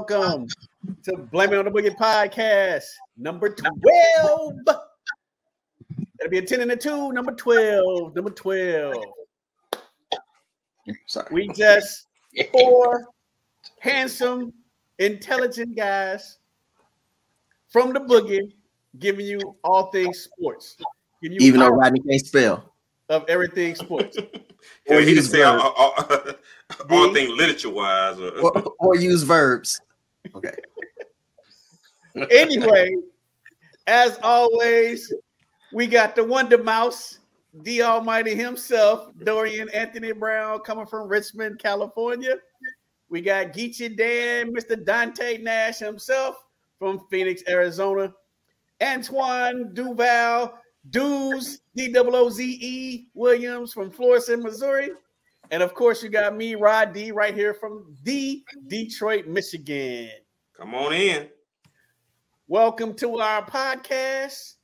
Welcome, welcome, welcome to Blame It on the Boogie podcast, number 12. That'll be a 10 and a 2, number 12. Number 12. Sorry. We just four handsome, intelligent guys from the boogie giving you all things sports. Giving you Even though our- Rodney can't spell. of everything sports. Or Or he can use say all, verbs. all, all, D. things literature wise. Or, or use verbs. Okay. anyway, as always, we got the Wonder Mouse, the Almighty himself, Dorian Anthony Brown, coming from Richmond, California. We got Geechee Dan, Mr. Dante Nash himself from Phoenix, Arizona. Antoine Duval, Dues, D O O Z E Williams from Florissant, Missouri. And of course, you got me, Rod D, right here from the Detroit, Michigan. Come on in. Welcome to our podcast.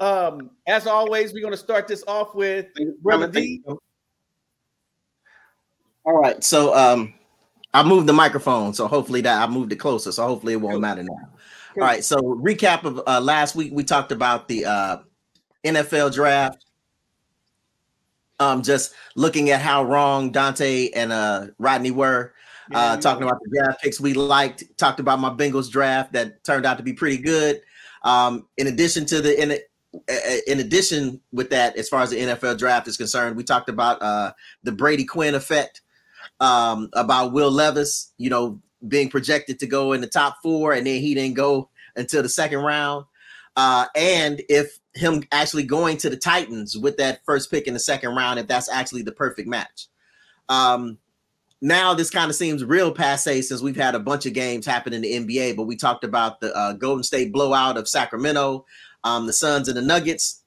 Um, as always, we're going to start this off with Brother D. All right. So um I moved the microphone, so hopefully that I moved it closer, so hopefully it won't matter now. All right. So recap of uh, last week, we talked about the uh, NFL draft. Um, just looking at how wrong Dante and uh, Rodney were. Uh, talking about the draft picks we liked. Talked about my Bengals draft that turned out to be pretty good. Um, in addition to the in in addition with that, as far as the NFL draft is concerned, we talked about uh, the Brady Quinn effect. Um, about Will Levis, you know, being projected to go in the top four, and then he didn't go until the second round. Uh, and if him actually going to the Titans with that first pick in the second round, if that's actually the perfect match. Um, now this kind of seems real passe since we've had a bunch of games happen in the NBA, but we talked about the uh, Golden State blowout of Sacramento, um, the Suns and the Nuggets.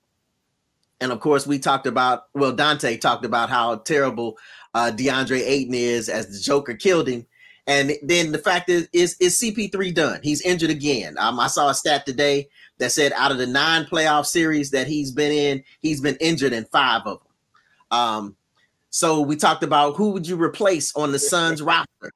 And of course, we talked about, well, Dante talked about how terrible uh, DeAndre Ayton is as the Joker killed him. And then the fact is, is, is CP3 done? He's injured again. Um, I saw a stat today that said out of the nine playoff series that he's been in, he's been injured in five of them. Um, so we talked about who would you replace on the Suns roster,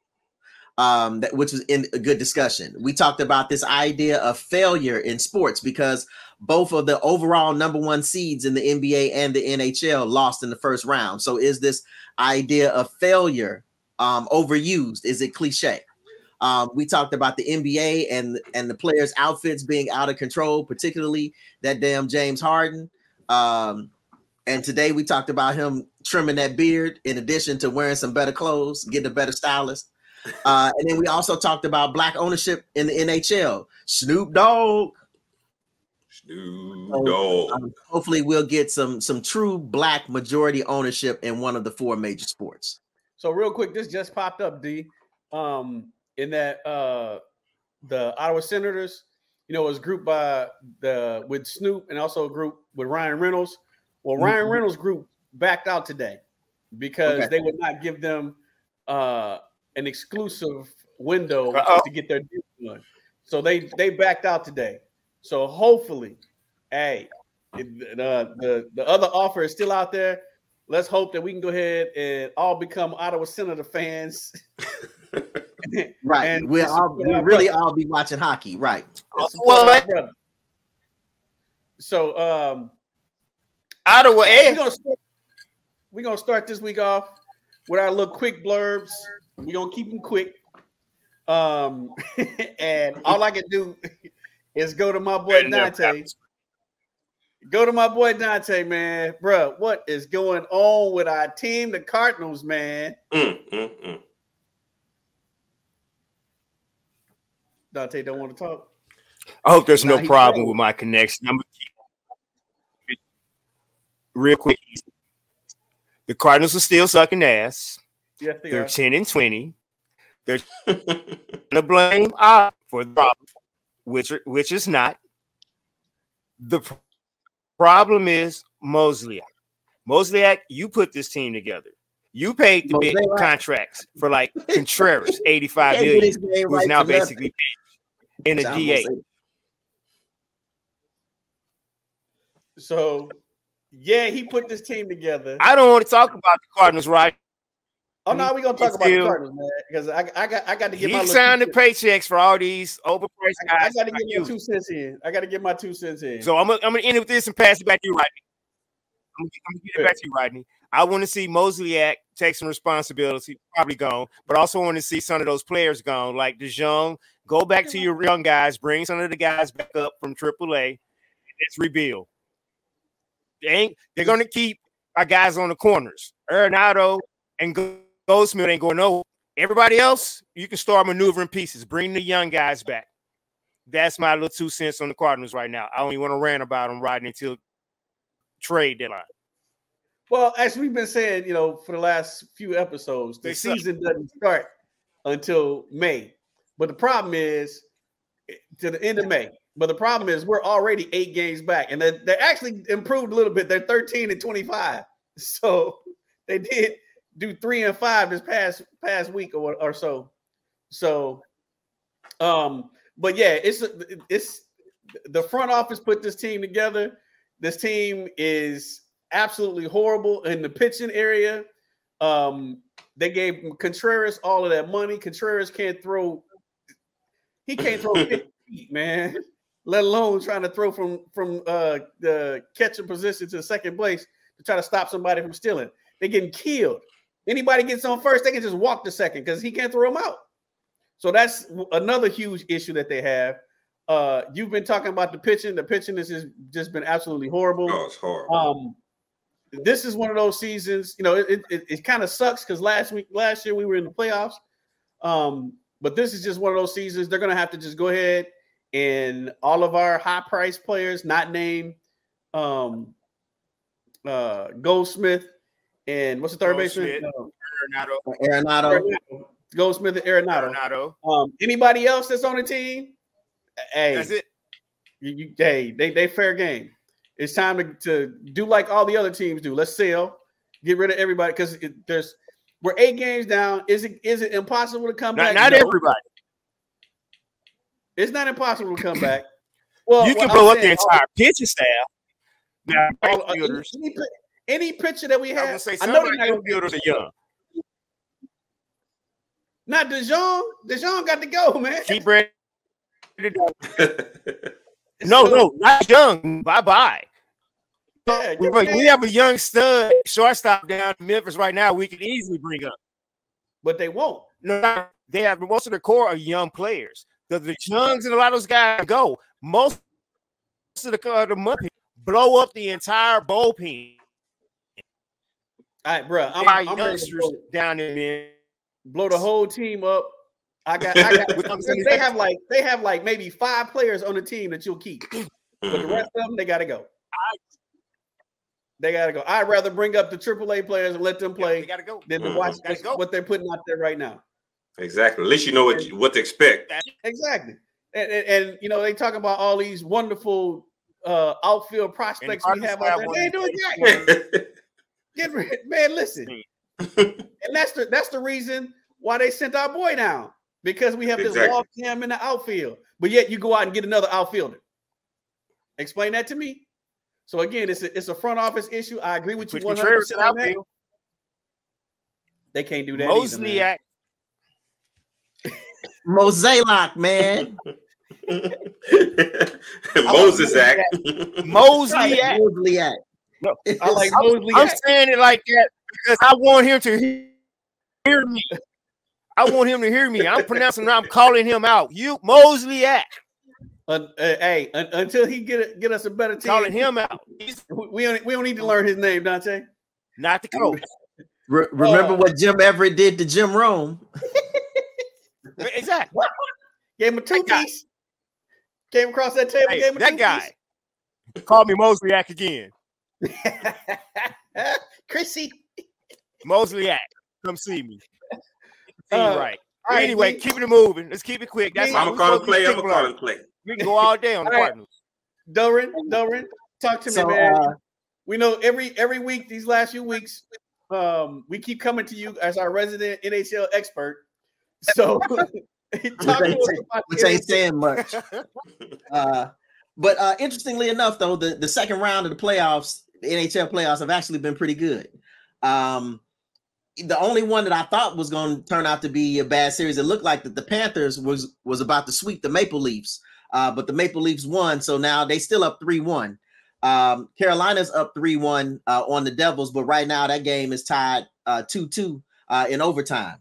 um, that which was in a good discussion. We talked about this idea of failure in sports because both of the overall number one seeds in the NBA and the NHL lost in the first round. So is this idea of failure um, overused? Is it cliche? Um, we talked about the NBA and and the players' outfits being out of control, particularly that damn James Harden. Um, and today we talked about him trimming that beard in addition to wearing some better clothes, getting a better stylist. Uh, and then we also talked about black ownership in the NHL. Snoop Dogg. Snoop So, Dogg. um, hopefully, we'll get some some true black majority ownership in one of the four major sports. So real quick, this just popped up, D. Um, in that uh the Ottawa Senators, you know, was grouped by the with Snoop and also a group with Ryan Reynolds. Well, Ryan Mhm. Reynolds group backed out today because Okay. they would not give them uh an exclusive window Uh-oh. to get their deal done. So they they backed out today. So hopefully, hey, it- the the the other offer is still out there. Let's hope that we can go ahead and all become Ottawa Senator fans. Right. And we'll all, we I really all be watching hockey. Right. Let's well, our brother. So um Ottawa we're eh? gonna start, we're gonna start this week off with our little quick blurbs. We're gonna keep them quick. Um and all I can do is go to my boy And Dante. Go to my boy Dante, man. Bro, what is going on with our team, the Cardinals, man? Mm, mm, mm. Dante don't want to talk. I hope there's Nah, no he problem trolling. with my connection. I'm gonna real quick. The Cardinals are still sucking ass. Yes, they They're are. 10 and 20. They're gonna blame I for the problem, which which is not. The pr- problem is Mosley. Mosliak, you put this team together. You paid the big Mosaic. contracts for like Contreras, 85 Can't get million, his name who's right now for basically in a John DA. So, yeah, he put this team together. I don't want to talk about the Cardinals right Oh no, we're gonna talk It's about the Cardinals, man, because I, I got I got to get He my little signed the two paychecks for all these overpriced cents. I, I got to like get you. my two cents in. I got to get my two cents in. So I'm gonna, I'm gonna end it with this and pass it back to you, Rodney. I'm gonna, I'm gonna get it back to you, Rodney. I want to see Mosliak take some responsibility, probably gone, but also want to see some of those players gone, like DeJong. Go back to your young guys, bring some of the guys back up from AAA. Let's rebuild. They ain't, they're gonna keep our guys on the corners. Arenado and Go- Goldschmidt ain't going no. Everybody else, you can start maneuvering pieces. Bring the young guys back. That's my little two cents on the Cardinals right now. I don't want to rant about them riding until trade deadline. Well, as we've been saying, you know, for the last few episodes, the They suck. season doesn't start until May. But the problem is eh, to the end of May. But the problem is we're already eight games back, and they they actually improved a little bit. They're 13 and 25. So they did do three and five this past past week or, or so. So um, but yeah, it's it's the front office put this team together. This team is absolutely horrible in the pitching area. Um, they gave Contreras all of that money. Contreras can't throw. He can't throw 50 feet, man. Let alone trying to throw from from uh, the catching position to second base to try to stop somebody from stealing. They're getting killed. Anybody gets on first, they can just walk the second because he can't throw them out. So that's another huge issue that they have. Uh, you've been talking about the pitching. The pitching has just, just been absolutely horrible. Oh, it's horrible. Um, this is one of those seasons. You know, it it, it kind of sucks because last week, last year we were in the playoffs. Um, but this is just one of those seasons. They're gonna have to just go ahead and all of our high price players, not named um, uh, Goldschmidt and what's the third baseman? Goldschmidt. Uh, Arenado, Arenado. Arenado. Goldschmidt and Arenado. Arenado. Um, anybody else that's on the team? Hey, That's it. you, you, hey, they they fair game. It's time to, to do like all the other teams do. Let's sell, get rid of everybody because there's we're eight games down. Is it is it impossible to come Not, back? not No. everybody. It's not impossible to come back. Well, you can what blow I'm up the saying, entire pitching staff. Now, all- right all- any, any, pitcher that we I'm gonna have, say I some know of they're not young gonna be young. Not DeJong. DeJong got to go, man. Keep Brandon. No, So, no, not young. Bye bye. Yeah, We, we have a young stud shortstop down in Memphis right now. We can easily bring up. but they won't. No, they have most of the core are young players. The, the Chungs and a lot of those guys go. Most of the uh, the money blow up the entire bullpen. All right, bro. I'm, I'm to youngsters down in there. blow the whole team up. I got, I got. they have like they have like maybe five players on the team that you'll keep. But the rest of them, they gotta go. They gotta go. I'd rather bring up the AAA players and let them They play gotta go. than to Mhm. watch Gotta what's- go. what they're putting out there right now. exactly. At least you know what you, what to expect. Exactly. And, and, and, you know, they talk about all these wonderful uh outfield prospects we have have out there. They ain't doing those. jack. Get rid, man. Listen, and that's the that's the reason why they sent our boy down because we have this Exactly. log jam in the outfield, but yet you go out and get another outfielder. Explain that to me. So again, it's a, it's a front office issue. I agree with you one hundred percent on that. outfield. They can't do that. Either, man. Mosliak. Mosaic, man. Moses Act. Mosliak. Mosaic. No, I like I'm, Mosley. I'm saying it like that because I want him to hear me. I want him to hear me. I'm pronouncing. I'm calling him out. You Mosliak. Uh, uh, hey, un- until he get it, get us a better team, Calling him out. He's we we don't, we don't need to learn his name, Dante. not the coach. Re- remember Uh, what Jim Everett did to Jim Rome? Exactly. Gave him a two That guy. piece. Came across that table. Hey, gave him that two-piece. guy. Call me Mosliak again. Chrissy. Mosliak. Come see me. See Uh, right. all right, anyway, we- keep it moving. Let's keep it quick. That's I'm gonna call him supposed play. I'm gonna call with him play. We can go all day on the All right. Cardinals. Doran, Doran, talk to So, me, man. uh, we know every every week these last few weeks, um, we keep coming to you as our resident NHL expert. So talk to ain't us say- about which ain't saying much. Uh, but uh, interestingly enough, though, the, the second round of the playoffs, the NHL playoffs, have actually been pretty good. Um, the only one that I thought was going to turn out to be a bad series. It looked like that the Panthers was was about to sweep the Maple Leafs, uh, but the Maple Leafs won, so now they still up three one. Um, Carolina's up three one uh, on the Devils, but right now that game is tied uh, two two uh, in overtime.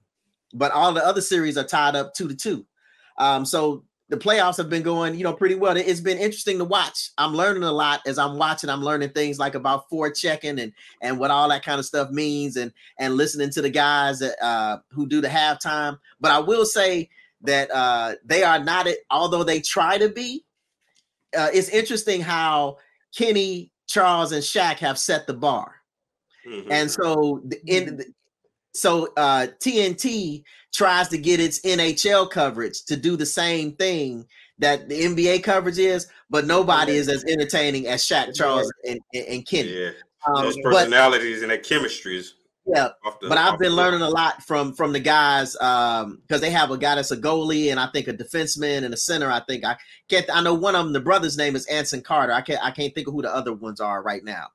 But all the other series are tied up two to two. Um, so the playoffs have been going, you know, pretty well. It's been interesting to watch. I'm learning a lot as I'm watching. I'm learning things like about forechecking and and what all that kind of stuff means, and and listening to the guys that uh, who do the halftime. But I will say that uh, they are not it, although they try to be. Uh, it's interesting how Kenny, Charles, and Shaq have set the bar, mm-hmm. and so in so uh, TNT tries to get its NHL coverage to do the same thing that the NBA coverage is, but nobody is as entertaining as Shaq, Charles, and, and Kenny. Yeah, um, those personalities but, and their chemistries. Yeah, the, but I've been learning a lot from from the guys um because they have a guy that's a goalie and I think a defenseman and a center. I think I can't. I know one of them. The brother's name is Anson Carter. I can't. I can't think of who the other ones are right now.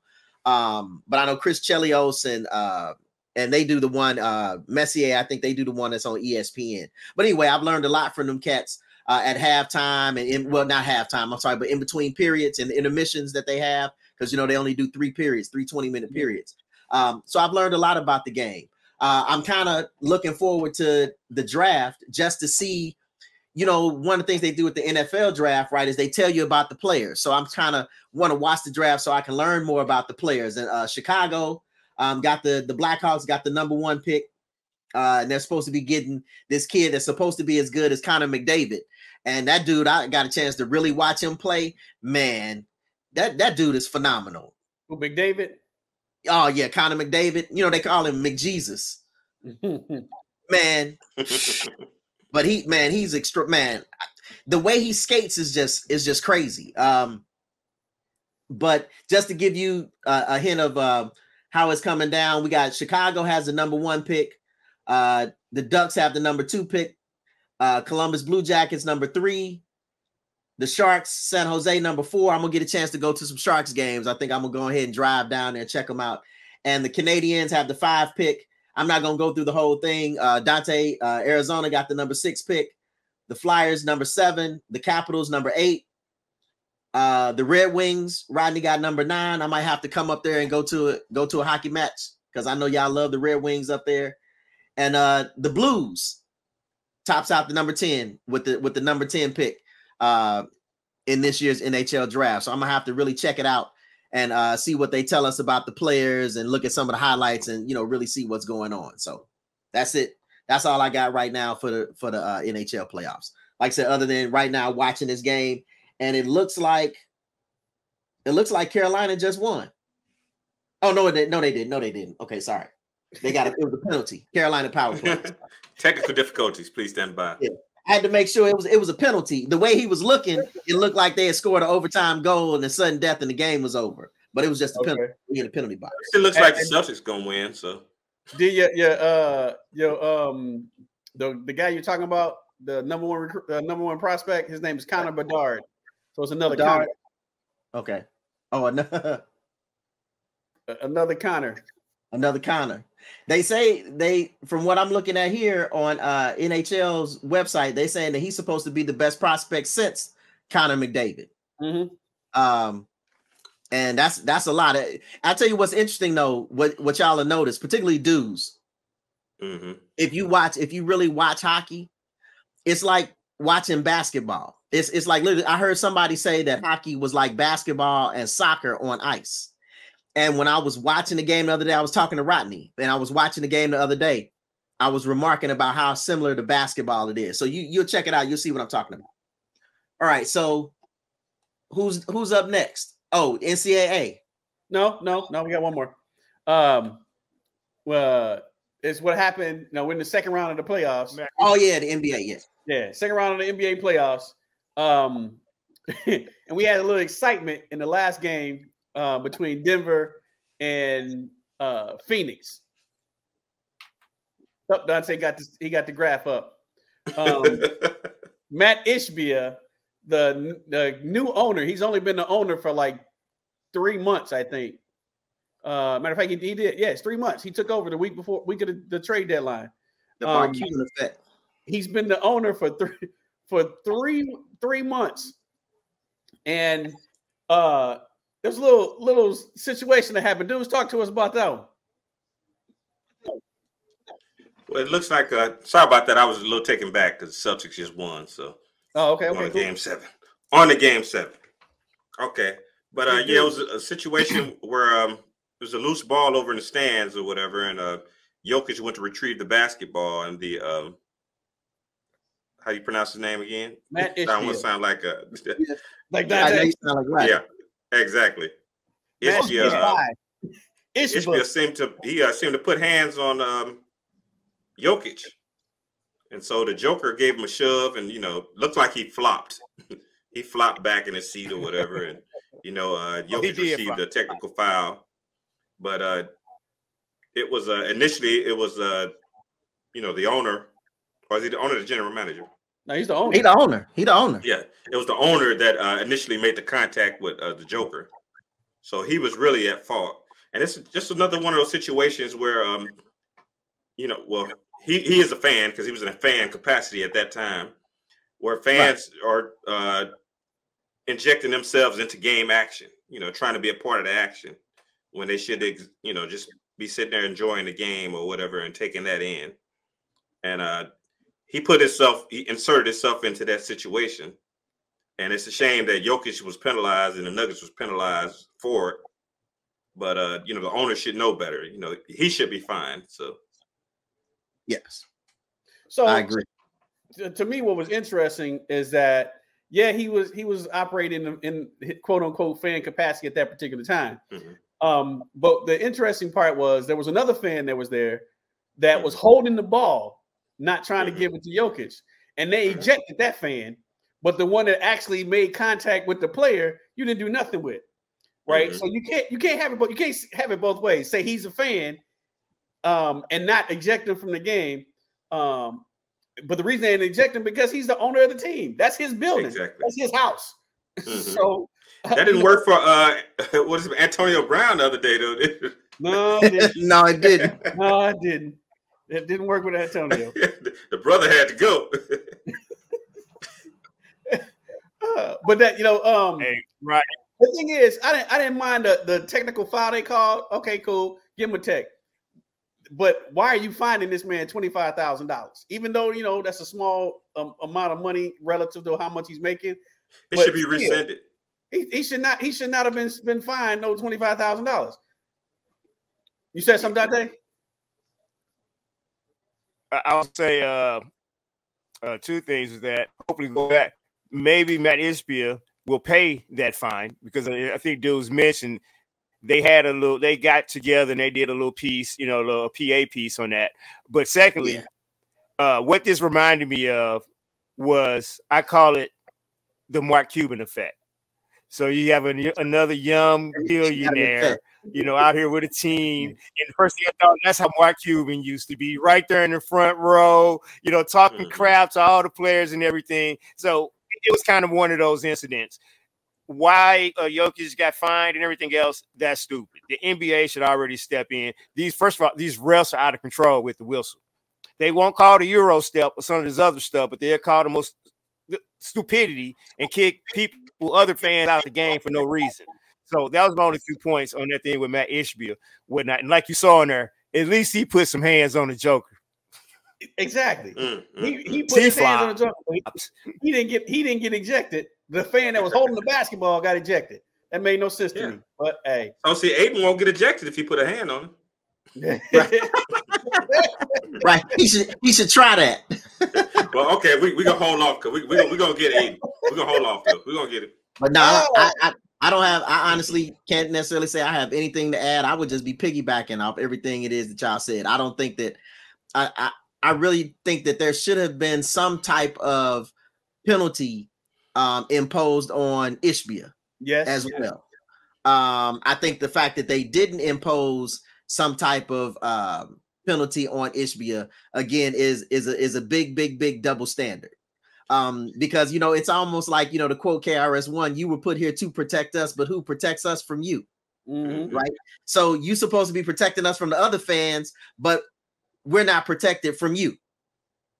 Um, but I know Chris Chelios and uh and they do the one uh Messier. I think they do the one that's on ESPN. But anyway, I've learned a lot from them cats uh, at halftime and in well, not halftime. I'm sorry, but in between periods and intermissions that they have because you know they only do three periods, three 20 minute periods. Um, so I've learned a lot about the game. Uh, I'm kind of looking forward to the draft just to see. You know, one of the things they do with the NFL draft, right, is they tell you about the players. So I'm kind of want to watch the draft so I can learn more about the players. And uh, Chicago, um, got the the Blackhawks got the number one pick, uh, and they're supposed to be getting this kid that's supposed to be as good as Connor McDavid. And that dude, I got a chance to really watch him play. Man, that that dude is phenomenal. Who McDavid? Oh yeah, Connor McDavid. You know they call him McJesus. man, but he man, he's extra man. The way he skates is just is just crazy. Um, but just to give you uh, a hint of uh, how it's coming down. We got Chicago has the number one pick. Uh, the Ducks have the number two pick. Uh, Columbus Blue Jackets number three. The Sharks, San Jose number four. I'm gonna get a chance to go to some Sharks games. I think I'm gonna go ahead and drive down there and check them out. And the Canadiens have the five pick. I'm not gonna go through the whole thing. Uh, Dante, uh, Arizona got the number six pick. The Flyers number seven. The Capitals number eight. Uh, the Red Wings, Rodney got number nine. I might have to come up there and go to a go to a hockey match because I know y'all love the Red Wings up there. And uh the Blues tops out the number 10 with the with the number 10 pick uh in this year's NHL draft. So I'm gonna have to really check it out and uh see what they tell us about the players and look at some of the highlights and you know really see what's going on. So that's it. That's all I got right now for the for the uh, NHL playoffs. Like I said, other than right now watching this game and it looks like it looks like Carolina just won. Oh no, they no they didn't. No, they didn't. Okay, sorry. They got a, it was a penalty. Carolina power play. Technical difficulties. Please stand by. Yeah. I had to make sure it was it was a penalty. The way he was looking, it looked like they had scored an overtime goal and a sudden death and the game was over. But it was just a okay. penalty in the penalty box. It looks like and, the Celtics gonna win. So did your your uh your um the the guy you're talking about the number one uh, number one prospect? His name is Connor Bedard. So it's another Connor. Okay. Oh, another another Connor. Another Connor. They say they, from what I'm looking at here on uh, NHL's website, they saying that he's supposed to be the best prospect since Connor McDavid. Mm-hmm. Um, and that's that's a lot. I'll tell you what's interesting though, what what y'all have noticed, particularly dudes. Mm-hmm. If you watch, if you really watch hockey, it's like watching basketball. It's it's like literally, I heard somebody say that hockey was like basketball and soccer on ice. And when I was watching the game the other day, I was talking to Rodney, and I was watching the game the other day. I was remarking about how similar to basketball it is. So you you'll check it out. You'll see what I'm talking about. All right. So who's who's up next? Oh, NCAA. No, no, no. We got one more. Um, well, it's what happened. You know, we're in the second round of the playoffs. Oh yeah, the NBA. Yes. Yeah, second round of the NBA playoffs. Um, and we had a little excitement in the last game uh, between Denver and uh, Phoenix. Oh, Dante got this, he got the graph up. Um, Mat Ishbia, the the new owner, he's only been the owner for like three months, I think. Uh, matter of fact, he, he did. Yes, three months. He took over the week before week of the, the trade deadline. The Um, Cuban effect. He's been the owner for three for three three months, and uh, there's a little little situation that happened. Dudes, talk to us about that one. Well, it looks like uh, sorry about that. I was a little taken back because the Celtics just won. So Oh, okay, on okay, the cool. game seven. On the game seven. Okay. But uh yeah, it was a, a situation where um there was a loose ball over in the stands or whatever, and uh Jokic went to retrieve the basketball and the um how do you pronounce his name again? Matt I almost Ishmael. sound like a Like that. know Dante. sound like right. yeah, exactly. Ishbia, uh. Ishbia seemed to he uh, seemed to put hands on um Jokic. And so the Joker gave him a shove and you know, looked like he flopped. he flopped back in his seat or whatever. And you know, uh Oh, Jokic did received flop. a technical foul. But uh it was uh initially it was uh you know the owner, or is he the owner the general manager? No, he's the owner. He the owner. He the owner. Yeah, it was the owner that uh, initially made the contact with uh, the Joker, so he was really at fault. And it's just another one of those situations where, um, you know, well, he, he is a fan because he was in a fan capacity at that time, where fans are uh, injecting themselves into game action. You know, trying to be a part of the action when they should, ex- you know, just be sitting there enjoying the game or whatever and taking that in. And uh, he put himself, he inserted himself into that situation. And it's a shame that Jokic was penalized and the Nuggets was penalized for it. But uh, you know, the owner should know better. You know, he should be fine. So Yes, So I agree. to, to me, what was interesting is that yeah, he was he was operating in, in quote unquote fan capacity at that particular time. Mhm. Um, but the interesting part was there was another fan that was there that was Mhm. holding the ball, not trying to give it to Jokic, and they ejected that fan. But the one that actually made contact with the player, you didn't do nothing with, right? Mhm. So you can't you can't have it, but you can't have it both ways. Say he's a fan, um, and not eject him from the game. Um, but the reason they didn't eject him because he's the owner of the team. That's his building. exactly. That's his house. Mhm. So That didn't work for uh what is it, Antonio Brown the other day though. No, it didn't. no, it didn't. no, it didn't. It didn't work with Antonio. the brother had to go. Uh, but that you know, um, Hey, right. the thing is, I didn't I didn't mind the, the technical foul they called. Okay, cool, give him a tech. But why are you finding this man twenty five thousand dollars? Even though you know that's a small um, amount of money relative to how much he's making, It should be still. rescinded. he, he should not he should not have been been fined no twenty five thousand dollars. You said something, Dante? I I would say uh, uh, two things is that hopefully go back. Maybe Matt Ishbia will pay that fine because I think dudes mentioned they had a little, they got together and they did a little piece, you know, a little PA piece on that. But secondly, uh, what this reminded me of was I call it the Mark Cuban effect. So you have a, another young billionaire, you know, out here with a team. And the first thing I thought, that's how Mark Cuban used to be, right there in the front row, you know, talking Mhm. crap to all the players and everything. So it was kind of one of those incidents. Why uh, Jokic got fined and everything else, that's stupid. The NBA should already step in. These, first of all, these refs are out of control with the whistle. They won't call the Euro step or some of this other stuff, but they'll call the most stupidity and kick people, other fans out of the game for no reason. So that was my only two points on that thing with Matt Ishbia, whatnot. And like you saw in there, at least he put some hands on the Joker. Exactly. Mm, mm, He, he mm. put his T-flop. hands on the jump. He, he didn't get he didn't get ejected. The fan that was holding the basketball got ejected. That made no sense to me. But hey, Oh, see, Ayton won't get ejected if you put a hand on him. Right. He should he should try that. Well, okay, we we gonna hold off because we we gonna, we gonna get Ayton. We gonna hold off though. We gonna get it. But no, Oh. I, I I don't have I honestly can't necessarily say I have anything to add. I would just be piggybacking off everything it is that y'all said. I don't think that I I, I really think that there should have been some type of penalty um imposed on Ishbia yes, as well. Um, I think the fact that they didn't impose some type of um, penalty on Ishbia again is is a is a big big big double standard. Um, because you know it's almost like you know to quote KRS One, you were put here to protect us, but who protects us from you? Mhm. right? So you're supposed to be protecting us from the other fans, but we're not protected from you.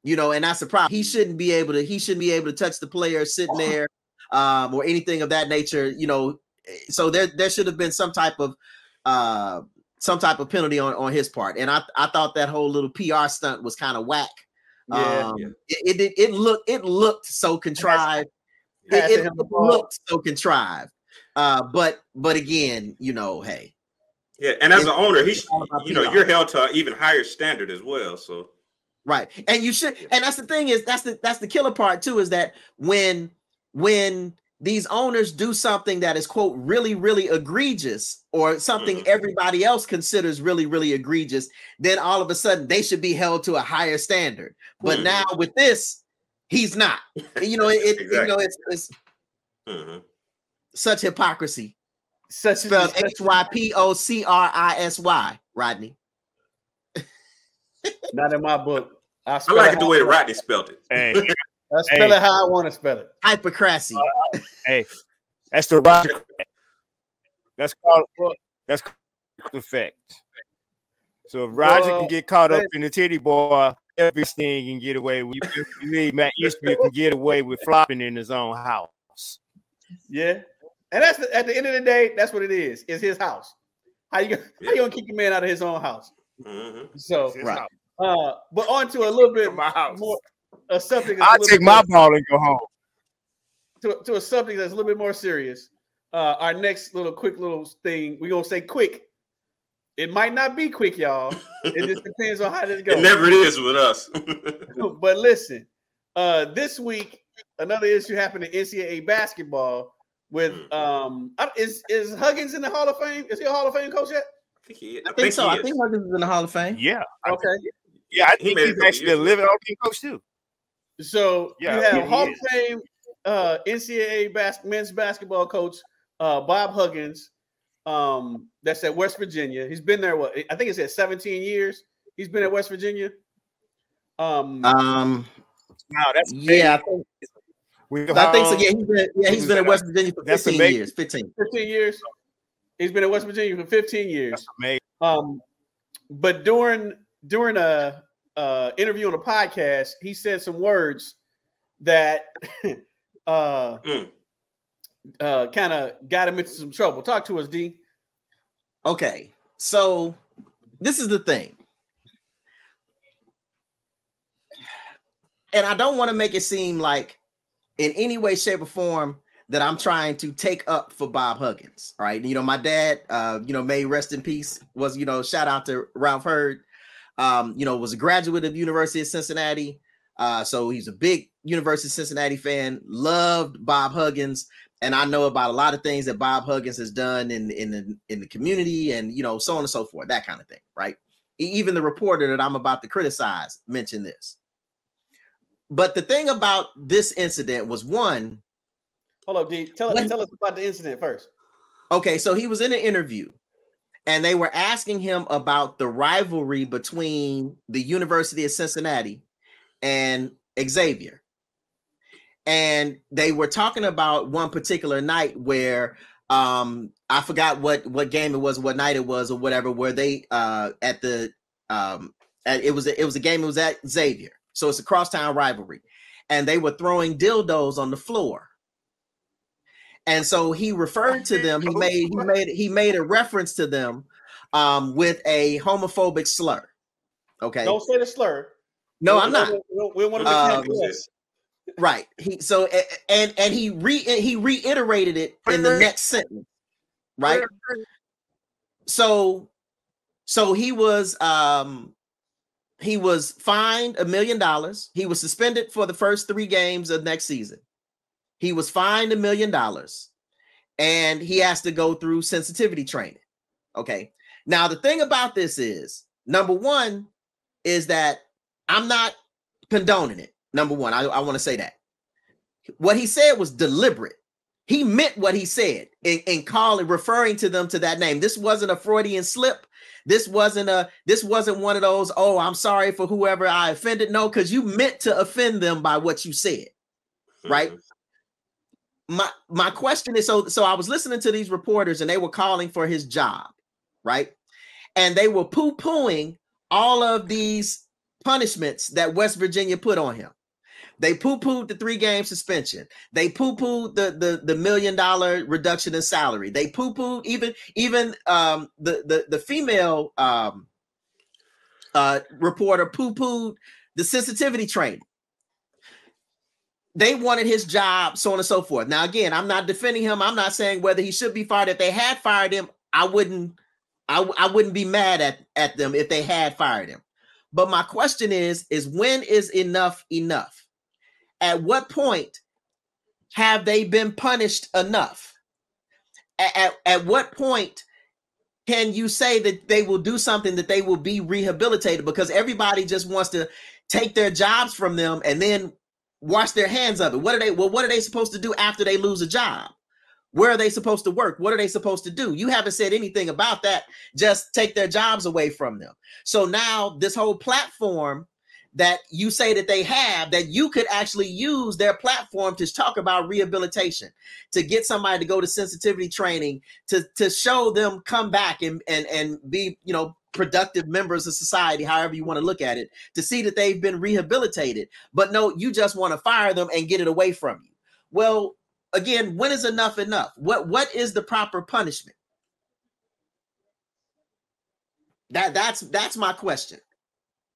You know, and that's the problem. He shouldn't be able to. He shouldn't be able to touch the player sitting there, um, or anything of that nature. You know, so there there should have been some type of uh some type of penalty on on his part. And I I thought that whole little PR stunt was kind of whack. Yeah, um, yeah. It, it it looked it looked so contrived. It, it him the ball. looked so contrived. Uh, but but again, you know, hey, Yeah, and as an owner, he's you know PR. you're held to an even higher standard as well. So right. And you should, and that's the thing is that's the that's the killer part too, is that when when these owners do something that is quote really really egregious or something Mhm. everybody else considers really really egregious then all of a sudden they should be held to a higher standard but Mhm. now with this he's not you know it, it you know it's, it's mhm. such hypocrisy Such spelled h-y-p-o-c-r-i-s-y rodney not in my book. I, I like it it the way Rodney spelled it. Hey, I spell Hey. it how I want to spell it. hypocrisy hey, that's the Roger. That's called that's called effect. So if Roger Well, can get caught up hey. in the titty boy, everything can get away with. You believe Matt Eastman can get away with flopping in his own house. Yeah, and that's the, at the end of the day, that's what it is. It's his house. How you gonna- how you gonna kick a man out of his own house? Mhm. So, Right. house. uh, but on to a little bit my house. more a subject. that's a I'll take my more- ball and go home. to, to a something that's a little bit more serious. Uh, our next little quick little thing, we're gonna say quick. It might not be quick, y'all. It just depends on how this goes. It never is with us. but listen, uh, this week another issue happened in NCAA basketball with Mm. um is is Huggins in the Hall of Fame? Is he a Hall of Fame coach yet? I think he, i think so he i think Huggins is in the hall of fame Yeah, I- Okay. yeah. I think made it a he's actually a living Hall of Fame coach too. So Yeah, you have yeah, Hall of Fame uh, NCAA bas- men's basketball coach uh, Bob Huggins. Um, that's at West Virginia. He's been there. What I think it's at 17 years. He's been at West Virginia. Um, um Wow, that's yeah i think, We I think so yeah he's been, yeah he's was been in that? West Virginia for 15 amazing. years 15 15 years. He's been at West Virginia for 15 years. That's amazing. Um, but during during a uh, interview on a podcast, he said some words that uh, Mm. uh, kind of got him into some trouble. Talk to us, D. Okay, so this is the thing, and I don't want to make it seem like, in any way, shape, or form, that I'm trying to take up for Bob Huggins. All right, you know, my dad, uh, you know, may rest in peace. Was you know, shout out to Ralph Hurd. Um, you know, was a graduate of University of Cincinnati. Uh, so he's a big University of Cincinnati fan. Loved Bob Huggins and I know about a lot of things that Bob Huggins has done in in the in the community, and you know, so on and so forth, that kind of thing, right? Even the reporter that I'm about to criticize mentioned this. But the thing about this incident was one, Hold up, D. Tell When- tell us about the incident first. okay, so he was in an interview, and they were asking him about the rivalry between the University of Cincinnati and Xavier. And they were talking about one particular night where um I forgot what what game it was, what night it was, or whatever, where they uh at the um at, it was a, it was a game, it was at Xavier. So it's a crosstown rivalry. And they were throwing dildos on the floor. And so he referred to them, he made he made he made a reference to them um with a homophobic slur. Okay. Don't say the slur. No, We I'm don't- not. We we want to Um, make that Right. He so and and he re he reiterated it in the next sentence. Right. So so he was um he was fined a million dollars. He was suspended for the first 3 games of next season. He was fined a million dollars and he has to go through sensitivity training. Okay. Now the thing about this is number 1 is that I'm not condoning it. Number one, I, I want to say that. What he said was deliberate. He meant what he said in, in calling, referring to them to that name. This wasn't a Freudian slip. This wasn't a, this wasn't one of those, oh, I'm sorry for whoever I offended. No, because you meant to offend them by what you said. Right. Mm-hmm. My my question is so so I was listening to these reporters and they were calling for his job, right? And they were poo-pooing all of these punishments that West Virginia put on him. They poo-pooed the three-game suspension. They poo-pooed the, the the million dollar reduction in salary. They poo-pooed even even um the the the female um uh reporter poo-pooed the sensitivity training. They wanted his job, so on and so forth. Now, again, I'm not defending him. I'm not saying whether he should be fired. If they had fired him, I wouldn't I, I wouldn't be mad at, at them if they had fired him. But my question is, is when is enough enough? At what point have they been punished enough? At, at, at what point can you say that they will do something that they will be rehabilitated? Because everybody just wants to take their jobs from them and then wash their hands of it. What are they? Well, what are they supposed to do after they lose a job? Where are they supposed to work? What are they supposed to do? You haven't said anything about that. Just take their jobs away from them. So now this whole platform that you say that they have that you could actually use their platform to talk about rehabilitation to get somebody to go to sensitivity training to to show them come back and and and be you know productive members of society however you want to look at it to see that they've been rehabilitated but no you just want to fire them and get it away from you well again, when is enough enough? What what is the proper punishment? That that's that's my question.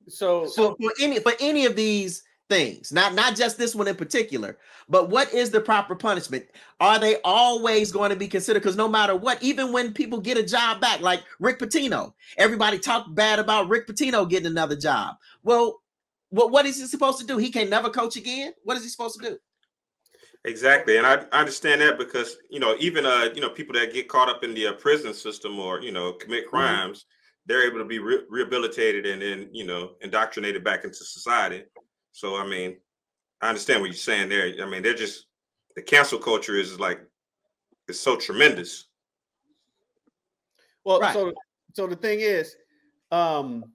So, so for any for any of these things, not not just this one in particular, but what is the proper punishment? Are they always going to be considered? Because no matter what, even when people get a job back, like Rick Pitino, everybody talked bad about Rick Pitino getting another job. Well, what what is he supposed to do? He can never coach again. What is he supposed to do? Exactly, and I, I understand that because you know even uh you know people that get caught up in the uh, prison system or you know commit Mm-hmm. crimes, they're able to be re- rehabilitated and then you know indoctrinated back into society. So I mean, I understand what you're saying there. I mean, they're just the cancel culture is like it's so tremendous. well, Right. so so the thing is, um,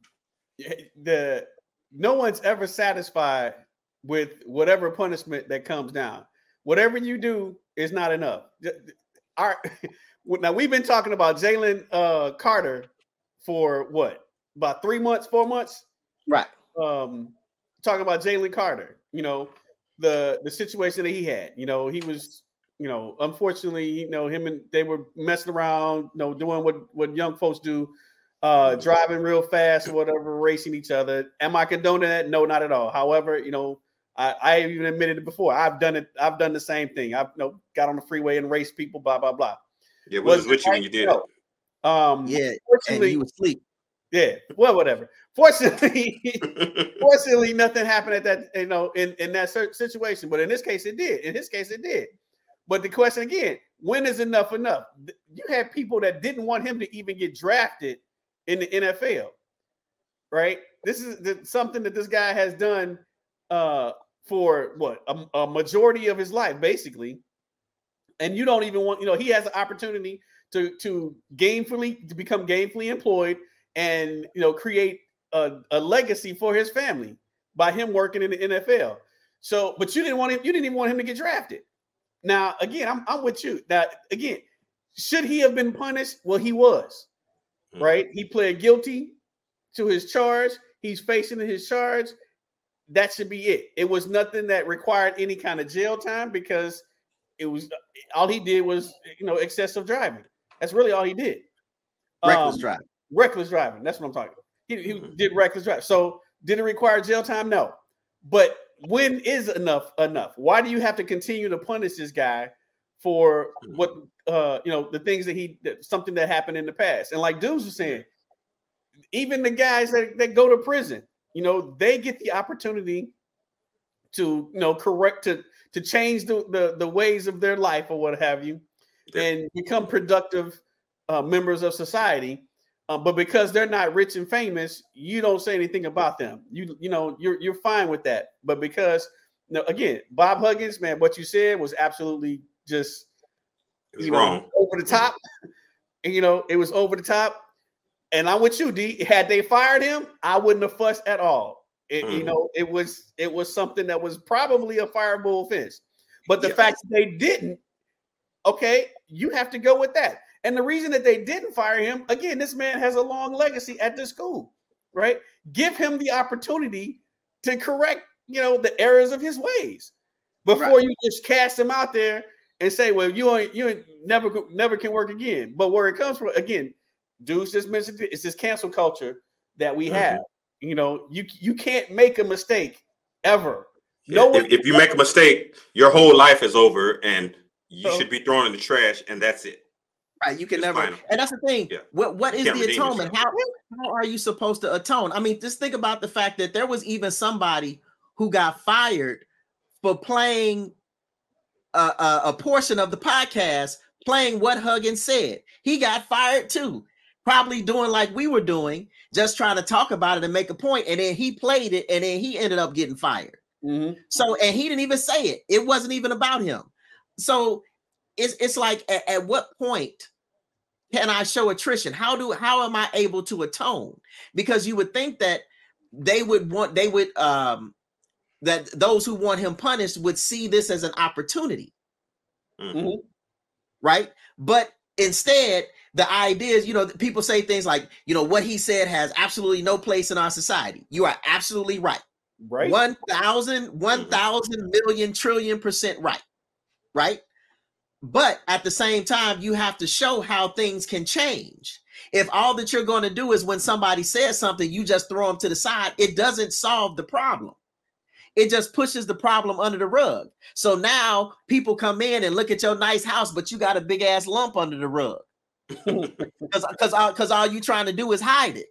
the no one's ever satisfied with whatever punishment that comes down. Whatever you do is not enough. Our now we've been talking about Jalen uh, Carter for what about three months, four months. Right. um talking about Jalen Carter, you know, the the situation that he had. You know, he was, you know, unfortunately, you know, him and they were messing around, you know, doing what what young folks do, uh driving real fast or whatever, racing each other. Am I condoning that? No, not at all. However, you know, I, I even admitted it before. I've done it, I've done the same thing. I've you know got on the freeway and raced people, blah, blah, blah. Yeah, we was Was with you when you did it. Um Yeah. And fortunately, you asleep. Yeah, well, whatever. Fortunately, Fortunately, nothing happened at that, you know, in, in that situation. But in this case, it did. In his case, it did. But the question again, when is enough enough? You had people that didn't want him to even get drafted in the NFL, right? This is something that this guy has done uh, for what a, a majority of his life, basically. And you don't even want, you know, he has an opportunity to to gainfully to become gainfully employed and you know create a, a legacy for his family by him working in the NFL. So, but you didn't want him, you didn't even want him to get drafted. Now, again, I'm, I'm with you. Now, again, should he have been punished? Well, he was, Mhm. right? He pled guilty to his charge. He's facing his charge. That should be it. It was nothing that required any kind of jail time because it was all he did was, you know, excessive driving. That's really all he did. Reckless Um, driving. Reckless driving. That's what I'm talking about. He, he Mhm. did reckless drive. So did it require jail time? No. But when is enough enough? Why do you have to continue to punish this guy for what uh you know the things that he that, something that happened in the past? And like dudes was saying, even the guys that, that go to prison, you know, they get the opportunity to you know correct to to change the the, the ways of their life or what have you Yeah. and become productive uh, members of society. Um, but because they're not rich and famous, you don't say anything about them. You you know you're you're fine with that. But because you know, again, Bob Huggins, man, what you said was absolutely just was you know wrong. over the top. And you know it was over the top. And I'm with you, D. Had they fired him, I wouldn't have fussed at all. It, You Mhm. know, it was it was something that was probably a fireable offense. But the Yeah. fact that they didn't okay, you have to go with that. And the reason that they didn't fire him, again, this man has a long legacy at the school, right? Give him the opportunity to correct, you know, the errors of his ways before right. you just cast him out there and say, "Well, you ain't, you ain't never never can work again." But where it comes from, again, Deuce just mentioned it, it's this cancel culture that we mm-hmm. have. You know, you you can't make a mistake ever. No, if, if you make a mistake, your whole life is over, and you so, should be thrown in the trash, and that's it. Right, you can it's never, final. and that's the thing. Yeah. What what is the atonement? How how are you supposed to atone? I mean, just think about the fact that there was even somebody who got fired for playing a, a, a portion of the podcast, playing what Huggins said. He got fired too, probably doing like we were doing, just trying to talk about it and make a point, and then he played it, and then he ended up getting fired. Mm-hmm. So, and he didn't even say it. It wasn't even about him. So, it's it's like at, at what point can I show attrition? How do how am I able to atone? Because you would think that they would want they would um that those who want him punished would see this as an opportunity. Mm-hmm. Right? But instead, the idea is, you know, people say things like, you know, what he said has absolutely no place in our society. You are absolutely right. Right. 1,000, 1,000 million trillion percent right. Right. But at the same time, you have to show how things can change. If all that you're going to do is when somebody says something, you just throw them to the side, it doesn't solve the problem. It just pushes the problem under the rug. So now people come in and look at your nice house, but you got a big ass lump under the rug. Because because all, cause all you trying to do is hide it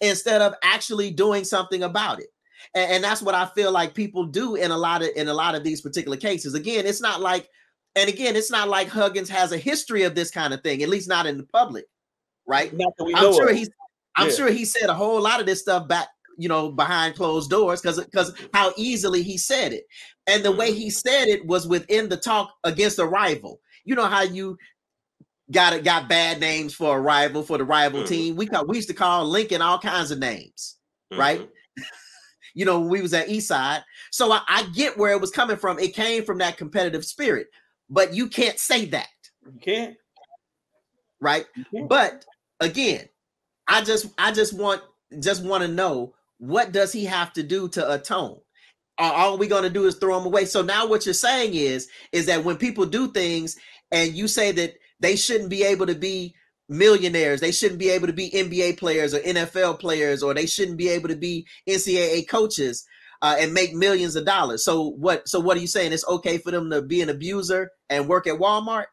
instead of actually doing something about it. And, and that's what I feel like people do in a lot of in a lot of these particular cases. Again, it's not like, and again, it's not like Huggins has a history of this kind of thing, at least not in the public, right? I'm sure he's I'm yeah. sure he said a whole lot of this stuff back you know, behind closed doors because because how easily he said it. And the way he said it was within the talk against a rival. You know how you got it got bad names for a rival for the rival mm-hmm. team. We call, we used to call Lincoln all kinds of names, mm-hmm. right? you know, we was at East Side. So I, I, get where it was coming from. It came from that competitive spirit, but you can't say that. You can't. Right. You can't. But again, I just I just want just want to know what does he have to do to atone? Are all we going to do is throw him away? So now what you're saying is is that when people do things and you say that they shouldn't be able to be millionaires, they shouldn't be able to be NBA players or NFL players, or they shouldn't be able to be NCAA coaches uh, and make millions of dollars. So what? So what are you saying? It's okay for them to be an abuser and work at Walmart?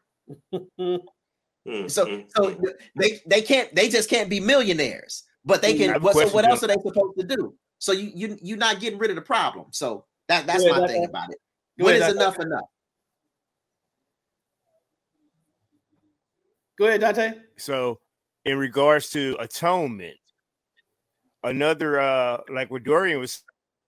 Hmm, so hmm, so hmm. they they can't they just can't be millionaires. But they can. What, so what else are they supposed to do? So you you you're not getting rid of the problem. So that that's my thing about it. When is enough enough? Go ahead, Dante. So, in regards to atonement, another uh like what Dorian was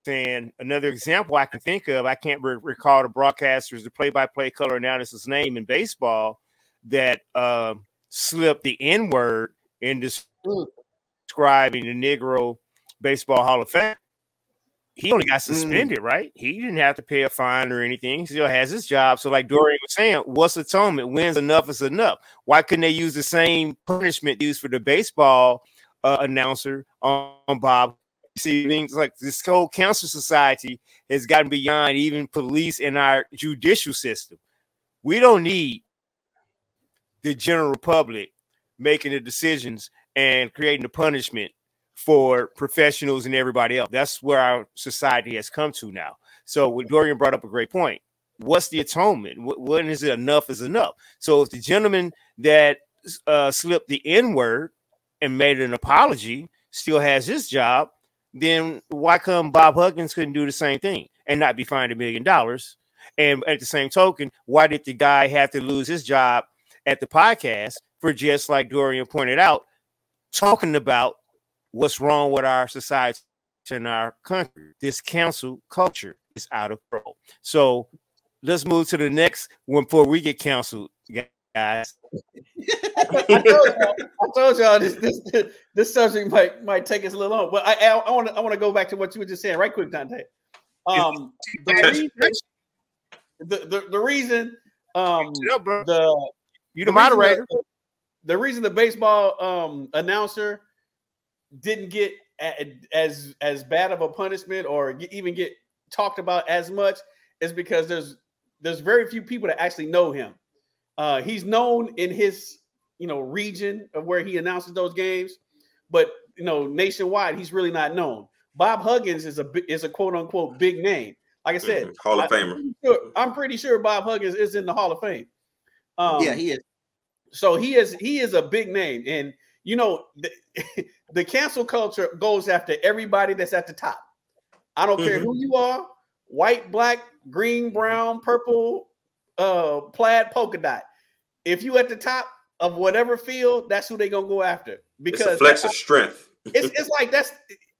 saying, another example I can think of, I can't re- recall the broadcasters, the play-by-play color analysis name in baseball that uh, slipped the N word in mm describing the Negro Baseball Hall of Fame, he only got mm. suspended, mm. right? He didn't have to pay a fine or anything. He still has his job. So, like Dorian was saying, what's atonement? When's enough is enough? Why couldn't they use the same punishment used for the baseball uh, announcer on, on Bob? See, things like this whole cancer society has gotten beyond even police and our judicial system. We don't need the general public making the decisions and creating the punishment for professionals and everybody else. That's where our society has come to now. So, what Dorian brought up a great point. What's the atonement? When is it enough is enough? So, if the gentleman that uh, slipped the N word and made an apology still has his job, then why come Bob Huggins couldn't do the same thing and not be fined a million dollars? And at the same token, why did the guy have to lose his job at the podcast for just like Dorian pointed out, talking about what's wrong with our society and our country. This cancel culture is out of control. So let's move to the next one before we get canceled, guys. I, told I told y'all this, this this subject might might take us a little long, but I I want to I want to go back to what you were just saying right quick, Dante. Um, the reason, the, the, the reason um the You the, The moderator. The, the reason the baseball um, announcer didn't get as as bad of a punishment or get, even get talked about as much is because there's there's very few people that actually know him. Uh, he's known in his you know region of where he announces those games, but you know nationwide he's really not known. Bob Huggins is a is a quote unquote big name. Like I said, Mhm. Hall of I- Famer. sure- I'm pretty sure Bob Huggins is in the Hall of Fame. Um, yeah, he is. so he is he is a big name, and you know the, the cancel culture goes after everybody that's at the top. I don't care Mhm. who you are, white, black, green, brown, purple, uh, plaid, polka dot. If you at the top of whatever field, that's who they gonna go after It's because flex of strength. it's, it's like that's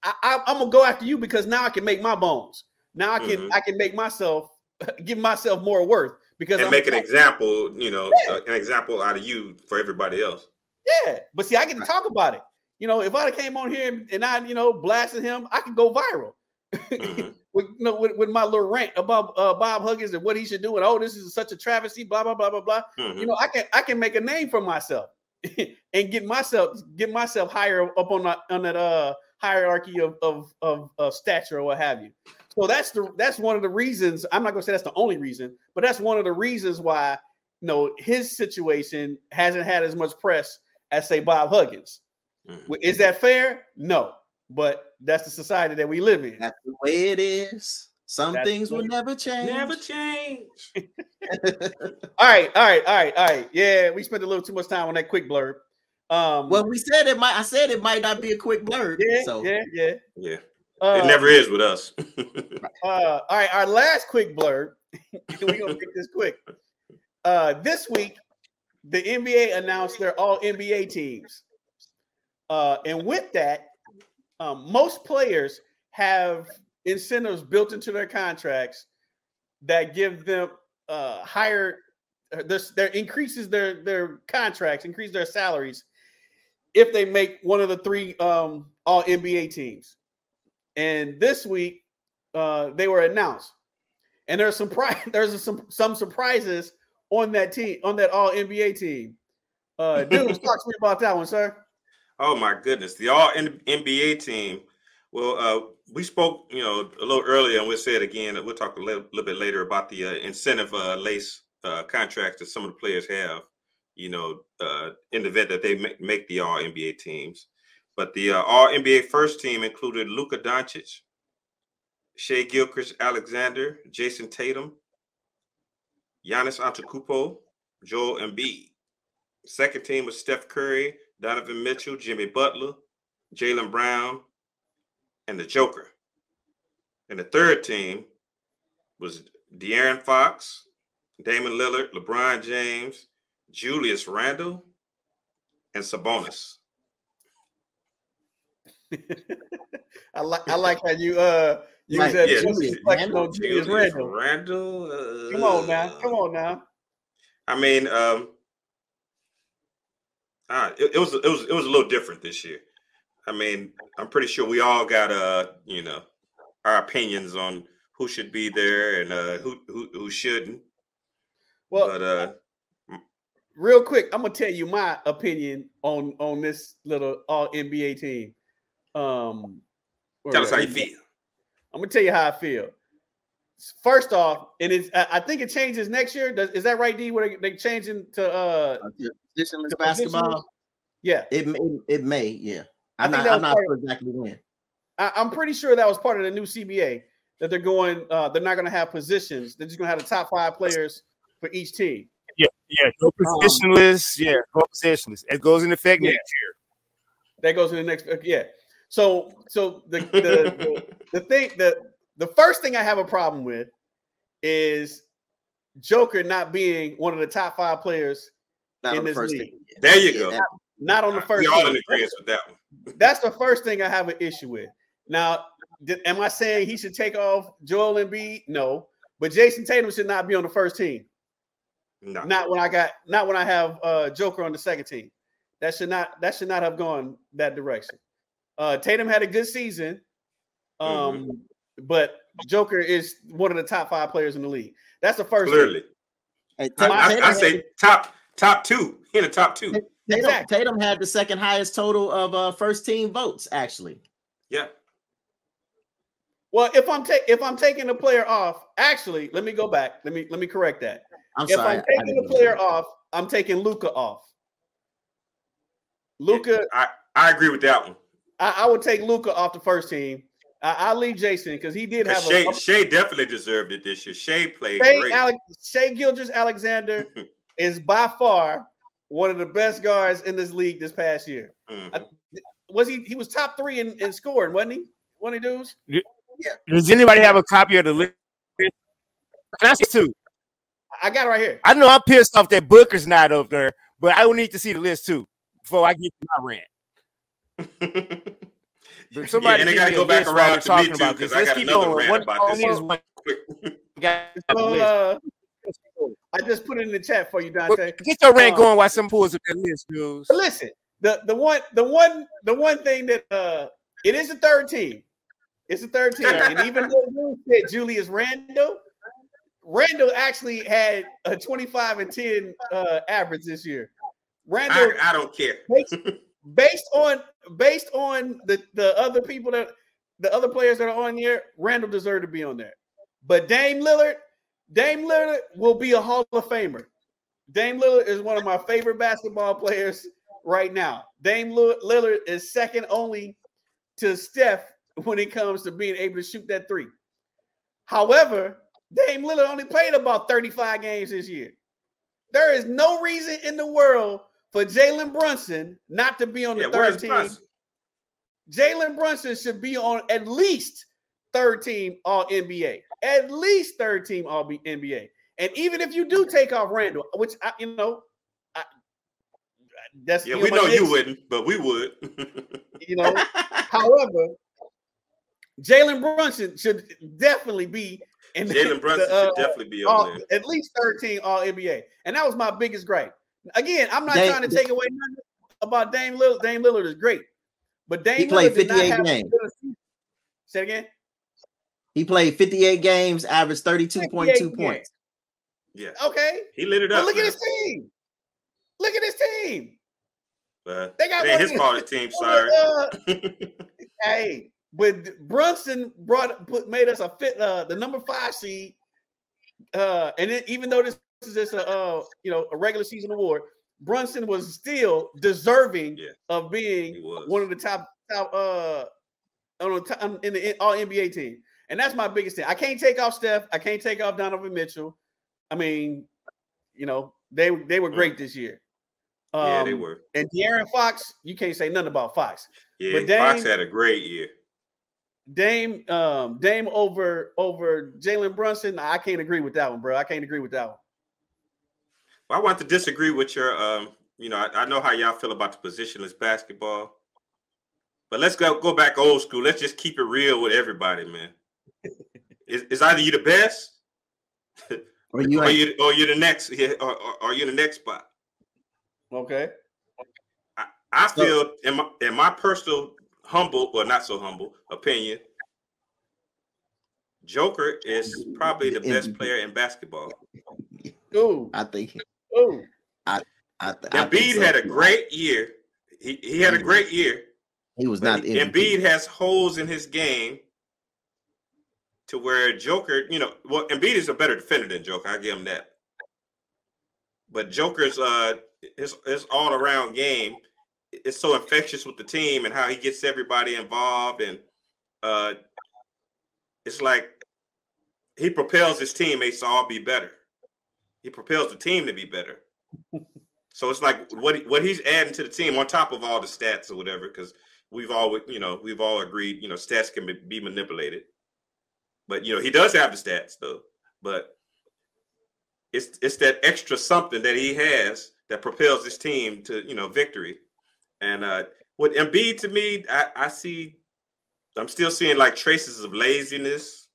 I, I'm gonna go after you because now I can make my bones. Now I can Mhm. I can make myself give myself more worth because and I'm make an example, you know, Yeah. uh, an example out of you for everybody else. Yeah, but see, I get to talk about it. You know, if I came on here and I, you know, blasted him, I could go viral. Mhm. with, you know, with, with my little rant about uh, Bob Huggins and what he should do, and oh, this is such a travesty, blah blah blah blah blah. Mhm. You know, I can I can make a name for myself and get myself get myself higher up on that on that uh hierarchy of of of, of stature or what have you. So that's the that's one of the reasons. I'm not gonna say that's the only reason, but that's one of the reasons why you know his situation hasn't had as much press as say Bob Huggins. Mhm. Is that fair? No, but that's the society that we live in. That's the way it is. Some That's things will never change. Never change. All right, all right, all right, all right. Yeah, we spent a little too much time on that quick blurb. Um, well, we said it might. I said it might not be a quick blurb. yeah, so yeah, yeah. Yeah, Uh, it never is with us. uh, all right, our last quick blurb. We're gonna get this quick. Uh, this week, the NBA announced their all NBA teams. Uh, and with that, um, most players have incentives built into their contracts that give them uh, higher uh, this their increases their their contracts, increase their salaries if they make one of the three um, all NBA teams. And this week, uh, they were announced, and there's some pri- there's some some surprises on that team on that all NBA team. Uh, dude, talk to me about that one, sir. Oh my goodness, the All NBA team. Well, uh, we spoke, you know, a little earlier, and we'll say it again. We'll talk a little, little bit later about the uh, incentive uh, lace uh, contracts that some of the players have. You know, uh, in the event that they make, make the All NBA teams. But the uh, All NBA first team included Luka Doncic, Shea Gilchrist Alexander, Jayson Tatum, Giannis Antetokounmpo, Joel Embiid. Second team was Steph Curry, Donovan Mitchell, Jimmy Butler, Jaylen Brown, and the Joker. And the third team was De'Aaron Fox, Damian Lillard, LeBron James, Julius Randle, and Sabonis. I like I like how you uh use Right, that yeah, Julius reflecting Randle. Julius Julius Randle. Randle. uh, Come on now, come on now. I mean, um, uh, it, it was it was it was a little different this year. I mean, I'm pretty sure we all got uh, you know, our opinions on who should be there and uh who who, who shouldn't. Well, But uh real quick, I'm gonna tell you my opinion on on this little all NBA team. Um, tell us how you feel. I'm gonna tell you how I feel. First off, and it's I I think it changes next year. Does, is that right, D? Where they, they changing to uh Positionless to basketball. yeah. It may, it may, yeah. I I'm think not. I'm not sure exactly when. I, I'm pretty sure that was part of the new CBA that they're going. Uh, they're not going to have positions. They're just going to have the top five players for each team. Yeah, yeah. No positionless. Yeah, no positionless. It goes in effect Yeah. next year. That goes to the next. uh, yeah. So, so the the, the the thing the the first thing I have a problem with is Joker not being one of the top five players, Not In on the this first league. team. There you yeah, go. that- not on the first. we all team. in agreement with that one. That's the first thing I have an issue with. Now, did, am I saying he should take off Joel Embiid? No, but Jayson Tatum should not be on the first team. No. Not when I got, not when I have uh, Joker on the second team. That should not, that should not have gone that direction. Uh, Tatum had a good season, um, but Joker is one of the top five players in the league. That's the first. Clearly. Hey, I, I, I say top top two. He in the top two. Tatum, Exactly. Tatum had the second highest total of uh, first team votes, actually. Yeah. Well, if I'm taking if I'm taking a player off, actually, let me go back. Let me let me correct that. I'm sorry if sorry. I'm taking didn't a player that. off, I'm taking Luka off. Luka, I, I agree with that one. I, I would take Luka off the first team. I, I'll leave Jayson because he did have Shai, a, Shai definitely deserved it this year. Shai played Shai, great. Alex, Shai Gilgeous-Alexander is by far one of the best guards in this league this past year. Mhm. Was he? He was top three in, in scoring, wasn't he? One of the dudes. Does anybody have a copy of the list? Can I say two? I got it right here. I know I'm pissed off that Booker's not up there, but I will need to see the list too before I get to my rant. But Somebody and they gotta go back around we're to me talking too, about 'cause this. I got keep another going. rant One, about all this. we need is one Quick. guy on the So, list. uh, I just put it in the chat for you, Dante. Get your rant uh, going while some pulls up that list, dudes. Listen, the the one the one the one thing that uh it is a third team. It's a third team, and even though you said Julius Randle, Randle actually had a 25 and 10 uh average this year. Randle I, I don't care. based, based on based on the the other people that the other players that are on here, Randle deserved to be on there. But Dame Lillard, Dame Lillard will be a Hall of Famer. Dame Lillard is one of my favorite basketball players right now. Dame Lillard is second only to Steph when it comes to being able to shoot that three. However, Dame Lillard only played about 35 games this year. There is no reason in the world for Jalen Brunson not to be on the Yeah, third team. Brunson? Jalen Brunson should be on at least third team All NBA, at least third team All B- NBA. And even if you do take off Randle, which I, you know, I, that's Yeah, we my know you Knicks, wouldn't, but we would. You know, however, Jalen Brunson should definitely be in Jalen Brunson the, uh, should definitely be all, there. at least 13 all NBA. And that was my biggest gripe. Again, I'm not Dame- trying to take away nothing about Dame Lillard. Dame Lillard is great. But Dame He played Lillard did not 58 have a games. good season. Say it again. He played 58 games, averaged 32.2 points. Yeah, Okay. he lit it But up. look at his team. Look at his team. But They got it ain't one his of the- team, one sorry. the- hey, but Brunson brought put made us a fit uh the number five seed. Uh, and then even though this is just a uh you know a regular season award, Brunson was still deserving Yeah. of being one of the top top uh on the top, in the all NBA team. And that's my biggest thing. I can't take off Steph. I can't take off Donovan Mitchell. I mean, you know, they they were great this year. Um, yeah, they were. And De'Aaron Fox, you can't say nothing about Fox. Yeah, but Fox had a great year. Dame, um, Dame over over Jalen Brunson. I can't agree with that one, bro. I can't agree with that one. Well, I want to disagree with your. Um, you know, I, I know how y'all feel about the positionless basketball, but let's go go back old school. Let's just keep it real with everybody, man. It's, it's either you the best, Or you or, you or you're the next, yeah, or, or, or you're the next spot. Okay. I So- feel, in my in my personal humble, or not so humble opinion, Joker is probably the best player in basketball. Ooh, I think. ooh. I, th- I think Embiid so. had a great year. He he had a great year. He was not the MVP. Embiid has holes in his game to where Joker, you know, well, Embiid is a better defender than Joker. I give him that. But Joker's uh his his all around game is so infectious with the team and how he gets everybody involved and uh it's like he propels his teammates to all be better. He propels the team to be better. So it's like what what he's adding to the team on top of all the stats or whatever, because we've all you know we've all agreed you know stats can be, be manipulated, but you know he does have the stats though. But it's it's that extra something that he has that propels his team to you know victory. And uh with Embiid to me, I, I see I'm still seeing like traces of laziness,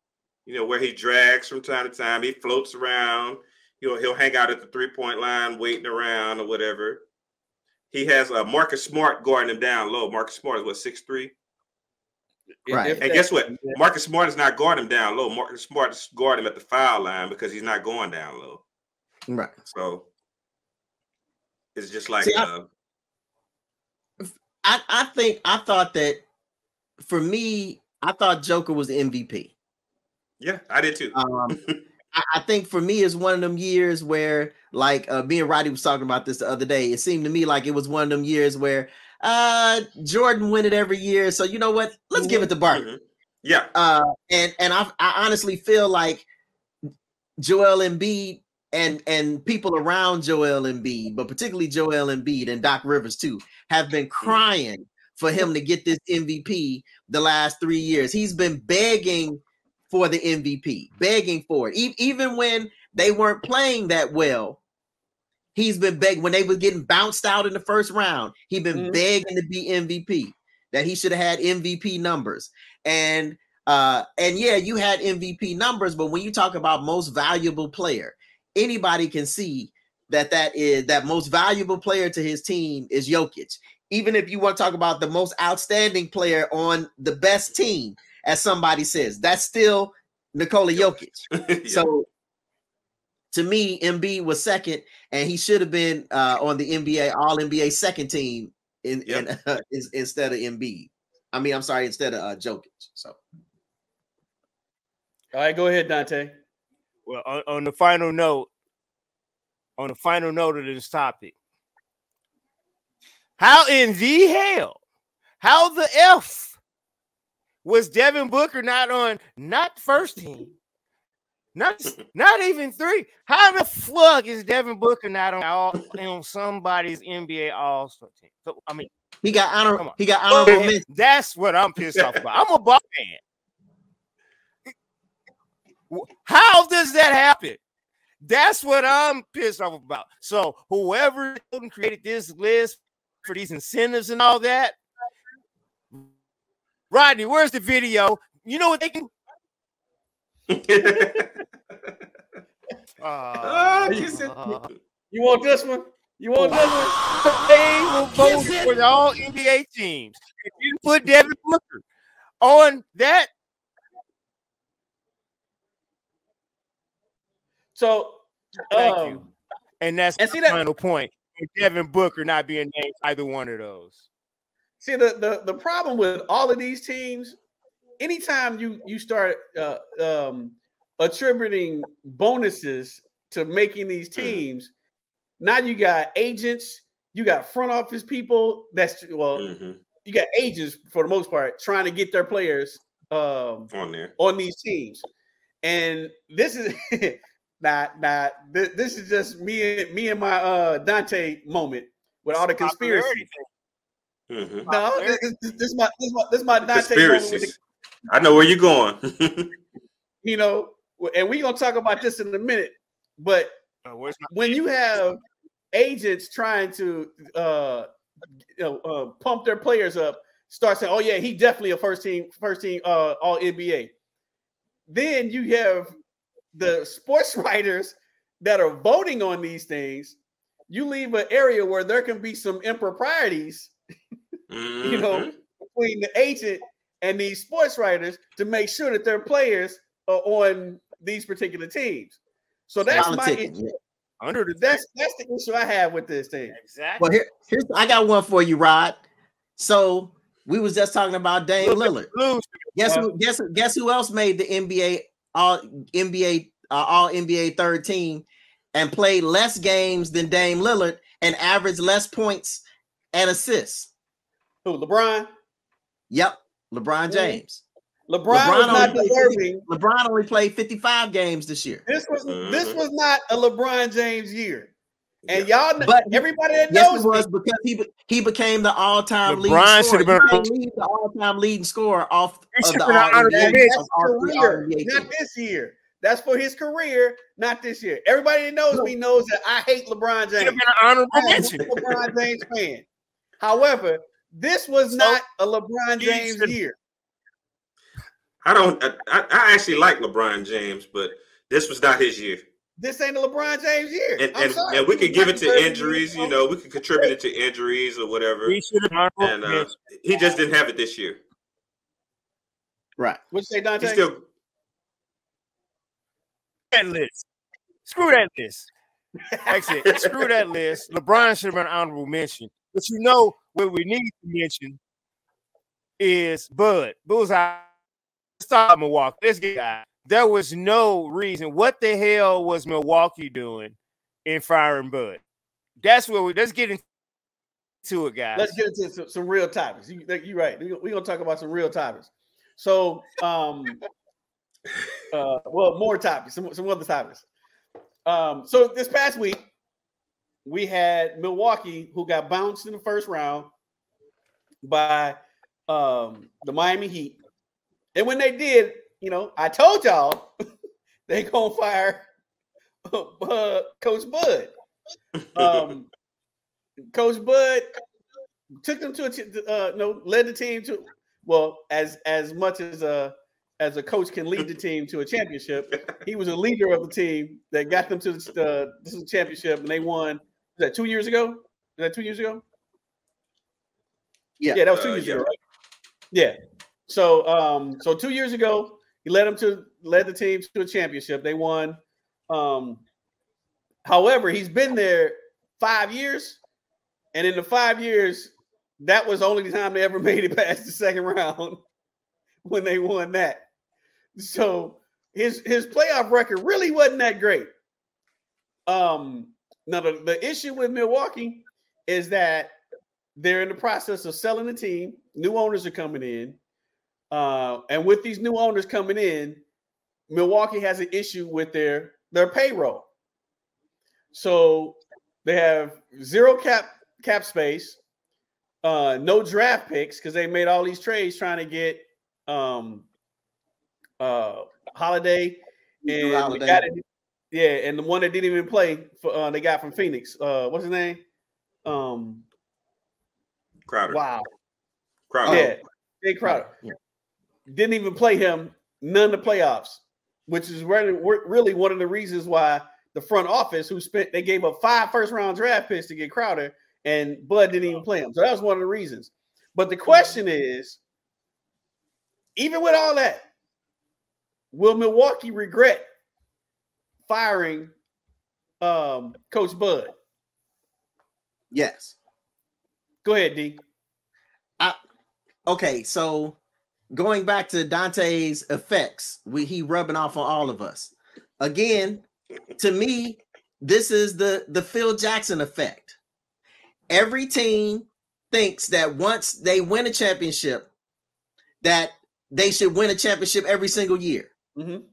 you know, where he drags from time to time, he floats around he'll he'll hang out at the three point line, waiting around or whatever. He has uh, Marcus Smart guarding him down low. Marcus Smart is what six three. Right. If And guess what? Marcus Smart is not guarding him down low. Marcus Smart is guarding him at the foul line because he's not going down low. Right. So It's just like See, I- uh, I, I think I thought that for me, I thought Joker was the MVP. yeah, I did too. Um, I, I think for me, it's one of them years where, like, uh, me and Roddy was talking about this the other day. It seemed to me like it was one of them years where uh Jordan win it every year. So you know what? Let's give it to Barkley. Mhm. Yeah, Uh, and and I, I honestly feel like Joel Embiid and and people around Joel Embiid, but particularly Joel Embiid and Doc Rivers too, have been crying for him to get this MVP the last three years. He's been begging for the MVP, begging for it. E- even when they weren't playing that well, he's been begging. When they were getting bounced out in the first round, he's been Mhm. begging to be MVP. That he should have had MVP numbers. And uh and yeah, you had MVP numbers, but when you talk about most valuable player, anybody can see that that is that most valuable player to his team is Jokic. Even if you want to talk about the most outstanding player on the best team, as somebody says, that's still Nikola Jokic. Yeah. So to me, Embiid was second, and he should have been uh, on the NBA All NBA second team in, in in- instead of Embiid. I mean, I'm sorry, instead of uh, Jokic. So All right, go ahead, Dante. Well, on, on the final note, on the final note of this topic, how in the hell, how the F was Devin Booker not on not first team, not not even three? How the fuck is Devin Booker not on all on somebody's NBA All Star team? So I mean, he got honor. He got honorable mention. that's what I'm pissed off about. I'm a ball fan. How does that happen? That's what I'm pissed off about. So whoever created this list for these incentives and all that, Rodney, where's the video? You know what they can? Kiss it. You want this one? You want this one? they will vote for the all NBA teams. If you put Devin Booker on that, So, thank um, you. And that's and the see that- final point. Devin Booker not being named either one of those. See the, the the problem with all of these teams, anytime you you start uh, um, attributing bonuses to making these teams, now you got agents, you got front office people. That's well, Mhm. you got agents for the most part trying to get their players um, On there. on these teams, and this is not not th- this is just me and me and my uh Dante moment with all the conspiracy. Mhm. No, this, this, this is my this is my this is my Dante moment with the Conspiracies. I know where you're going. you know, and we're gonna talk about this in a minute. But Uh, my- when you have agents trying to uh, you know, uh, pump their players up, start saying, "Oh yeah, he definitely a first team, first team, uh, All NBA." Then you have the sports writers that are voting on these things. You leave an area where there can be some improprieties you know, Mhm. between the agent and these sports writers to make sure that their players are on these particular teams. So that's my Politicking, issue. yeah. under the that's that's the issue I have with this thing. exactly. Well, here, here's I got one for you, Rod. So we was just talking about Dame Lillard. Lose. Guess who? Guess guess who else made the NBA all NBA uh, all NBA third team and played less games than Dame Lillard and averaged less points and assists? Who LeBron? Yep, LeBron James. LeBron, LeBron was not only played deserving. LeBron only played 55 games this year. This was this Mhm. was not a LeBron James year. And y'all, know, But- everybody that Yes, knows it was me, because he he became the all-time LeBron leading scorer. should have been- He can't lead the all-time leading scorer off He of the have been an honorable All-NBA that's of our career, not this year. That's for his career, not this year. Everybody that knows me knows that I hate LeBron James. been an honorable I am a mention. LeBron James fan. However, this was So, not a LeBron James should- year. I don't. I, I I actually like LeBron James, but this was not his year. This ain't a LeBron James year. And and, and we He could give it to injuries. You know, we could contribute it to injuries or whatever. He should have And uh, he just didn't have it this year. Right. What you say, He Dante? still. that list. Screw that list. Actually, screw that list. LeBron should have been an honorable mention. But you know what we need to mention is Bud. Bullseye. Stop Milwaukee. This guy. There was no reason. What the hell was Milwaukee doing in firing Bud? That's where we let's get into it, guys. Let's get into some, some real topics. You, you're right. We're gonna talk about some real topics. So, um, uh, well, more topics, some, some other topics. Um, so this past week, we had Milwaukee who got bounced in the first round by um, the Miami Heat. And when they did, you know, I told y'all they gonna fire Coach Bud. Um, Coach Bud took them to a uh, no led the team to well as as much as a as a coach can lead the team to a championship. He was a leader of the team that got them to the uh, championship, and they won. That two years ago? Was that two years ago? Yeah, yeah, that was two uh, years yeah. ago, right? Yeah. So, um, so two years ago, he led them to led the team to a championship. They won. Um, however, he's been there five years, and in the five years, that was the only the time they ever made it past the second round when they won that. So his his playoff record really wasn't that great. Um, now the, the issue with Milwaukee is that they're in the process of selling the team. New owners are coming in. Uh, and with these new owners coming in, Milwaukee has an issue with their their payroll. So they have zero cap cap space, uh, no draft picks because they made all these trades trying to get um, uh, Holiday and Holiday. Yeah, and the one that didn't even play for uh, they got from Phoenix. Uh, what's his name? Um, Crowder. Wow. Crowder. Yeah, Jae Crowder. Yeah. Didn't even play him none of the playoffs, which is really, really one of the reasons why the front office, who spent, they gave up five first round draft picks to get Crowder, and Bud didn't even play him. So that was one of the reasons. But the question is, even with all that, will Milwaukee regret firing um, Coach Bud? Yes. Go ahead, D. I, okay, so going back to Dante's effects, we he rubbing off on all of us. Again, to me, this is the the Phil Jackson effect. Every team thinks that once they win a championship, that they should win a championship every single year. Mm-hmm.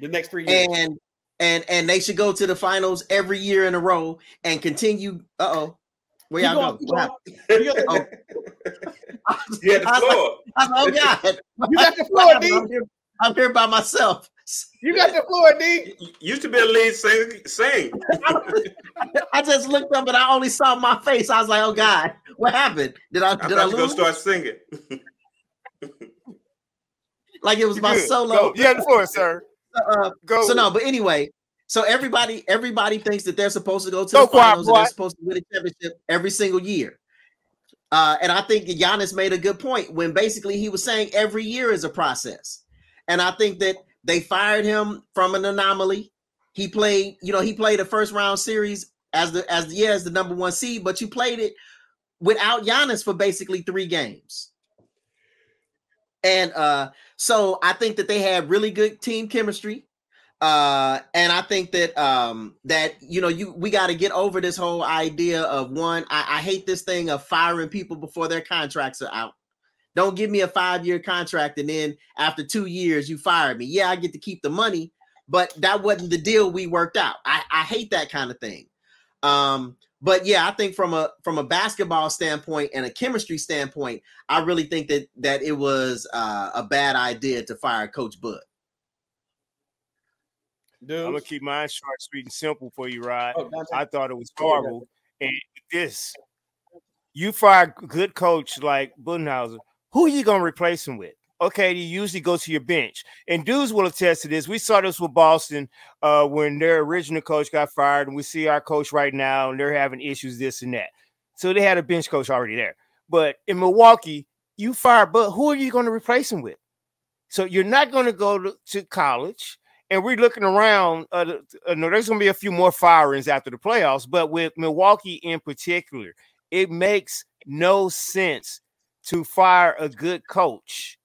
The next three years. And and and they should go to the finals every year in a row and continue. Uh oh. Where y'all go? oh. You had the floor. Like, oh God! You got the floor, D. I'm here, I'm here by myself. You got the floor, D. used to be a lead sing. Sing. I just looked up and I only saw my face. I was like, "Oh God, what happened? Did I? Did I, I lose? Go start singing. like it was You're my good. solo. Go. You had the floor, sir. Uh, go. So no, but anyway, so everybody, everybody thinks that they're supposed to go to go the finals and they're supposed to win a championship every single year. Uh, and I think Giannis made a good point when basically he was saying every year is a process. And I think that they fired him from an anomaly. He played, you know, he played a first round series as the as the yeah as the number one seed, but you played it without Giannis for basically three games. And uh, so I think that they had really good team chemistry. Uh, and I think that um, that you know you we got to get over this whole idea of one. I, I hate this thing of firing people before their contracts are out. Don't give me a five year contract and then after two years you fire me. Yeah, I get to keep the money, but that wasn't the deal we worked out. I, I hate that kind of thing. Um, but yeah, I think from a from a basketball standpoint and a chemistry standpoint, I really think that that it was uh, a bad idea to fire Coach Bud. Dude. I'm gonna keep mine short, sweet, and simple for you, Rod. Oh, I thought it was horrible. And this, you fire a good coach like Budenholzer, who are you gonna replace him with? Okay, you usually go to your bench, and dudes will attest to this. We saw this with Boston uh, when their original coach got fired, and we see our coach right now, and they're having issues, this and that. So they had a bench coach already there. But in Milwaukee, you fire, but who are you going to replace him with? So you're not going to go to college and we're looking around. Uh, uh, no, there's going to be a few more firings after the playoffs, but with Milwaukee in particular, it makes no sense to fire a good coach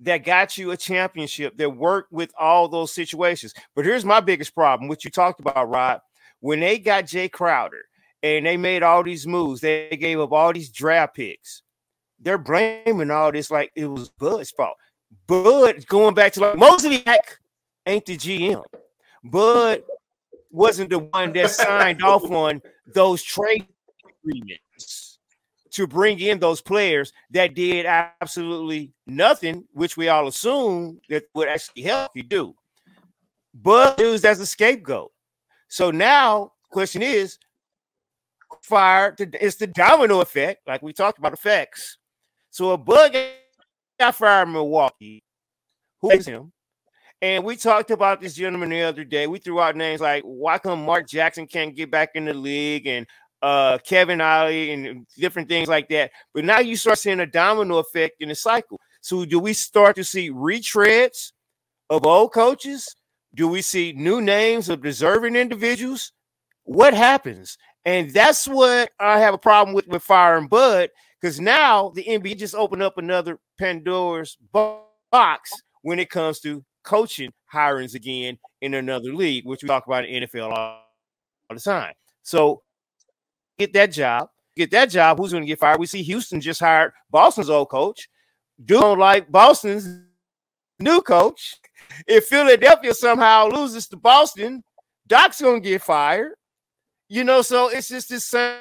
that got you a championship that worked with all those situations. But here's my biggest problem, which you talked about, Rod. When they got Jae Crowder and they made all these moves, they gave up all these draft picks. They're blaming all this like it was Bud's fault. Bud going back to like Mosley ain't the GM. Bud wasn't the one that signed off on those trade agreements to bring in those players that did absolutely nothing, which we all assume that would actually help you do. But used as a scapegoat. So now, question is, fired. It's the domino effect, like we talked about effects. So a bug got fired in Milwaukee. Who is him? And we talked about this gentleman the other day. We threw out names like why come Mark Jackson can't get back in the league and uh, Kevin Ollie and different things like that. But now you start seeing a domino effect in the cycle. So do we start to see retreads of old coaches? Do we see new names of deserving individuals? What happens? And that's what I have a problem with with firing Bud because now the NBA just opened up another Pandora's box when it comes to coaching hirings again in another league, which we talk about in NFL all, all the time. So get that job, get that job. Who's going to get fired? We see Houston just hired Boston's old coach. Do don't like Boston's new coach. If Philadelphia somehow loses to Boston, Doc's going to get fired. You know, so it's just this same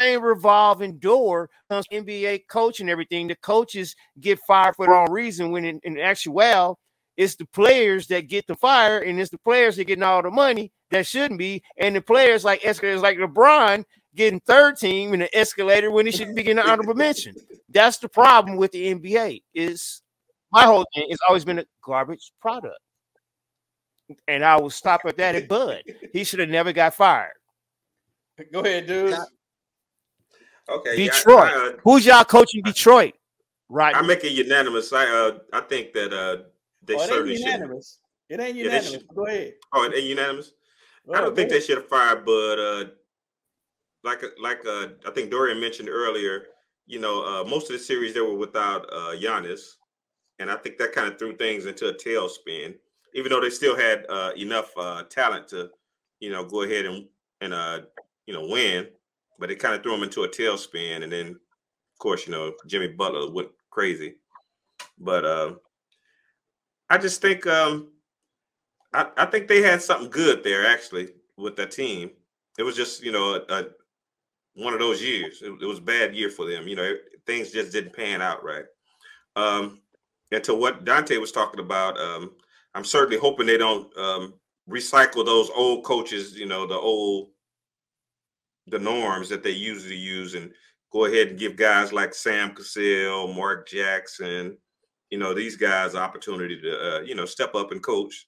same revolving door comes NBA coach and everything. The coaches get fired for the wrong reason when in, in actual it's the players that get the fire and it's the players that getting all the money that shouldn't be. And the players like escalators like LeBron getting third team in an escalator when he shouldn't be getting an honorable mention. That's the problem with the NBA. Is my whole thing has always been a garbage product. And I will stop at that at Bud. He should have never got fired. Go ahead, dude. Okay, Detroit. Yeah, I, uh, Who's y'all coaching Detroit? Right. I make it unanimous. I uh I think that uh they oh, certainly should. Unanimous. It ain't unanimous. Yeah, Go ahead. Oh, it ain't unanimous. I don't think they should have fired, Bud. uh, like like uh, I think Dorian mentioned earlier, you know, uh, most of the series they were without uh, Giannis, and I think that kind of threw things into a tailspin. Even though they still had uh, enough uh, talent to, you know, go ahead and and uh, you know win, but it kind of threw them into a tailspin. And then, of course, you know, Jimmy Butler went crazy. But uh, I just think um, I, I think they had something good there actually with that team. It was just you know a one of those years. It, it, was a bad year for them. You know, things just didn't pan out right. Um, and to what Dante was talking about, um, I'm certainly hoping they don't um, recycle those old coaches. You know, the old the norms that they usually use and go ahead and give guys like Sam Cassell, Mark Jackson, you know, these guys opportunity to, uh, you know, step up and coach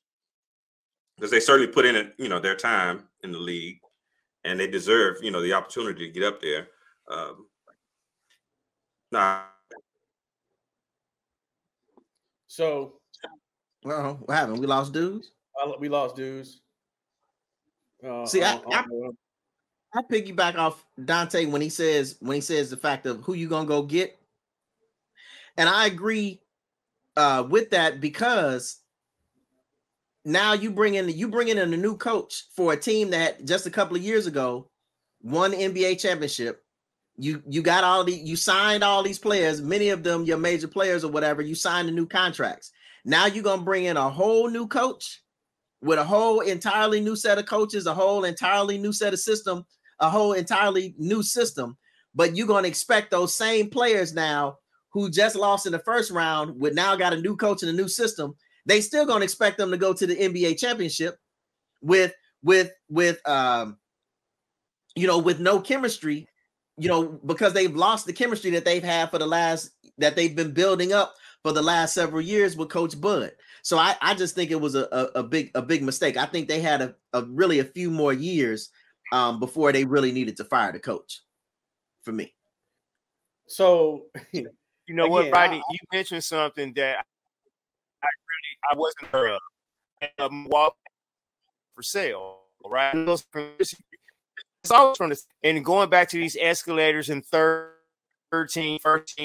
because they certainly put in, you know, their time in the league and they deserve, you know, the opportunity to get up there. Um, nah. So, well, what happened? We lost dudes. We lost dudes. Uh, See, I, I, I piggyback off Dante when he says when he says the fact of who you gonna go get, and I agree uh, with that because now you bring in you bring in a new coach for a team that just a couple of years ago won NBA championship. You you got all the you signed all these players, many of them your major players or whatever. You signed the new contracts. Now you're gonna bring in a whole new coach with a whole entirely new set of coaches, a whole entirely new set of system a whole entirely new system. But you're to expect those same players now who just lost in the first round with now got a new coach and a new system. They still going to expect them to go to the NBA championship with with with um you know with no chemistry you know because they've lost the chemistry that they've had for the last that they've been building up for the last several years with coach bud. So i i just think it was a, a, a big a big mistake. I think they had a, a really a few more years um, before they really needed to fire the coach for me. So, you know again, what, Rodney, you mentioned something that I wasn't Milwaukee um, for sale, right? It's always from the and going back to these escalators and third 13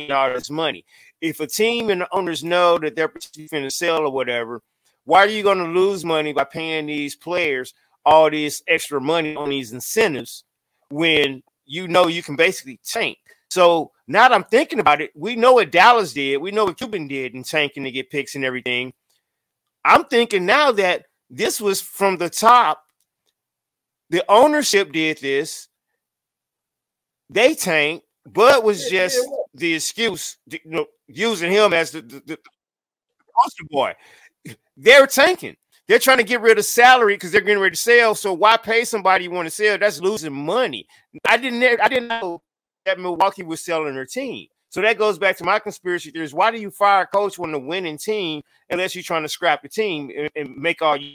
dollars money. If a team and the owners know that they're going to sell or whatever, why are you going to lose money by paying these players all this extra money on these incentives when you know you can basically tank? So now that I'm thinking about it, we know what Dallas did, we know what Cuban did in tanking to get picks and everything. I'm thinking now that this was from the top. The ownership did this. They tanked Bud was just the excuse, you know, using him as the, the, the poster boy. They're tanking. They're trying to get rid of salary because they're getting ready to sell. So why pay somebody you want to sell? That's losing money. I didn't. I didn't know that Milwaukee was selling their team. So that goes back to my conspiracy theories. Why do you fire a coach when the winning team unless you're trying to scrap the team and, and make all you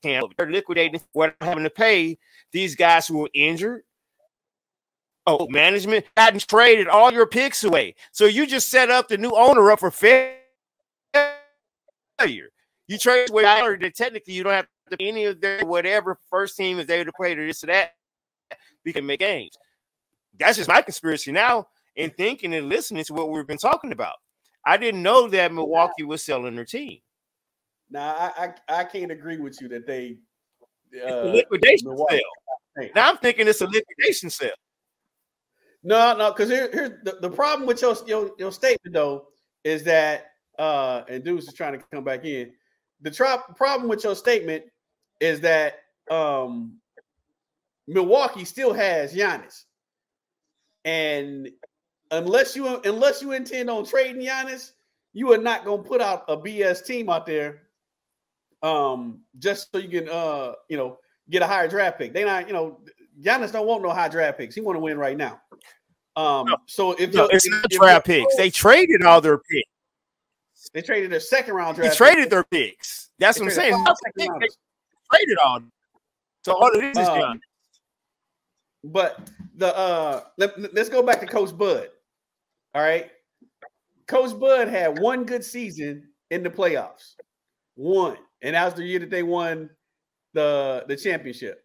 can? They're liquidating what having to pay these guys who were injured Oh, management hadn't traded all your picks away. So you just set up the new owner up for failure. You trade away that technically you don't have to any of their whatever first team is able to play to this or that. We can make games. That's just my conspiracy now and thinking and listening to what we've been talking about. I didn't know that Milwaukee was selling their team. Now I I, I can't agree with you that they uh, liquidation Milwaukee. sale. Now I'm thinking it's a liquidation sale. No, no, because here, here's the, the problem with your, your your statement though is that uh and Deuce is trying to come back in. The tro- problem with your statement is that um Milwaukee still has Giannis. And unless you unless you intend on trading Giannis, you are not gonna put out a BS team out there um just so you can uh you know get a higher draft pick. They not, you know, Giannis don't want no high draft picks. He want to win right now. Um, no, so if no, it's not draft picks, they traded all their picks. They traded their second round draft. They traded picks. their picks. That's they what I'm saying. They traded all. So all of this is um, But the uh, let, let's go back to Coach Bud. All right, Coach Bud had one good season in the playoffs, one, and that was the year that they won the the championship.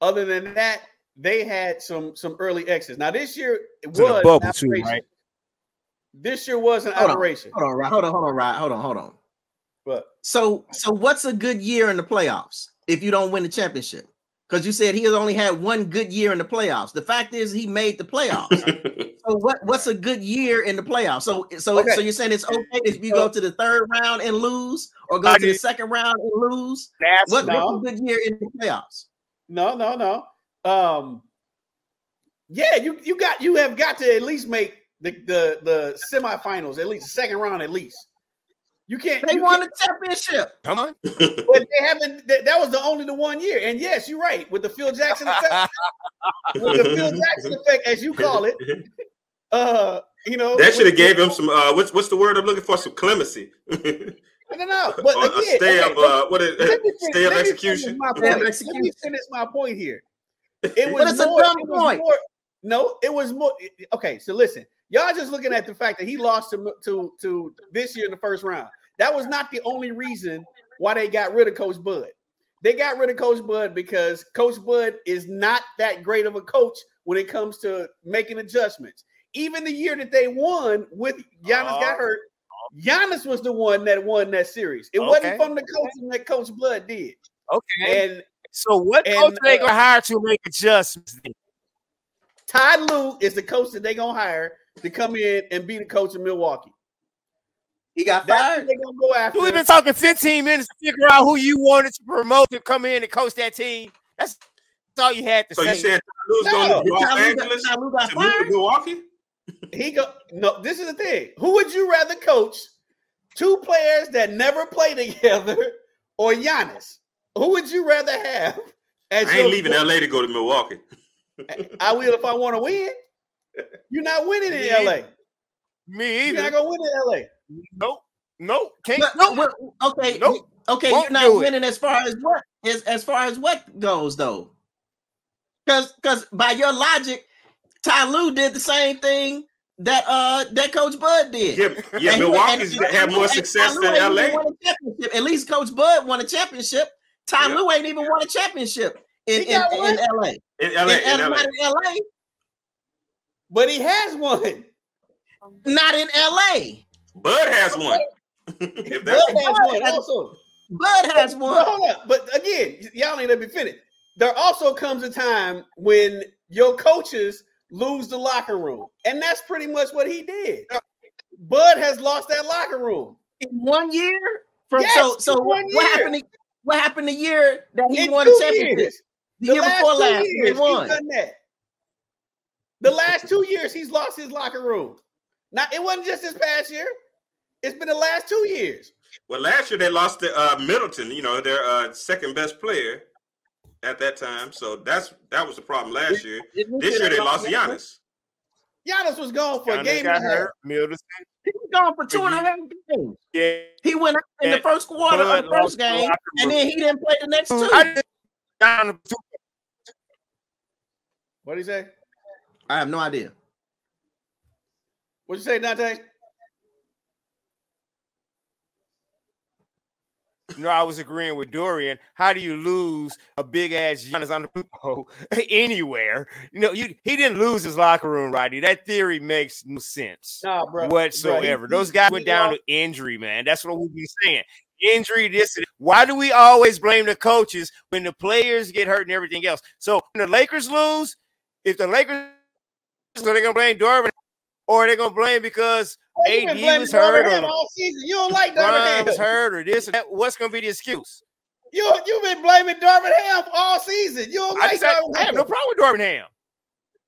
Other than that, they had some some early exits. Now this year it was a bubble too, right? This year was an hold operation. On, hold on, right? Hold on, hold on, right? Hold on, hold on. But so so what's a good year in the playoffs if you don't win the championship? Because you said he has only had one good year in the playoffs. The fact is he made the playoffs. so what what's a good year in the playoffs? So so okay. so you're saying it's okay if you go to the third round and lose, or go to the second round and lose? That's what, no. what's a good year in the playoffs? No, no, no. Um, yeah, you you got you have got to at least make the the the semifinals, at least second round, at least. You can't. They you won can't. a championship. Come on. but they haven't. That, that, was the only the one year. And yes, you're right with the Phil Jackson effect. with the Phil Jackson effect, as you call it. Uh, you know, that should have gave him some. Uh, what's what's the word I'm looking for? Some clemency. I don't know, but again, a stay okay, of uh, what is stay of execution. Let me finish my point here. It was but more, a dumb point. More, no, it was more. Okay, so listen, y'all just looking at the fact that he lost to to to this year in the first round. That was not the only reason why they got rid of Coach Bud. They got rid of Coach Bud because Coach Bud is not that great of a coach when it comes to making adjustments. Even the year that they won with Giannis uh, got hurt, Giannis was the one that won that series. It okay. wasn't from the coaching that Coach Bud did. Okay. And so what and, coach they gonna uh, hire to make adjustments? Ty Lue is the coach that they gonna hire to come in and be the coach of Milwaukee. He got fired. They gonna go after. We've been talking 15 minutes to figure out who you wanted to promote to come in and coach that team. That's, that's all you had to so say. So you said Lue's no, going to Los Angeles to move to Milwaukee? He go no. This is the thing. Who would you rather coach? Two players that never play together, or Giannis? Who would you rather have? I ain't leaving LA to go to Milwaukee. I will if I want to win. You're not winning in LA. Me either. You're not gonna win in LA. Nope. Nope. Can't. But, no, okay. Nope. Okay. Won't you're not winning it. as far as what as, as far as what goes though. Because because by your logic, Ty Lue did the same thing that uh that Coach Bud did. Yeah, yeah. Milwaukee's and- had more success than LA. even won a championship. At least Coach Bud won a championship. Ty Yeah. Lue ain't even won a championship in, He in, in. LA. In LA, in, in LA. In LA. But he has one. Not in LA. Bud has one. if Bud has one also. Bud has But one. hold up. But again, y'all ain't let me finish. There also comes a time when your coaches lose the locker room, and that's pretty much what he did. Bud has lost that locker room. In one year? From Yes, so so in one what year. happened? To, what happened the year that he In won two a championship? years. The, The year last before two last, years, he won. he's done that. The last two years, he's lost his locker room. Now, it wasn't just this past year. It's been the last two years. well, last year they lost to uh, Middleton. You know, their uh, second best player at that time. So that's that was the problem last year. This year they lost Giannis. Giannis was gone for a Giannis game got and a half. hurt. Middleton. He was gone for two and a half games. Yeah. He went out in the first quarter of the first game, and then he didn't play the next two. I didn't- What did he say? I have no idea. What'd you say, Dante? No, I was agreeing with Dorian. How do you lose a big ass Giannis on the anywhere? You know, you, he didn't lose his locker room, Rodney. That theory makes no sense Nah, bro. whatsoever. Bro, he- Those guys went down to injury, man. That's what we've been saying. Injury, this. and- Why do we always blame the coaches when the players get hurt and everything else? So when the Lakers lose, if the Lakers, are they're gonna blame Darvin, or are they're gonna blame because AD blaming was hurt Darvin Ham or all season. You don't like Darvin was Ham. hurt or this or that. What's gonna be the excuse? You you've been blaming Darvin Ham all season. You don't I, like Darvin Ham. have no problem with Darvin Ham.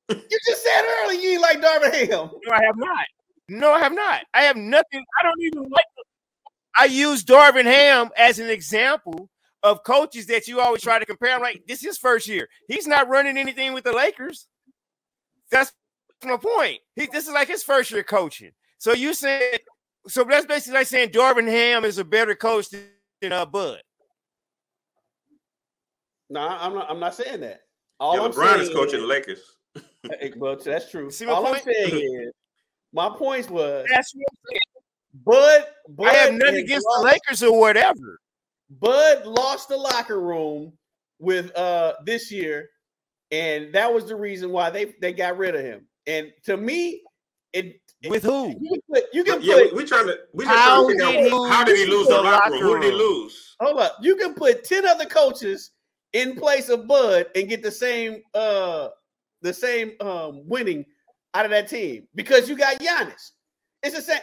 You just said earlier you like Darvin Ham. No, I have not. No, I have not. I have nothing. I don't even like. I use Darvin Ham as an example of coaches that you always try to compare. I'm like, this is his first year. He's not running anything with the Lakers. That's my point. He, this is like his first year coaching. So you said, so that's basically like saying Darvin Ham is a better coach than, than uh, Bud. No, I'm not. I'm not saying that. All Yeah, I'm LeBron saying is coaching the Lakers. Hey, Well, that's true. See my All point? I'm saying is, my points was That's what I'm. Bud. Bud I have nothing against lost- the Lakers or whatever. Bud lost the locker room with uh this year, and that was the reason why they they got rid of him. And to me, it With who? you can put you can Yeah, put we, we trying to we just How trying to figure did out he how did he lose lose the the locker room? Who did he lose? hold up. You can put 10 other coaches in place of Bud and get the same uh the same um winning out of that team because you got Giannis. It's the same.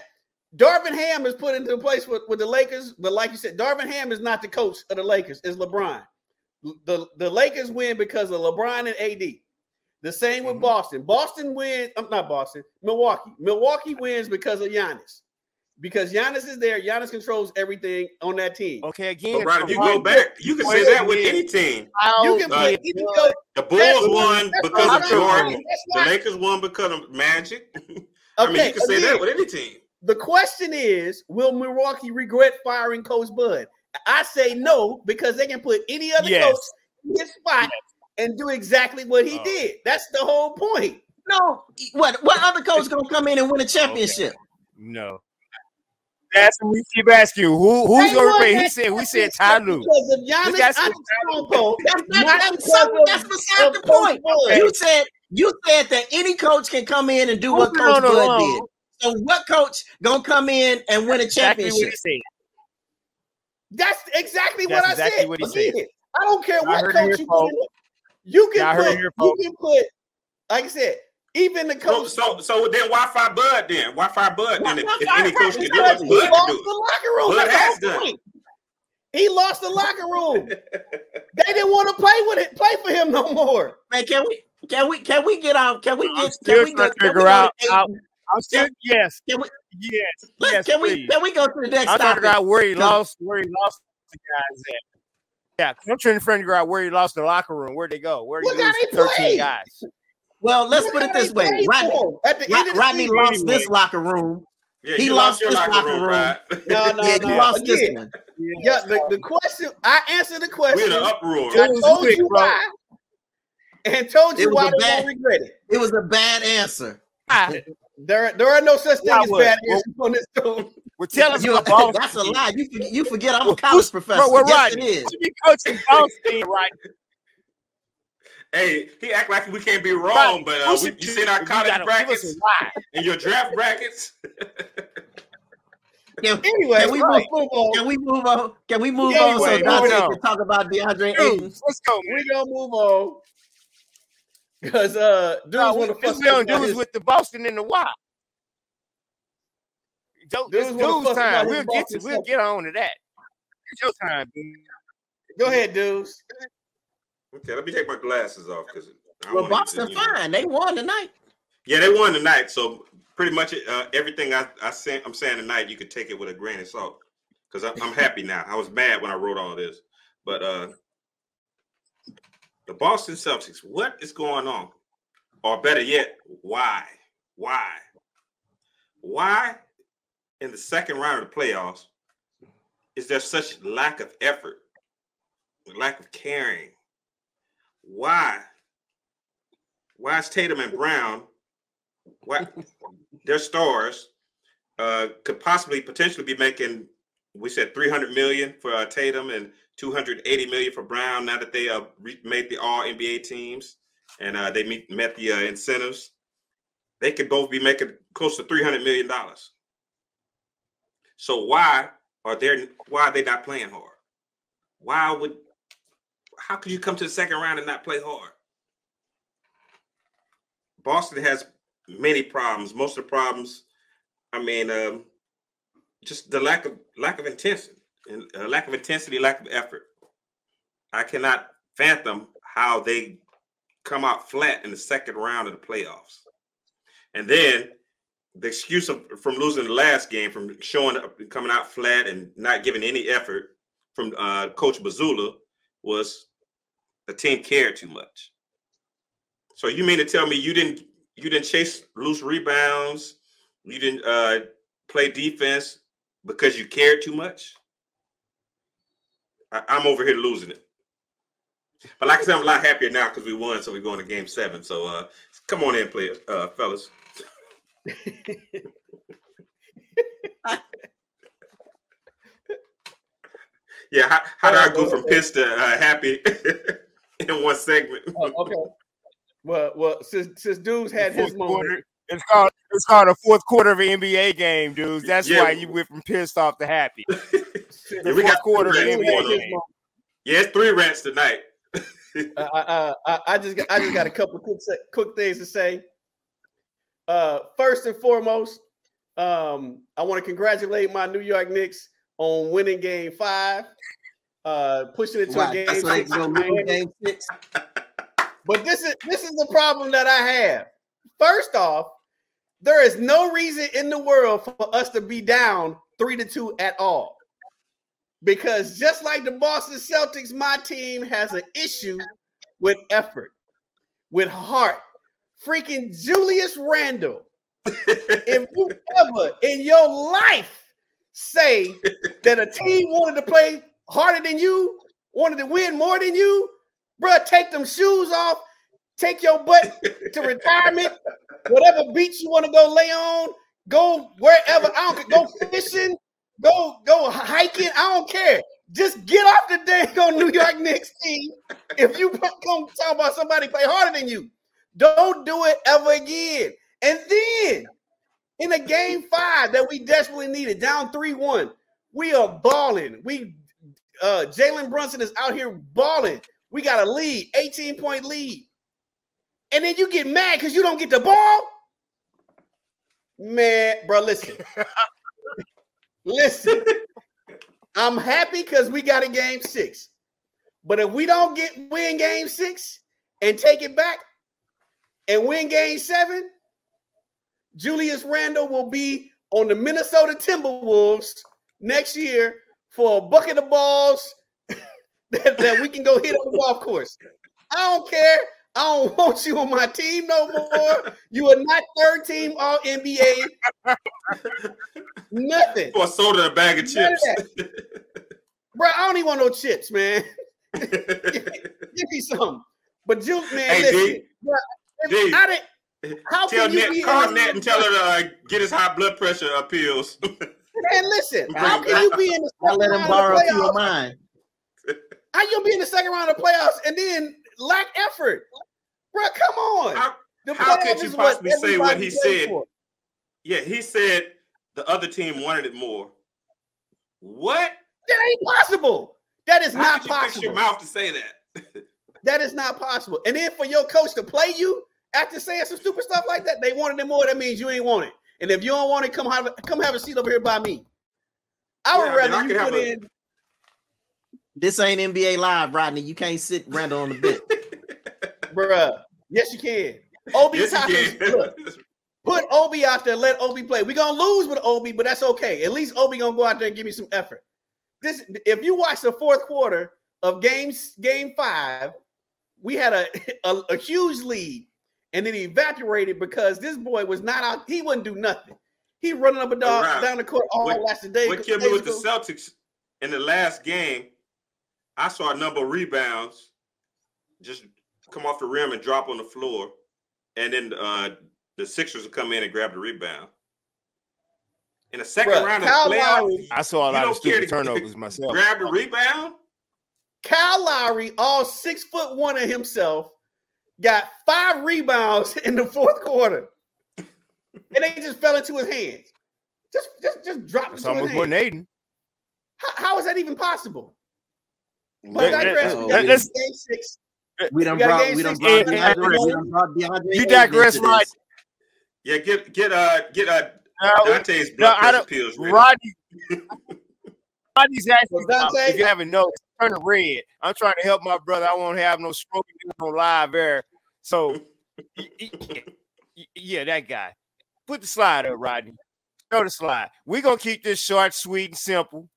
Darvin Ham is put into the place with, with the Lakers, but like you said, Darvin Ham is not the coach of the Lakers, it's LeBron. The, the Lakers win because of LeBron and AD. The same with Mhm. Boston. Boston wins, I'm not Boston, Milwaukee. Milwaukee wins because of Giannis. Because Giannis is there, Giannis controls everything on that team. Okay, again. But Brian, if you go back, you can say that with any team. You can Uh, put you can go The Bulls That's- won that's because of true. Jordan. The not- Lakers won because of Magic. I Okay, mean, you can say again, that with any team. the question is, will Milwaukee regret firing Coach Bud? I say no because they can put any other Yes. coach in his spot and do exactly what he Oh. did. That's the whole point. No, what what other coach gonna come in and win a championship? No. That's what we keep asking. Who who's They gonna won repay? He said we said championship Ty Lue. Because of Giannis Antetokounmpo, That's, not not, that's, some- that's beside of the point. Bud. You said you said that any coach can come in and do what Moving Coach on Bud along. did. So what coach gonna come in and win a Exactly what championship? he. That's exactly That's what exactly I said. what he said. I don't care I what heard it here, coach you folks. Put. in. You can heard put. here, You folks. can put. Like I said, even the So, coach. so, so then why fire Bud then? Why fire Bud then? If, Why if fire any coach can do it, he Bud lost do the locker room. Bud That's has done. point. He lost the locker room. they didn't want to play with it, play for him no more. Man, can we can we can we get off? Can we I'm get still can we go, trying to can figure go out to how- Ayton? I'm still yes, Can we yes, let- yes. can we can we go to the next I'm topic? figure out where he lost, where he lost the guys at. Yeah, 'cause I'm trying to figure out where he lost the locker room. Where'd they go? Where did Look he lose 13 played. guys? Well, let's Look put it this way. played Rodney. At the end Rod- Rodney lost anyway. this locker room. Yeah, He you lost this locker locker room, room. Rod. No, no, yeah, no. he lost this one. Yeah, the, the question I answered the question. We're question. in an uproar. I It was told quick, you bro. why, and told you why a they bad- won't regret it. It was a bad answer. Ah, There, there are no such thing Yeah, as bad answers on this show. Well, tell us You- what Boston that's a lie. You forget, you forget I'm a Well, college who's- professor. Well, well, yes, right. it is. You be coaching Boston, right? Hey, he act like we can't be wrong, Right. but uh, we, the- you seen our college gotta give us brackets and your draft brackets. Can, Anyway, can we right. move, move on. can we move on? Can we move Anyway, on so Dante moving on. can talk about DeAndre Ayton? Let's go. man. we gonna move on because uh, dudes No, want to we, fuss we don't about do his- is with the Boston and the why. Don't, Dudes it's wanna dude's fuss about time. We'll get to we'll get on to that. It's your time, dude. Go ahead, dudes. Okay, let me take my glasses off because Well, Boston fine. They won tonight. Yeah, they won tonight, so pretty much uh, everything I, I say, I'm saying tonight, you could take it with a grain of salt because I'm, I'm happy now. I was mad when I wrote all this, but uh, the Boston Celtics, what is going on? Or better yet, why? Why? Why in the second round of the playoffs is there such lack of effort, lack of caring? Why? Why is Tatum and Brown? Why their stars uh, could possibly potentially be making? We said 300 million for uh, Tatum and 280 million for Brown. Now that they uh, re- made the All NBA teams and uh, they meet, met the uh, incentives, they could both be making close to 300 million dollars. So why are they why are they not playing hard? Why would how could you come to the second round and not play hard? Boston has many problems. Most of the problems, I mean, um, just the lack of lack of intensity and uh, lack of intensity, lack of effort. I cannot fathom how they come out flat in the second round of the playoffs. And then the excuse of, from losing the last game, from showing up, coming out flat and not giving any effort from uh, Coach Mazzulla was the team cared too much. So you mean to tell me you didn't you didn't chase loose rebounds, you didn't uh, play defense because you cared too much? I, I'm over here losing it. But like I said, I'm a lot happier now because we won, so we're going to game seven. So uh, come on in, play, uh, fellas. yeah, how, how did I go from pissed to uh, happy in one segment? Oh, okay. Well, well, since since dudes had his moment, quarter. It's called it's called a fourth quarter of an NBA game, dudes. That's Yeah. why you went from pissed off to happy. Yeah, we got fourth quarter of three the dudes rants had going his on. moment, Yeah, it's three rants tonight. I, I, I, I just got, I just got a couple quick quick things to say. Uh, first and foremost, um, I want to congratulate my New York Knicks on winning Game Five, uh, pushing it to Wow, a Game that's why Six. they game six. But this is this is the problem that I have. First off, there is no reason in the world for us to be down three to two at all. Because just like the Boston Celtics, my team has an issue with effort, with heart. Freaking Julius Randle. if you ever in your life say that a team wanted to play harder than you, wanted to win more than you, bruh, take them shoes off, take your butt to retirement, whatever beach you want to go lay on, go wherever. I don't go fishing, go go hiking. I don't care. Just get off the dang on New York Knicks team. If you come talk about somebody play harder than you, don't do it ever again. And then in a game five that we desperately needed, down 3-1, we are balling. We uh Jalen Brunson is out here balling. We got a lead, 18 point lead. And then you get mad because you don't get the ball. Man, bro, listen. listen. I'm happy because we got a game six. But if we don't get win game six and take it back and win game seven, Julius Randle will be on the Minnesota Timberwolves next year for a bucket of balls that, that we can go hit on the golf course. I don't care. I don't want you on my team no more. You are not third team all NBA. Nothing. Or soda and a bag of chips. Bro, I don't even want no chips, man. Give me some. But Juke, man, Hey, listen. Bruh, if D. I didn't How Tell can you Net, be call in- Net and tell her to uh, get his high blood pressure appeals. Man, listen, how can you be in the I second let him round borrow of a of playoffs? mine. How you gonna be in the second round of playoffs and then lack effort? Bro, come on. How- The how could you is what possibly say what he said? for. yeah, he said the other team wanted it more. What? That ain't possible. That is How not could you fix your mouth to say that? That is not possible. And then for your coach to play you after saying some stupid stuff like that, they wanted it more. That means you ain't want it. And if you don't want it, come have a, come have a seat over here by me. I would Yeah, I mean, I rather you could put a- in. This ain't NBA Live, Rodney. You can't sit Randle on the bit. Bruh. Yes, you can. Obi yes, Toppins, you can. look, put Obi out there, let Obi play. We're gonna lose with Obi, but that's okay. At least Obi gonna go out there and give me some effort. This if you watch the fourth quarter of games game five, we had a, a, a huge lead and then he evaporated because this boy was not out, he wouldn't do nothing. He running up a dog Right. down the court all What- last day. what killed me with the Celtics in the last game, I saw a number of rebounds just come off the rim and drop on the floor, and then uh, the Sixers would come in and grab the rebound. In the second Bruh, round of Kyle the playoffs, Lowry- I saw a lot of stupid turnovers myself. grab the rebound. Kyle Lowry, all six foot one of himself, got five rebounds in the fourth quarter, and they just fell into his hands. Just, just, just dropped It's into his almost more hands. than Ayton. How, how is that even possible? But Let- digress. let- We got let's- game six. We done We got brought we done six. brought Yeah, DeAndre, we done brought DeAndre You digress, right? Yeah, get get uh get uh Now, Dante's no, blood I pressure don't- pills ready. Rodney, Rodney's asking Well, Dante- if you haven't noticed, turn to red. I'm trying to help my brother. I won't have no stroke on live air. So, yeah, that guy. Put the slide up, Rodney. Show the slide. We're gonna keep this short, sweet, and simple.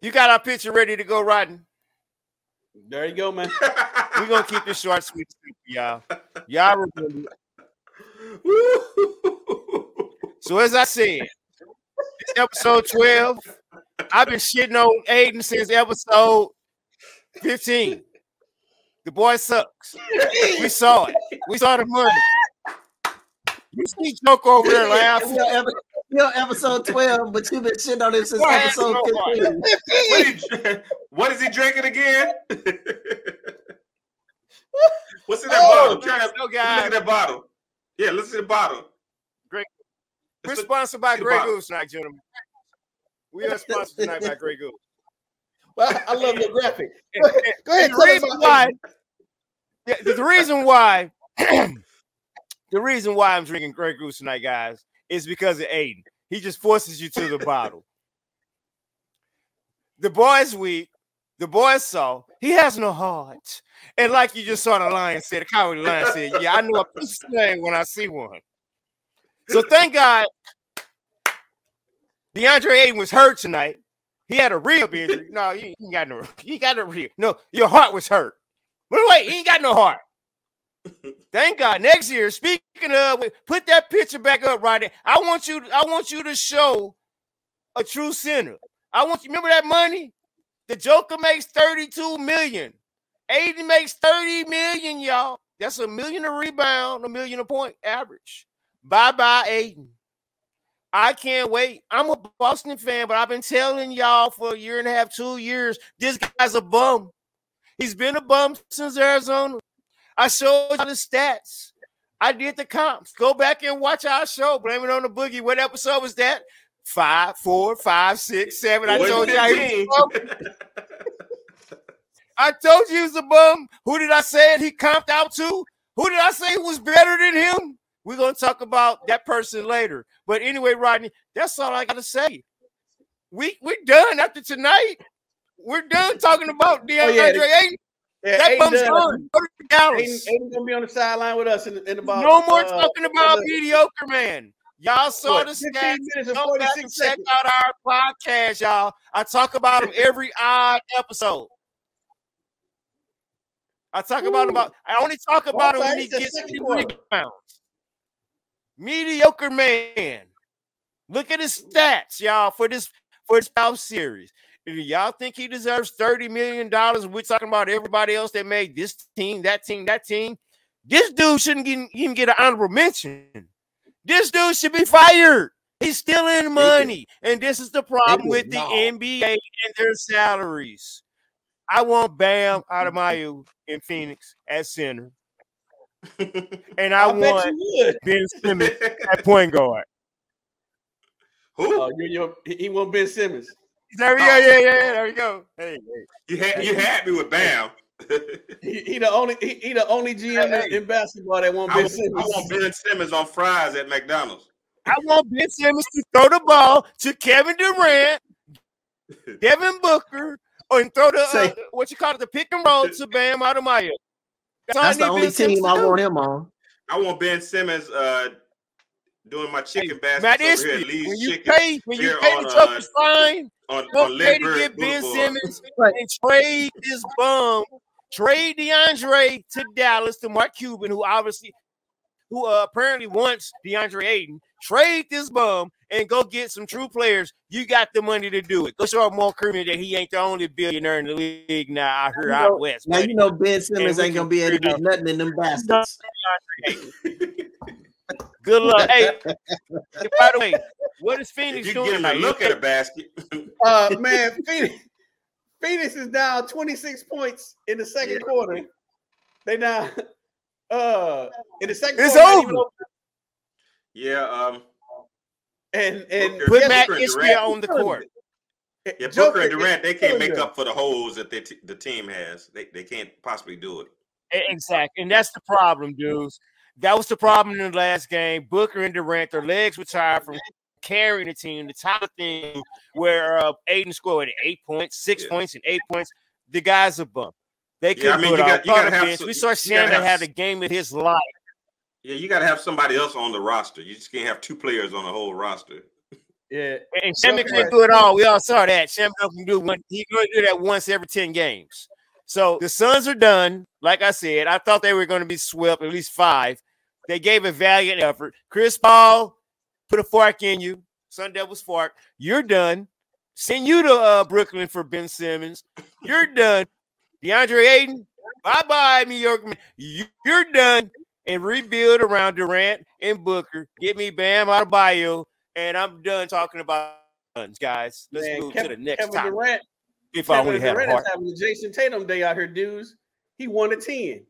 You got our picture ready to go, Rodney? There you go, man. We're gonna keep this short, sweet, and simple, y'all. Y'all remember. So as I said, it's episode 12. I've been shitting on Ayton since episode 15. The boy sucks. We saw it. We saw the money. You see Joke over there laughing. You're epi- episode 12, but you've been shitting on it since Why? episode Why? 15. what, what is he drinking again? What's in that Oh, bottle? Try to, no, look at that bottle. Yeah, listen to the bottle. Great. We're sponsored by see the Grey. Goose tonight, gentlemen. We are sponsored tonight by Grey Goose. Well, I love your graphic. Go ahead, go ahead. the reason why, yeah, the reason why, the reason why I'm drinking Grey Goose tonight, guys, is because of Ayton. He just forces you to the bottle. The boys weak. The boys saw he has no heart, and like you just saw the lion said, the cowardly lion said, "Yeah, I know a piece of thing when I see one." So thank God, DeAndre Ayton was hurt tonight. He had a real injury. No, you ain't got no. You got no real. No, your heart was hurt. But wait, he ain't got no heart. Thank God. Next year, speaking of, put that picture back up there. I want you. I want you to show a true sinner. I want you. Remember that money? The Joker makes thirty-two million. Ayton makes thirty million, y'all. That's a million a rebound, a million a point average. Bye bye, Ayton. I can't wait. I'm a Boston fan, but I've been telling y'all for a year and a half, two years, this guy's a bum. He's been a bum since Arizona. I showed you the stats. I did the comps. Go back and watch our show. Blame it on the boogie. What episode was that? Five, four, five, six, seven. I told you. I, was a bum. I told you he was a bum. Who did I say he comped out to? Who did I say was better than him? We're gonna talk about that person later. But anyway, Rodney, that's all I gotta say. We we're done after tonight. We're done talking about DeAndre Oh, yeah. Ayton. Yeah, That bum's gone. Go Dallas. Ayton gonna be on the sideline with us in, in about No more uh, talking about mediocre, man. Y'all saw the stats. Come back and check seconds. out our podcast, y'all. I talk about them every odd episode. I talk about Ooh. about. I only talk about him when he the gets second three quarter. Mediocre man. Look at his stats, y'all, for this for this playoff series. If y'all think he deserves thirty million dollars, we're talking about everybody else that made this team, that team, that team. This dude shouldn't get, even get an honorable mention. This dude should be fired. He's stealing money. And this is the problem with the NBA and their salaries. I want Bam Adebayo in Phoenix at center. and I, I want. Ben Simmons at point guard. Who? Oh, you, you, he want Ben Simmons. There we go. Yeah, yeah, yeah. There we go. Hey, hey. You had you had me with Bam. He, he the only he, he the only GM Hey, hey. in basketball that want I, Ben want- I Simmons. want Ben Simmons on fries at McDonald's. I want Ben Simmons to throw the ball to Kevin Durant, Devin Booker, or and throw the uh, what you call it, the pick and roll to Bam Adebayo. That's, That's the only Ben team to I want him on. I want Ben Simmons uh, doing my chicken Hey, baskets Matt over here at Lee's when you Chicken pay when you pay on, the uh, toughest fine, on, don't on pay to get Ben Boulevard. Simmons and trade this bum, trade DeAndre to Dallas to Mark Cuban, who obviously, who uh, apparently wants DeAndre Ayton. Trade this bum and go get some true players. You got the money to do it. Go show Mark Cuban that he ain't the only billionaire in the league now out here You out know- west. Now buddy. you know Ben Simmons ain't gonna be able to figure get nothing in them baskets. Good luck. hey, by the way, what is If Phoenix you doing? get him to look at a basket, Uh man, Phoenix, Phoenix is down 26 points in the second quarter. They now uh in the second It's quarter not over. Yeah, um, and and Booker- Put guess Matt and Ishbia Durant. on the court. what? yeah, Joker Booker and Durant, they can't make up for the holes that they t- the team has. They they can't possibly do it. Exactly. And that's the problem, dudes. That was the problem in the last game. Booker and Durant, their legs were tired from carrying the team. The type of thing where uh, Ayton scored eight points, six Yeah. points, and eight points. The guy's a bump. They couldn't I mean, put you out got- you gotta have bench. some- We saw you gotta Shannon have have s- a game of his life. Yeah, you got to have somebody else on the roster. You just can't have two players on the whole roster. Yeah, And Shannon Okay. couldn't do it all. We all saw that. Shannon can do one. He going to do that once every 10 games. So the Suns are done. Like I said, I thought they were going to be swept at least five. They gave a valiant effort. Chris Paul put a fork in you. Sun Devils fork. You're done. Send you to uh, Brooklyn for Ben Simmons. You're done. DeAndre Ayton, bye bye, New York. You're done. And rebuild around Durant and Booker. Get me Bam Adebayo. And I'm done talking about guns, guys. Let's man, move Kevin, to the next Kevin topic. Durant, if I Kevin only had a Durant heart. is having a Jayson Tatum day out here, dudes. He won a 10.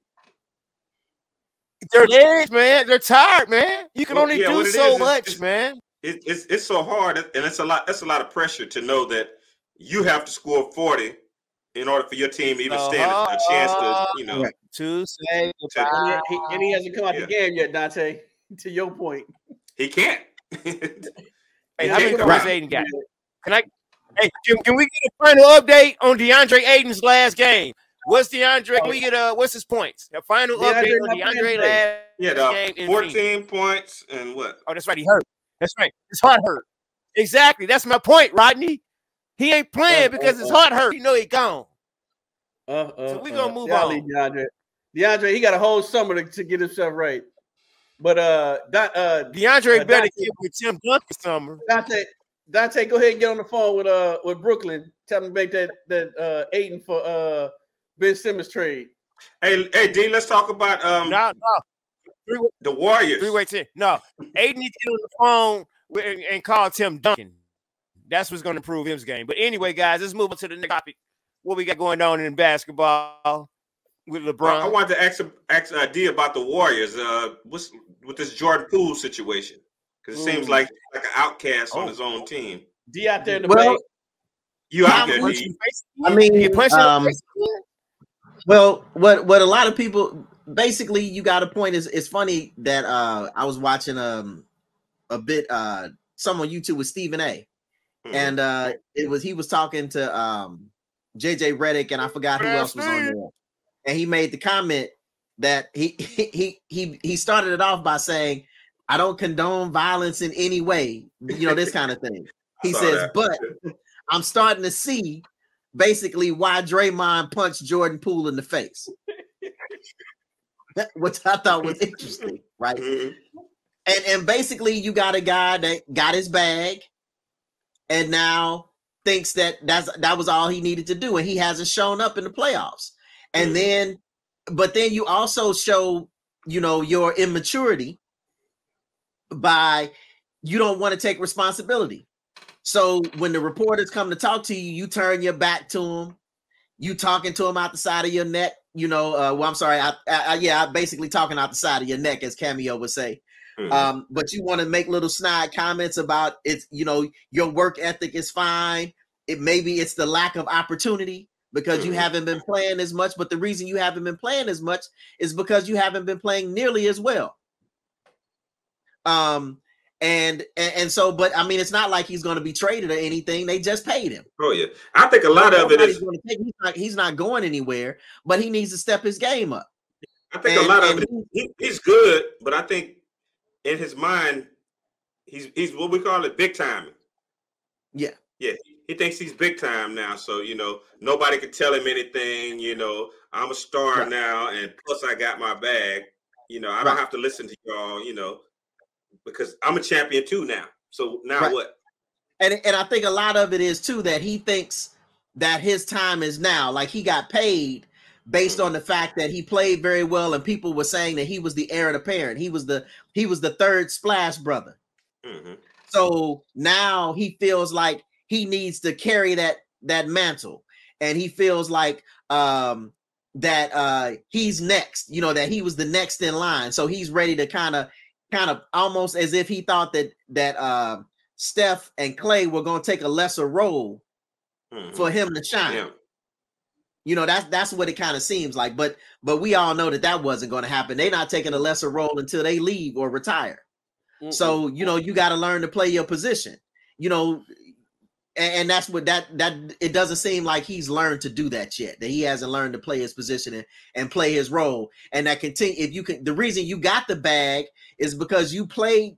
Their legs, man, they're tired, man. You can Well, only yeah, do so is, is- much, is- man. It, it's it's so hard, and it's a lot. That's a lot of pressure to know that you have to score forty in order for your team to even uh-huh, stand a, a chance to, you know. Right. To say And goodbye. he, he- and he hasn't come out Yeah. the game yet, Dante. To your point. He can't. Hey, how many Right. points Ayton got? Can I? Hey, can, can we get a final update on DeAndre Ayton's last game? What's DeAndre? Can we get a what's his points? A final DeAndre update on playing DeAndre last yeah, uh, game the in fourteen points and what? Oh, that's right. He hurt. That's right. His heart hurt. Exactly. That's my point, Rodney. He ain't playing Uh, because uh, his heart hurt. You know he gone. Uh, uh, So we gonna uh, move y'all on. DeAndre. DeAndre, he got a whole summer to, to get himself right. But uh, Don, uh, DeAndre Uh, better get with Tim Duncan summer. Dante, Dante, go ahead and get on the phone with uh with Brooklyn. Tell them to make that that uh Ayton for uh Ben Simmons trade. Hey, hey, Dean, let's talk about um No, no. The Warriors. three way ten. No. Ayton needs to get on the phone with, and, and call Tim Duncan. That's what's going to improve his game. But anyway, guys, let's move on to the next topic. What we got going on in basketball with LeBron? I wanted to ask, ask uh, D about the Warriors. Uh, what's with this Jordan Poole situation? Because it seems like like an outcast on Oh. his own team. D out there in the Well, paint. You out there, Punch D? in I mean, You punch um. Well, what what a lot of people basically you got a point is it's funny that uh I was watching um a bit uh some on YouTube with Stephen A. And uh it was he was talking to um JJ Redick and I forgot who else was on there. And he made the comment that he he he he started it off by saying, I don't condone violence in any way, you know, this kind of thing. He says, that. but I'm starting to see basically why Draymond punched Jordan Poole in the face. Which I thought was interesting, right? Mhm. And and basically you got a guy that got his bag and now thinks that that's that was all he needed to do and he hasn't shown up in the playoffs. And Mhm. then but then you also show you know, your immaturity by you don't want to take responsibility. So when the reporters come to talk to you, you turn your back to them. You talking to them out the side of your neck. You know, uh, well, I'm sorry. I, I, yeah, I basically talking out the side of your neck, as Cameo would say. Mm-hmm. Um, but you want to make little snide comments about it's, you know, your work ethic is fine. It maybe it's the lack of opportunity because mm-hmm. you haven't been playing as much. But the reason you haven't been playing as much is because you haven't been playing nearly as well. Um, and, and and so, but I mean, it's not like he's going to be traded or anything. They just paid him. Oh yeah, I think a lot of it is take, he's, not, he's not going anywhere, but he needs to step his game up. I think and, a lot of it, he, he's good, but I think in his mind, he's he's what we call it big time. Yeah, yeah, he thinks he's big time now. So you know, nobody could tell him anything. You know, I'm a star right. now, and plus I got my bag. You know, I don't have to listen to y'all. You know, because I'm a champion too now. So now right. what? And and I think a lot of it is too that he thinks that his time is now. Like he got paid based on the fact that he played very well, and people were saying that he was the heir apparent. He was the he was the third splash brother. Mm-hmm. So now he feels like he needs to carry that that mantle, and he feels like um that uh he's next. You know that he was the next in line. So he's ready to kind of kind of almost as if he thought that that uh, Steph and Clay were going to take a lesser role mm-hmm. for him to shine. Yeah. You know that's that's what it kind of seems like, but but we all know that that wasn't going to happen. They're not taking a lesser role until they leave or retire. Mm-hmm. So you know you got to learn to play your position. You know and, and, that's what that that it doesn't seem like he's learned to do that yet. That he hasn't learned to play his position and, and play his role. And that continue if you can the reason you got the bag is because you played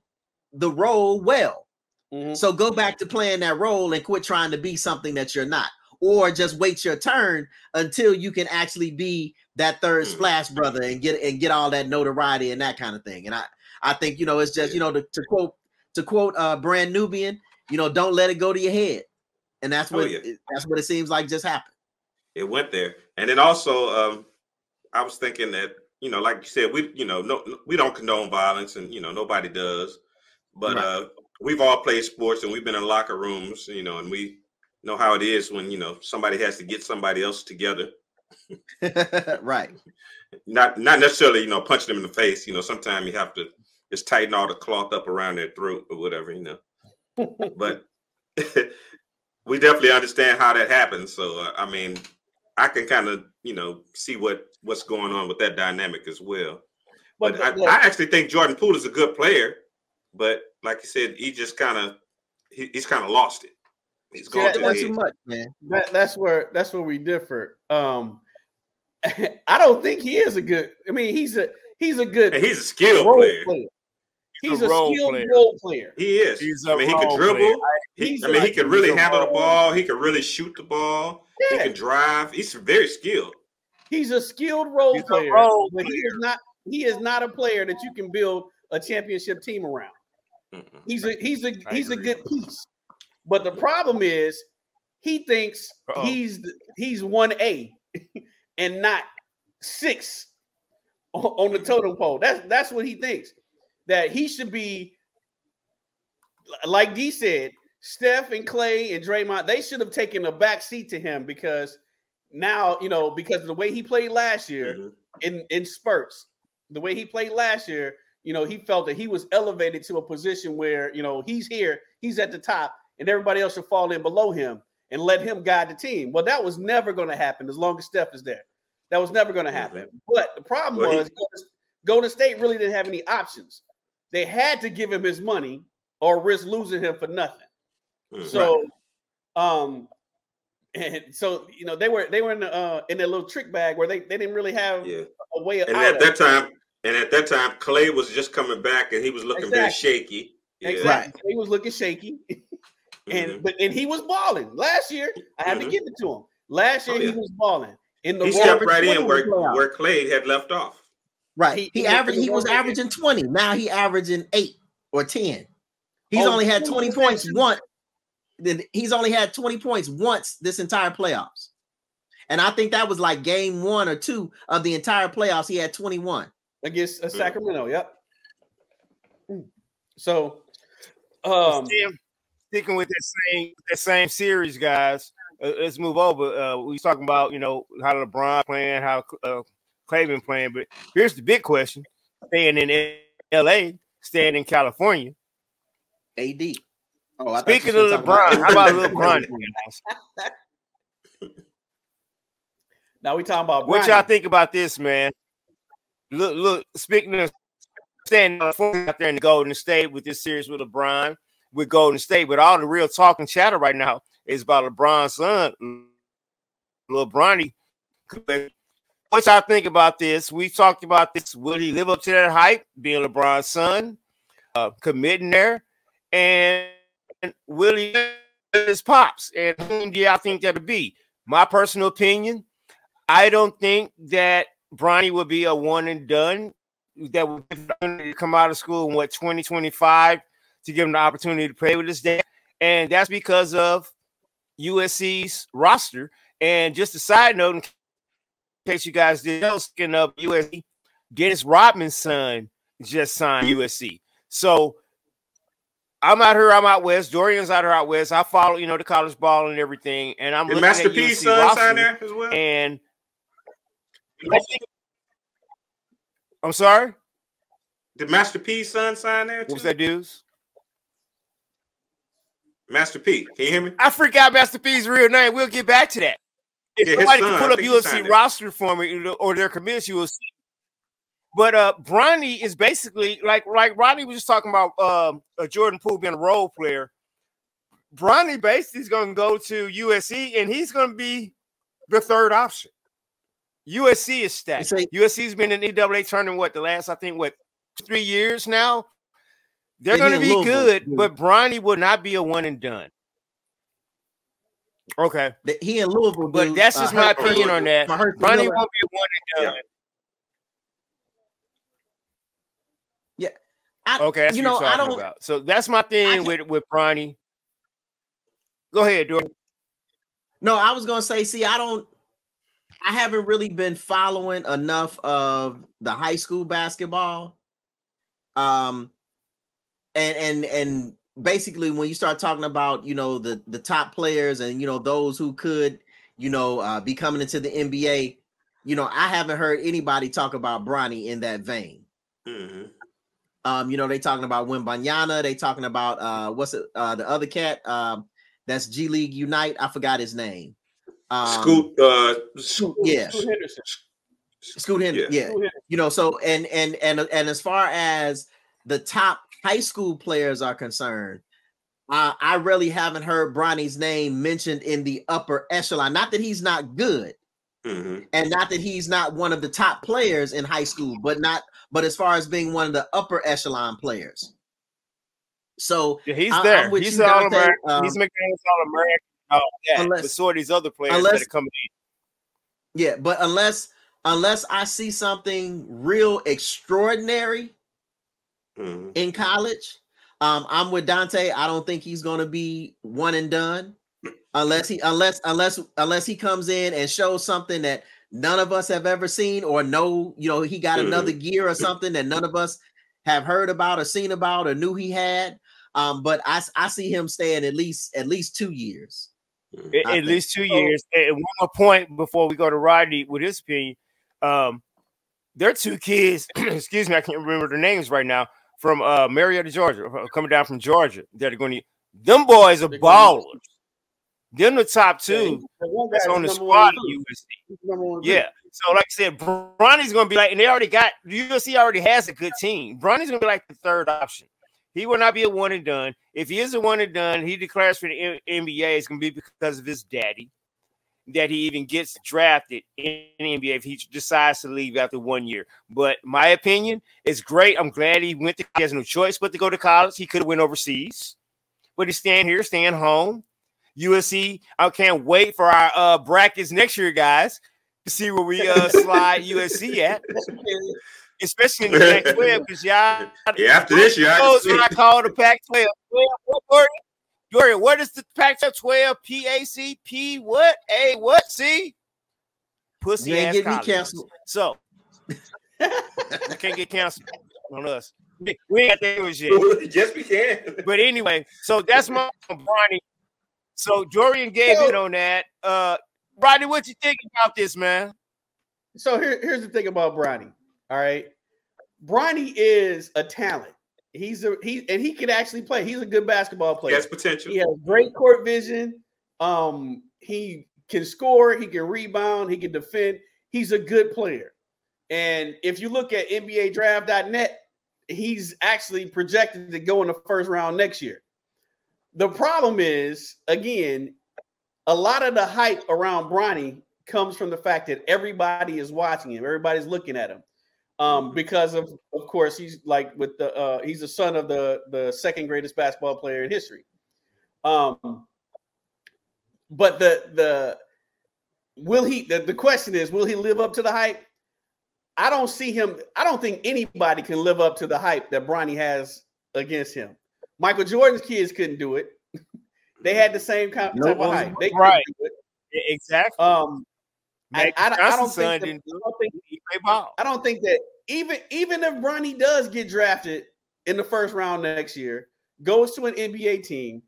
the role well. Mm-hmm. So go back to playing that role and quit trying to be something that you're not. Or just wait your turn until you can actually be that third mm. splash brother and get and get all that notoriety and that kind of thing. And I I think you know it's just you know to, to quote to quote uh Brand Nubian, you know, don't let it go to your head and that's oh, what oh, yeah. that's what it seems like just happened. It went there, and then also, um, I was thinking that you know, like you said, we you know, no, we don't condone violence, and you know, nobody does, but right. uh, we've all played sports, and we've been in locker rooms, you know, and we know how it is when you know somebody has to get somebody else together. right. Not not necessarily, you know, punch them in the face. You know, sometimes you have to just tighten all the cloth up around their throat or whatever, you know. but we definitely understand how that happens. So uh, I mean, I can kind of you know see what what's going on with that dynamic as well. But, but I, I, actually think Jordan Poole is a good player, but like you said, he just kind of he, he's kind of lost it. He's going yeah, that's too much, man. That, that's where that's where we differ. Um, I don't think he is a good. I mean, he's a he's a good. And he's a skilled player. player. He's, a, a skilled player. role player. He is. He's I mean, he can dribble. He, I mean, he can really handle the ball. He can really shoot the ball. Yeah. He can drive. He's very skilled. He's a skilled role he's player, role but player. he is not. He is not a player that you can build a championship team around. mm He's a he's a I he's agree. a good piece. But the problem is, he thinks Uh-oh. he's he's one A and not six on the totem pole. That's that's what he thinks that he should be, like D said, Steph and Clay and Draymond, they should have taken a back seat to him because now, you know, because of the way he played last year mm-hmm. in, in spurts, the way he played last year, you know, he felt that he was elevated to a position where, you know, he's here, he's at the top, and everybody else should fall in below him and let him guide the team. Well, that was never going to happen as long as Steph is there. That was never going to happen. Mm-hmm. But the problem well, was he- Golden State really didn't have any options. They had to give him his money or risk losing him for nothing. Mm-hmm. So, um, and so you know they were they were in the, uh, in their little trick bag where they, they didn't really have yeah. a way of. And at that time, and at that time, Clay was just coming back and he was looking exactly. very shaky. Yeah. Exactly, he was looking shaky, and but and he was balling last year. I had mm-hmm. to give it to him. Last year oh, yeah. he was balling. In the he stepped right in where, where Clay had left off. Right. He, he, he averaged. He was averaging twenty. Now he averaging eight or ten. He's oh, only had twenty points once. He's only had twenty points once this entire playoffs, and I think that was like game one or two of the entire playoffs. He had twenty one. against uh, Sacramento. Yep. So, um, sticking with that same that same series, guys. Uh, let's move over. Uh, we was talking about you know how LeBron playing, how uh, Clayton playing, but here's the big question: staying in L.A., staying in California. AD. Oh, Speaking of LeBron, how about LeBron? now we talking about what y'all think about this, man? Look, look. Speaking of standing out there in the Golden State with this series with LeBron, with Golden State, but all the real talk and chatter right now is about LeBron's son, LeBronny. What y'all think about this? We talked about this. Will he live up to that hype, being LeBron's son, uh, committing there, and will he his pops? And whom do y'all think that'll be? My personal opinion, I don't think that Bronny will be a one and done. That will come out of school in what 2025 to give him the opportunity to play with his dad, and that's because of USC's roster. And just a side note, in case you guys didn't know, speaking of USC, Dennis Rodman's son just signed USC. So I'm out here. I'm out west. Dorian's out here out west. I follow, you know, the college ball and everything. And I'm Did Master P's son sign there as well. And I'm sorry. Did Master P's son sign there? Too? What's that, dudes? Master P. Can you hear me? I forgot Master P's real name. We'll get back to that. If yeah, somebody son, can pull up USC roster for me or their committees, you will see. But uh Bronny is basically like like Rodney was just talking about um uh, Jordan Poole being a role player. Bronny basically is going to go to USC and he's going to be the third option. USC is stacked. USC's been in the NCAA tournament what the last I think what three years now. They're going to be good, but Bronny will not be a one and done. Okay, he and Louisville, but that's just uh, my opinion on that. Bronny won't be a one and done. Yeah. I, okay, you know I don't. About. So that's my thing with with Bronny. Go ahead, do No, I was gonna say, see, I don't. I haven't really been following enough of the high school basketball. Um, and and and basically when you start talking about you know the the top players and you know those who could you know uh, be coming into the NBA, you know I haven't heard anybody talk about Bronny in that vein. Mm-hmm. Um, you know they talking about Wembanyama, they talking about uh, what's it uh, the other cat um, that's G League Ignite. I forgot his name. Um, Scoot, uh, Scoot, yeah, Scoot Henderson. Scoot Henderson, yeah. yeah. You know, so and and and and as far as the top high school players are concerned, uh, I really haven't heard Bronny's name mentioned in the upper echelon. Not that he's not good, mm-hmm. and not that he's not one of the top players in high school, but not but as far as being one of the upper echelon players. So yeah, he's I, there. He's all American. Um, he's McDonald's all American. Oh, yeah. Unless, but so are these other players unless, that are coming in. Yeah, but unless unless I see something real extraordinary mm-hmm. in college. Um, I'm with Dante. I don't think he's going to be one and done unless he unless unless unless he comes in and shows something that none of us have ever seen or know. You know, he got mm-hmm. another gear or something that none of us have heard about or seen about or knew he had. Um, but I I see him staying at least at least two years. At, at least two years. And one more point before we go to Rodney with his opinion. Um, there are two kids. excuse me, I can't remember their names right now from uh, Marietta, Georgia, uh, coming down from Georgia. That are going to them boys are ballers. Them the top two yeah, that's on the squad USC. Yeah. So like I said, Bronny's gonna be like, and they already got USC already has a good team. Bronny's gonna be like the third option. He will not be a one and done. If he is a one and done, he declares for the NBA. It's gonna be because of his daddy that he even gets drafted in the NBA if he decides to leave after one year. But my opinion is great. I'm glad he went to he has no choice but to go to college. He could have went overseas, but he's staying here, staying home. USC, I can't wait for our uh, brackets next year, guys, to see where we uh, slide USC at. Especially in the Pac-12, because y'all. Yeah, after this year, I knows what I call the Pac-12. Dorian, what is the Pac-12 12 PACP? What? A what? C? Pussy ass canceled. So we can't get canceled on us. We we ain't got that news yet. yes, we can. But anyway, so that's my Bronny. So Dorian gave So- it on that. Uh Rodney, what you think about this, man? So here, here's the thing about Bronny. All right, Bronny is a talent. He's a he and he can actually play. He's a good basketball player. Yes, potential. He has great court vision. Um, he can score. He can rebound. He can defend. He's a good player. And if you look at NBA Draft.net, he's actually projected to go in the first round next year. The problem is, again, a lot of the hype around Bronny comes from the fact that everybody is watching him, everybody's looking at him. Um, because of, of course, he's like with the uh, he's the son of the the second greatest basketball player in history. Um, but the the will he the, the question is will he live up to the hype? I don't see him. I don't think anybody can live up to the hype that Bronny has against him. Michael Jordan's kids couldn't do it. they had the same kind No type of hype. They Right. do it. Exactly. Um, I, I, I don't think son that, didn't do I don't think He play ball. I don't think that even even if Bronny does get drafted in the first round next year, goes to an NBA team,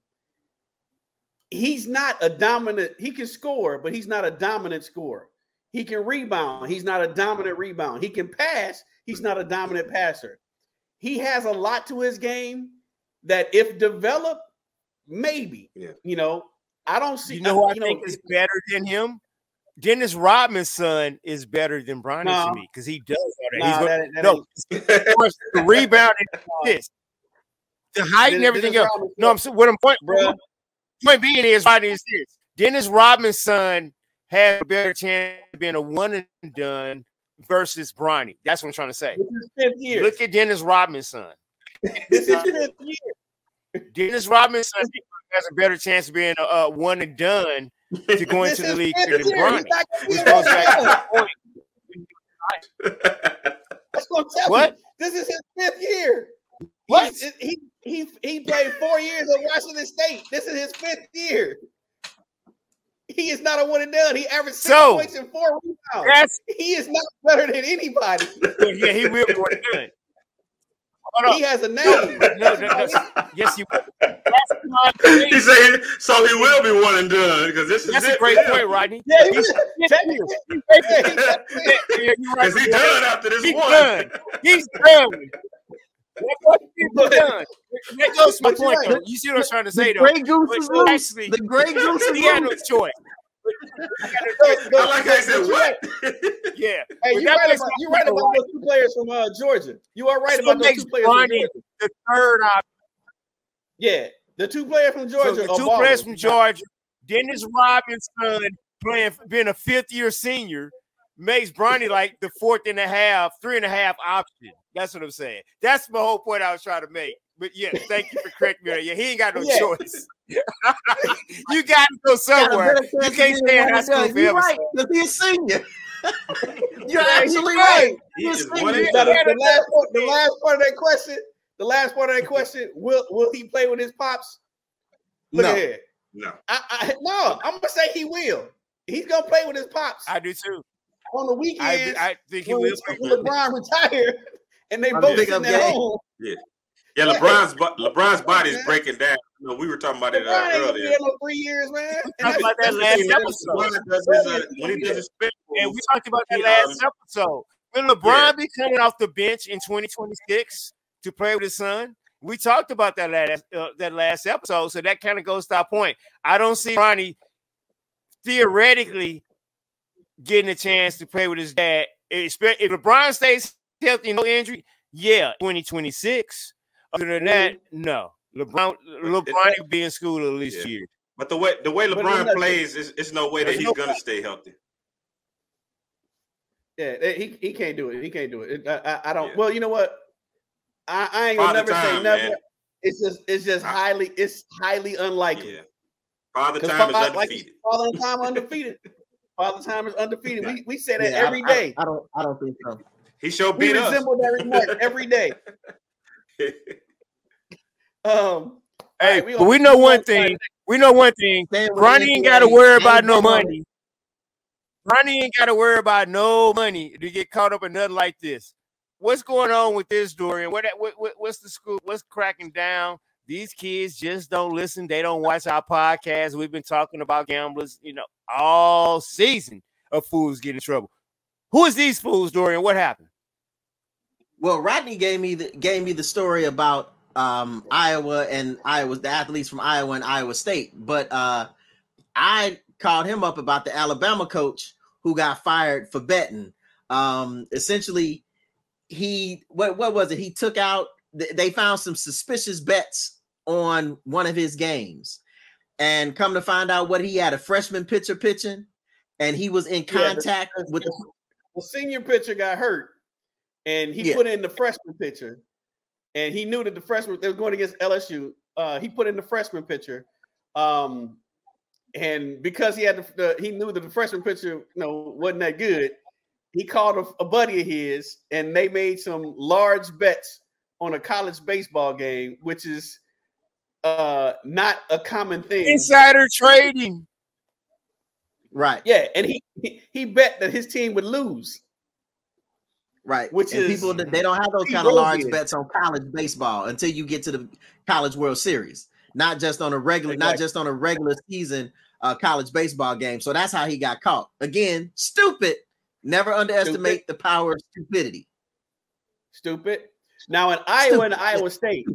he's not a dominant. He can score, but he's not a dominant scorer. He can rebound. He's not a dominant rebound. He can pass. He's not a dominant passer. He has a lot to his game that, if developed, maybe Yeah. you know. I don't see. You know who I you think is better than him? Dennis Rodman's son is better than Bronny No. to me because he does all that. Nah, He's that- that no, the rebound and this, the height and everything Dennis else. No, I'm saying what I'm point, Bruh. point being is Rodney is this. Dennis Rodman's son has a better chance of being a one and done versus Bronny. That's what I'm trying to say. Fifth year. Look at Dennis Rodman's son. this is fifth year. Dennis Rodman's son has a better chance of being a, a one and done to go into the league fifth than year. Bronny. He's gonna Which goes the back to NFL. the point. That's what I'm telling What? you. This is his fifth year. What? He, he, he played four years at Washington State. This is his fifth year. He is not a one and done. He averaged six So, points and four rebounds. He is not better than anybody. yeah, he will go and done. Hold He has a name. No, no, no. Yes, he will. That's my he said so he will be one and done because this is That's a great point, Rodney. Yeah, he- He's technically, He's yeah, he- Yeah, you're. Is he done after this He's one? done. He's done. What he's done. That goes to my point, right. though. You see what I'm trying to say, The though? gray goose But is loose. actually- The gray goose is He had no choice. I like how he said But you're right. what? Yeah. Hey, you that right about my you right about those two players from uh, Georgia. You are right So about those two players. From Georgia. the third option. Yeah, the two players from So Georgia. the two ballers. players from Georgia, Dennis Robinson playing being a fifth year senior makes Bronny like the fourth and a half, three and a half option. That's what I'm saying. That's my whole point I was trying to make. But yeah, thank you for correcting me. on. Yeah, he ain't got no Yeah. choice. you got to go somewhere. You can't stay in high school You're forever. right, because he's a senior. You're Yeah, actually he's right. He He's is senior. the, the last part, the last part of that question, the last part of that question, will will he play with his pops? Look No. at here. No. I, I, no, I'm gonna say he will. He's gonna play with his pops I do too. on the I, weekends. I think he when, will. when LeBron retire, and they On the both big sitting up at game. home. Yeah, Yeah. LeBron's bo- LeBron's body is breaking down. You know, we were talking about it uh, LeBron ain't gonna earlier. there no three years, man. And Talked about that the last episode. Does his, uh, when he does his And we talked about that last episode. Will LeBron yeah. be coming off the bench in 2026 to play with his son? We talked about that last uh, that last episode, so that kind of goes to our point. I don't see Bronny theoretically getting a chance to play with his dad. If LeBron stays healthy, no injury, yeah, 2026. Other than that, no. LeBron, LeBron will be in school at least Yeah. year. but the way the way LeBron look- plays, is it's no way that he's no gonna way. stay healthy. Yeah, he, he can't do it. He can't do it. I, I, I don't. Yeah. Well, you know what? I, I ain't gonna Father never say time, never. man. It's just it's just highly it's highly unlikely. Yeah, Father 'Cause Time is Fa- like undefeated. Father Time undefeated. Father Time is undefeated. We, we say that Yeah, every I, day. I, I don't. I don't think so. He showed we us. resemble that remark every day. Um, Hey, right, we but we know one gonna- thing. We know one thing. Bronny ain't got to worry about no going- money. Bronny ain't got to worry about no money to get caught up in nothing like this. what's going on with this, Dorian? What, what, what what's the school? What's cracking down? These kids just don't listen. They don't watch our podcast. We've been talking about gamblers, you know, all season of fools get in trouble. Who is these fools, Dorian? What happened? Well, Rodney gave me the gave me the story about um, Iowa and Iowa, the athletes from Iowa and Iowa State. But uh, I called him up about the Alabama coach who got fired for betting. Um, essentially, he what what was it? He took out. They found some suspicious bets on one of his games, and come to find out, what he had a freshman pitcher pitching, and he was in contact yeah, the, with the, the senior pitcher got hurt, and he yeah. put in the freshman pitcher, and he knew that the freshman they were going against LSU. Uh, he put in the freshman pitcher, um, and because he had the, the, he knew that the freshman pitcher you know wasn't that good, he called a, a, buddy of his, and they made some large bets on a college baseball game, which is uh not a common thing. Insider trading. Right. Yeah, and he he, he bet that his team would lose. Right. Which and is people they don't have those kind of large bets on college baseball until you get to the college world series. Not just on a regular, exactly. not just on a regular season uh, college baseball game. So that's how he got caught. Again, stupid. Never underestimate stupid. the power of stupidity. Stupid. Now in Iowa stupid. and Iowa State,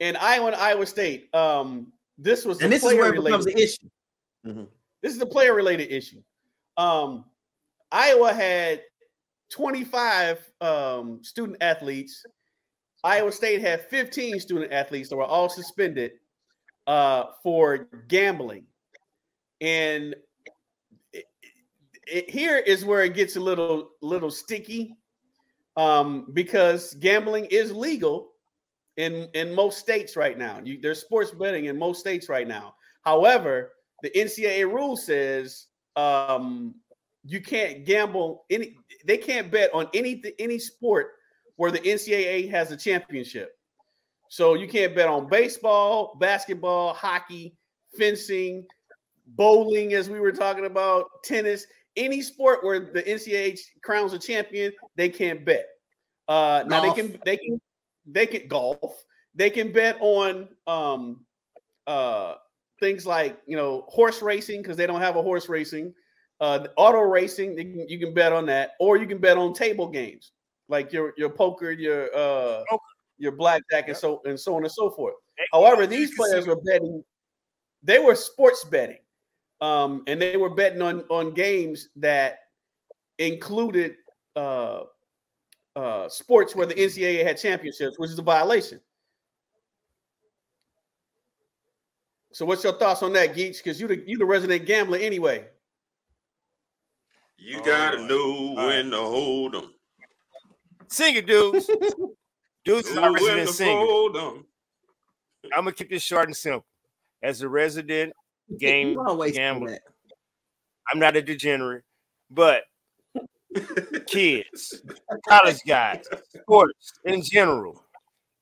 in Iowa and Iowa State, um, this was and this is where it becomes an issue. Mm-hmm. This is a player related issue. Um, Iowa had 25 um, student athletes. Iowa State had 15 student athletes that were all suspended uh, for gambling. And it, it, here is where it gets a little little sticky um, because gambling is legal in in most states right now. You, there's sports betting in most states right now. However, the NCAA rule says um, you can't gamble any they can't bet on any any sport where the NCAA has a championship. So you can't bet on baseball, basketball, hockey, fencing, bowling, as we were talking about, tennis, any sport where the NCAA crowns a champion, they can't bet. Uh, now they can they can they can golf. They can bet on um, uh, things like you know horse racing because they don't have a horse racing. Uh, auto racing, you can, you can bet on that, or you can bet on table games like your your poker, your uh, your blackjack, and so and so on and so forth. However, these players were betting; they were sports betting, um, and they were betting on on games that included uh, uh, sports where the NCAA had championships, which is a violation. So, what's your thoughts on that, Geeks? Because you the you the resident gambler anyway. You oh, gotta know when to hold them. Sing it, dudes. dudes is a resident singer. I'm gonna keep this short and simple. As a resident game gambler, I'm not a degenerate, but kids, college guys, sports in general,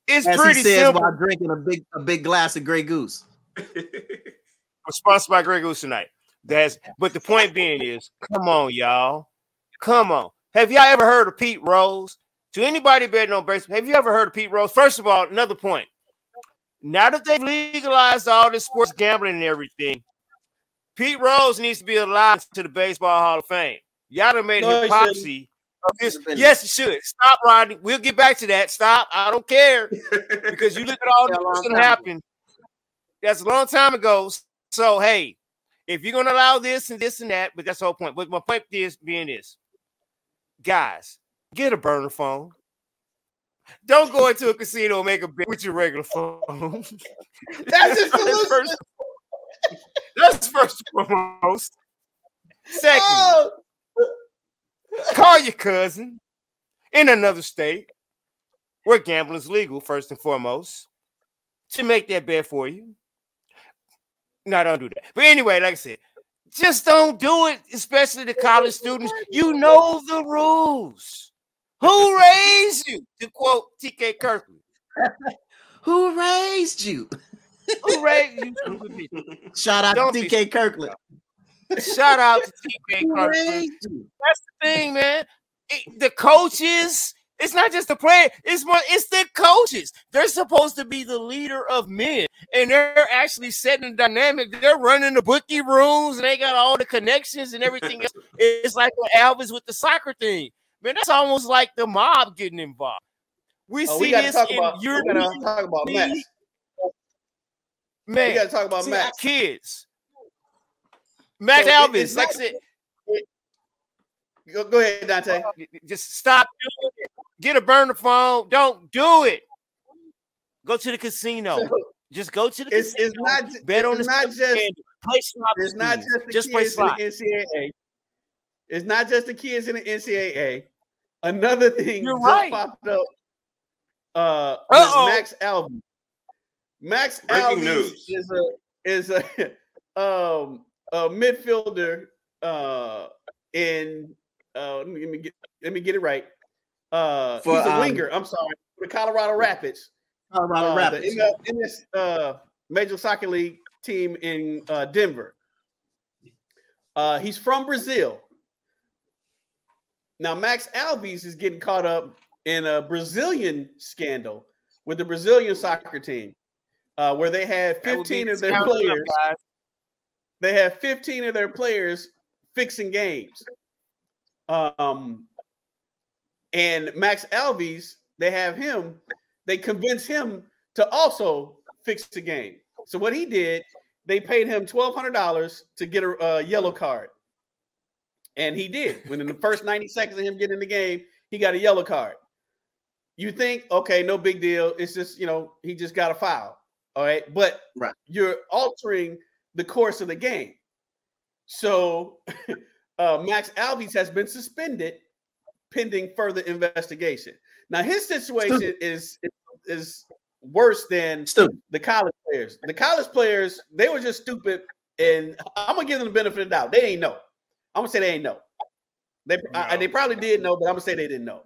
it's As pretty he says simple. While drinking a big a big glass of Grey Goose. We're sponsored by Grey Goose tonight. That's but the point being is, come on, y'all. Come on. Have y'all ever heard of Pete Rose? To anybody betting on baseball, have you ever heard of Pete Rose? First of all, another point. Now that they've legalized all this sports gambling and everything, Pete Rose needs to be allowed to the Baseball Hall of Fame. Y'all done made no, hypocrisy of this. Yes, it should. Stop, Rodney. We'll get back to that. Stop. I don't care because you look at all that's going to happen. That's a long time ago. So, hey, if you're going to allow this and this and that, but that's the whole point. But my point is being this, guys, get a burner phone. Don't go into a casino and make a bet with your regular phone. that's just that's first, that's first and foremost. Second, oh. call your cousin in another state where gambling is legal, first and foremost, to make that bet for you. No, don't do that. But anyway, like I said, just don't do it, especially the college students. You know the rules. Who raised you? To quote TK Kirkland. Who raised you? Who raised you? Shout out don't to TK Kirkland. Shout out to TK Kirkland. That's the thing, man. It, the coaches It's not just the player, it's more it's the coaches. They're supposed to be the leader of men, and they're actually setting the dynamic. They're running the bookie rooms and they got all the connections and everything else. It's like what Alves with the soccer thing. Man, that's almost like the mob getting involved. We Oh, see we this talk in about. We Europe. to talk about Max. Man, We got to talk about see, Max. kids. Max So it- Alves, it's like I not- said, Go, go ahead, Dante. just stop doing it. Get a burner phone. Don't do it. Go to the casino. So Just go to the it's casino. it's not ju- bet on it's the not just handle. play slot it's not just the just play kids in the NCAA. It's not just the kids in the NCAA. Another thing You're just right. popped up. Uh, Uh-oh. Max Alves. Max Breaking Alves news. is a is a um a midfielder uh in uh let me get let me get it right. Uh For, he's a um, winger. I'm sorry, for the Colorado Rapids. Colorado Uh, Rapids. in, the- in this uh, Major Soccer League team in uh, Denver. Uh, he's from Brazil. Now, Max Alves is getting caught up in a Brazilian scandal with the Brazilian soccer team, uh, where they had That would be 15 of their players. guys. They have 15 of their players fixing games. Um, and Max Alves, they have him, they convince him to also fix the game. So what he did, they paid him $1,200 to get a, a yellow card. And he did. Within the first 90 seconds of him getting the game, he got a yellow card. You think, okay, no big deal. It's just, you know, he just got a foul. All right. But Right. you're altering the course of the game. So uh, Max Alves has been suspended pending further investigation. Now his situation is is worse than Stupid. the college players. The college players, they were just stupid, and I'm gonna give them the benefit of the doubt. They ain't know. I'm gonna say they ain't know. They I- they probably did know, but I'm gonna say they didn't know.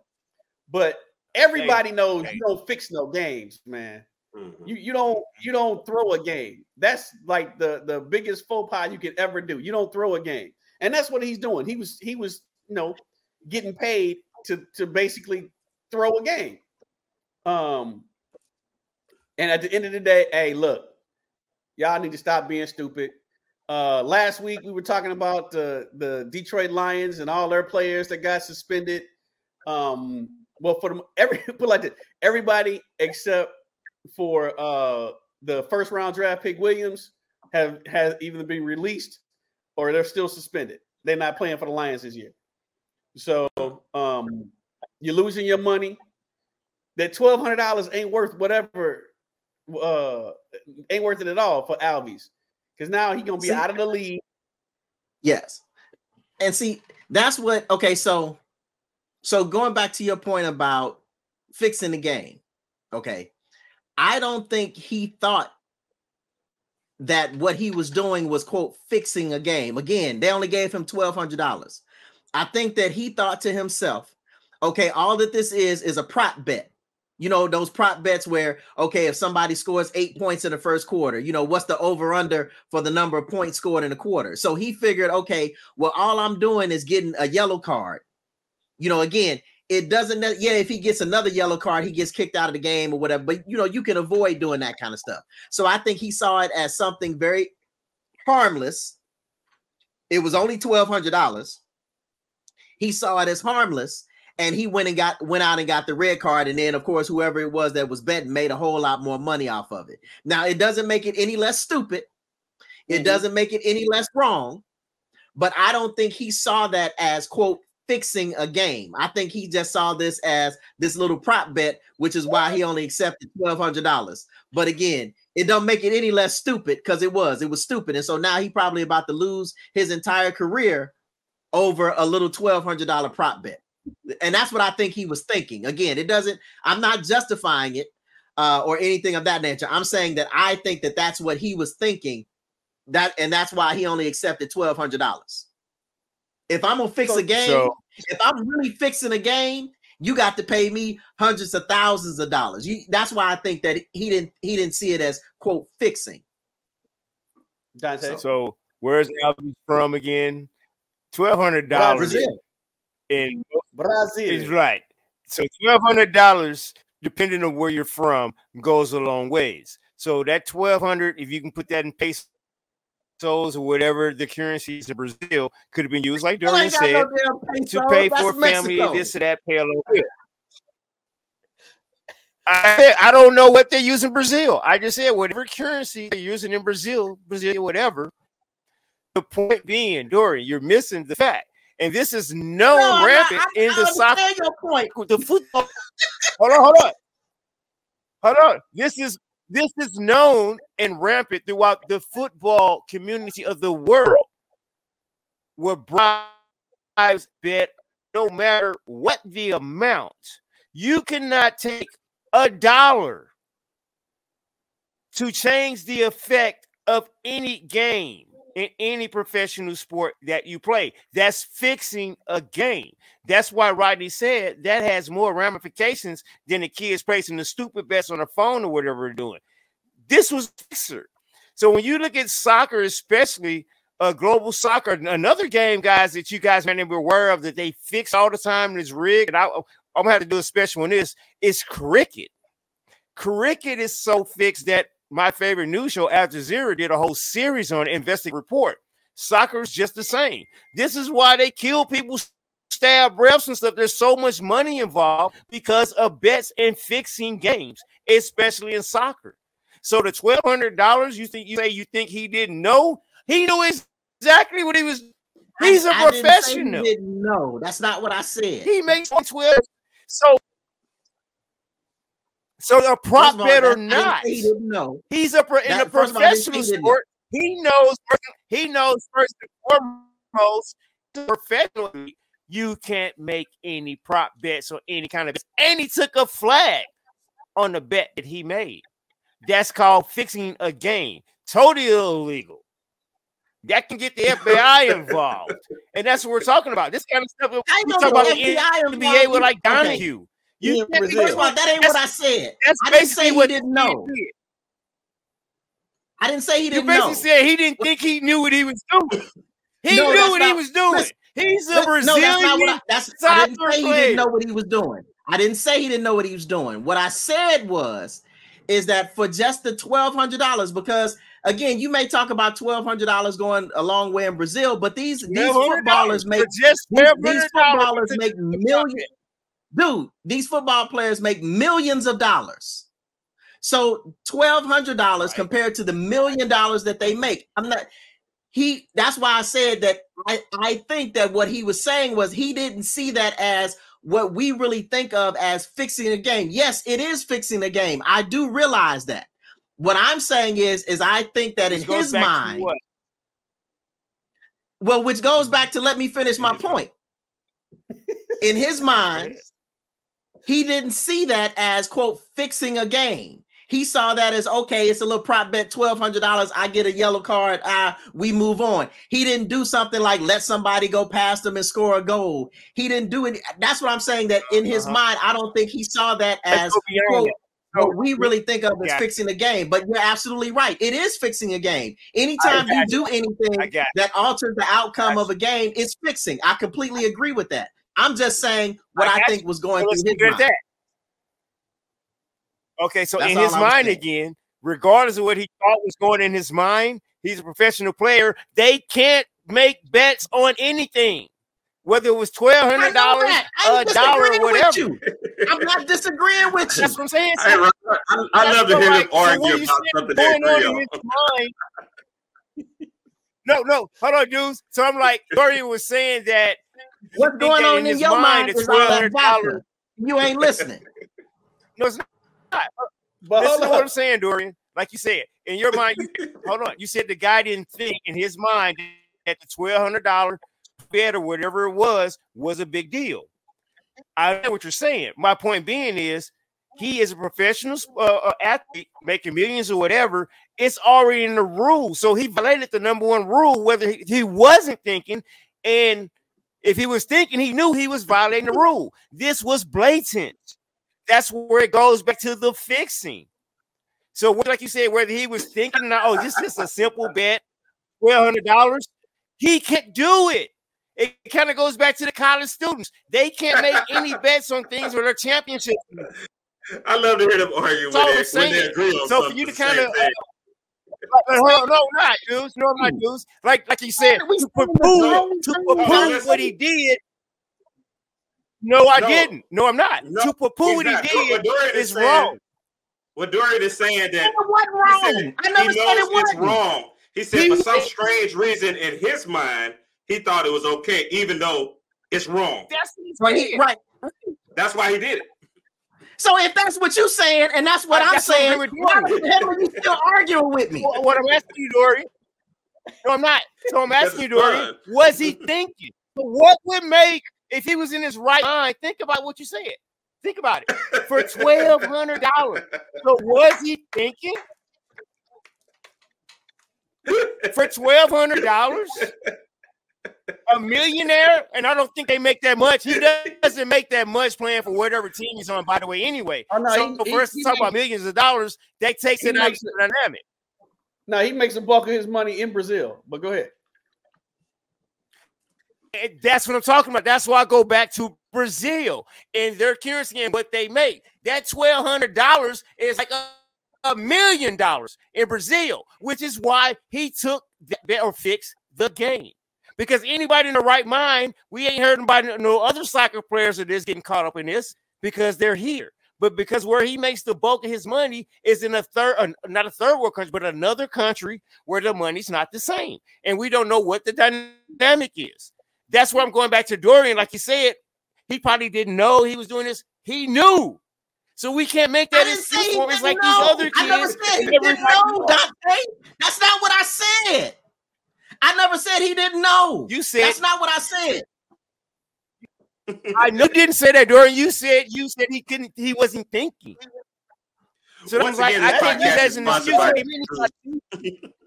But everybody knows hey. you don't fix no games, man. Mhm. You you don't you don't throw a game. That's like the the biggest faux pas you can ever do. You don't throw a game, and that's what he's doing. He was he was you know getting paid to to basically throw a game. Um, and at the end of the day, hey, look, y'all need to stop being stupid. Uh, last week we were talking about the the Detroit Lions and all their players that got suspended. Um, well, for them, every put like this, everybody except for uh the first round draft pick Williams have has either been released or they're still suspended. They're not playing for the Lions this year. So um you're losing your money. That twelve hundred dollars ain't worth whatever uh ain't worth it at all for Alves. Because now he's gonna be See? out of the league. Yes. And see, that's what okay, so so going back to your point about fixing the game. Okay. I don't think he thought that what he was doing was quote fixing a game. Again, they only gave him $1200. I think that he thought to himself, okay, all that this is is a prop bet. You know, those prop bets where, okay, if somebody scores eight points in the first quarter, you know, what's the over under for the number of points scored in a quarter? So he figured, okay, well, all I'm doing is getting a yellow card. You know, again, it doesn't, yeah, if he gets another yellow card, he gets kicked out of the game or whatever, but you know, you can avoid doing that kind of stuff. So I think he saw it as something very harmless. It was only $1,200. He saw it as harmless and he went and got went out and got the red card and then of course whoever it was that was betting made a whole lot more money off of it. Now it doesn't make it any less stupid. It Mhm. doesn't make it any less wrong but i don't think he saw that as quote fixing a game. I think he just saw this as this little prop bet which is why he only accepted $1200 but again it don't make it any less stupid because it was it was stupid and so now he probably about to lose his entire career over a little $1200 prop bet and that's what I think he was thinking. Again, it doesn't. I'm not justifying it uh, or anything of that nature. I'm saying that I think that that's what he was thinking. That and that's why he only accepted twelve hundred dollars. If I'm gonna fix a game, So if I'm really fixing a game, you got to pay me hundreds of thousands of dollars. You, that's why I think that he didn't he didn't see it as quote fixing. Dante. so where's Alvin from again? Twelve hundred dollars in Brazil. is right. So twelve hundred dollars, depending on where you're from, goes a long ways. So that twelve hundred, if you can put that in pesos or whatever the currencies in Brazil, could have been used, like Well, Dorian ain't got said, no to pay for family, Mexico. this or that, pay a little bit. I I don't know what they use in Brazil. I just said whatever currency they're using in Brazil, Brazil, whatever. The point being, Dorian, you're missing the fact, and this is known No, rampant I- in I the soccer your point. the football. hold on, hold on, hold on. This is this is known and rampant throughout the football community of the world, where bribes bet no matter what the amount. You cannot take a dollar to change the effect of any game in any professional sport that you play. That's fixing a game. That's why Rodney said that has more ramifications than the kids placing the stupid bets on the phone or whatever they're doing. This was fixer. So when you look at soccer, especially uh, global soccer, another game, guys, that you guys may not be aware of that they fix all the time and is rigged. And I, I'm gonna have to do a special on this. It's cricket. Cricket is so fixed that my favorite news show, Al Jazeera, did a whole series on Investing Report. Soccer is just the same. This is why they kill people, stab refs and stuff. There's so much money involved because of bets and fixing games, especially in soccer. So the twelve hundred dollars, you think you say you think he didn't know? He knew exactly what he was. He's a I- I didn't professional. didn't know. That's not what I said. He makes 12. So, so a prop all, bet or that- I didn't not, He didn't know. he's a pro- in That- a first of all, I didn't say professional he didn't know. sport. He knows. He knows first and foremost, professionally, you can't make any prop bets or any kind of bets. And he took a flag on the bet that he made. That's called fixing a game. Totally illegal. That can get the FBI involved, and that's what we're talking about. This kind of stuff. We I know talk about the the FBI NBA with like Okay. You in Brazil. First of all, that ain't what I said. That's I didn't say he what didn't know. did. I didn't say he didn't know. You basically know. said he didn't think he knew what he was doing. He No, knew that's what he was doing. He's a Brazilian. No, that's not what I, that's, I didn't say he didn't know what he was doing. I didn't say he didn't know what he was doing. What I said was, is that for just the twelve hundred dollars, because again, you may talk about twelve hundred dollars going a long way in Brazil, but these these footballers make just these, footballers make millions. Dude, these football players make millions of dollars. So twelve hundred dollars Right. compared to the million dollars that they make. I'm not. He. That's why I said that. I I think that what he was saying was he didn't see that as what we really think of as fixing a game. Yes, it is fixing a game. I do realize that. What I'm saying is, is I think that in This his mind, well, which goes back to let me finish my point. In his mind, he didn't see that as quote fixing a game. He saw that as okay, it's a little prop bet, twelve hundred dollars. I get a yellow card. Ah, we move on. He didn't do something like let somebody go past him and score a goal. He didn't do it. That's what I'm saying. That in his Uh-huh. mind, I don't think he saw that as quote. So, what we really think of as fixing a game. But you're absolutely right. It is fixing a game. Anytime you do anything that alters the outcome of a game, it's fixing. I completely agree with that. I'm just saying what I I, got think was going So let's through his mind. that. Okay, so That's in his I was mind saying. again, regardless of what he thought was going in his mind, he's a professional player. They can't make bets on anything, whether it was twelve I hundred know dollars. I ain't a dollar, or disagreeing with whatever. you. I'm not disagreeing with you. That's what I'm saying. I, I, I, I That's love to hear like, him argue you about saying something they going on in his mind. No, no, hold on, dudes. So I'm like, Dorian was saying that What's going on in in your mind, mind it's is all that $1,200. vodka. You ain't listening. no, it's not. But Listen hold to what. I'm saying, Dorian. Like you said, in your mind, you, hold on. You said the guy didn't think in his mind that the twelve hundred dollar bet or whatever it was was a big deal. I know what you're saying. My point being is he is a professional uh, uh, athlete making millions or whatever. It's already in the rule, so he violated the number one rule, whether he, he wasn't thinking, and if he was thinking, he knew he was violating the rule. This was blatant. That's where it goes back to the fixing. So, like you said, whether he was thinking, not, oh, this is a simple bet, twelve hundred dollars, he can't do it. It kind of goes back to the college students. They can't make any bets on things where they're championships. I love to hear them argue all when they, when they agree on So for you to kind same of thing. no, no, not dudes. No, I'm not dudes. Like like you said, to saying poo-poo, to thing. poo-poo what he did. No, I No. didn't. No, I'm not. No, to poo-poo what he did What is saying- wrong. What Dorian is saying that What he wrong? said I never he said it it's wasn't. wrong. He said He for some strange reason in his mind, he thought it was okay, even though it's wrong. That's what he Right, said. right. That's why he did it. So if that's what you're saying, and that's what I- I'm that's what saying, we why the hell are you still arguing with me? What what I'm asking you, Dory. No, I'm not. So I'm asking you, Dory, was he thinking? What would make if he was in his right mind? Think about what you said. Think about it. For twelve hundred dollars. So was he thinking for twelve hundred dollars? A millionaire, and I don't think they make that much. He doesn't make that much playing for whatever team he's on, by the way, anyway. Oh, no, so he- for us to talk he about millions of dollars, that takes it out of makes the dynamic. Now he makes a bulk of his money in Brazil. But go ahead. And that's what I'm talking about. That's why I go back to Brazil and their currency and what they make. That twelve hundred dollars is like a, a million dollars in Brazil, which is why he took that or fixed the game. Because anybody in the right mind, we ain't heard about no other soccer players that is getting caught up in this because they're here. But because where he makes the bulk of his money is in a third, not a third world country, but another country where the money's not the same, and we don't know what the dynamic is. That's where I'm going back to Dorian. Like you said, he probably didn't know he was doing this. He knew. So we can't make that excuse for. It's like know. these other I never said he didn't know. Dante. That's not what I said. I never said he didn't know. You said That's not what I said. I know you didn't say that, Dorian. You said you said he couldn't. He wasn't thinking. So Once Once like, again, I can't use podcast that is as an excuse.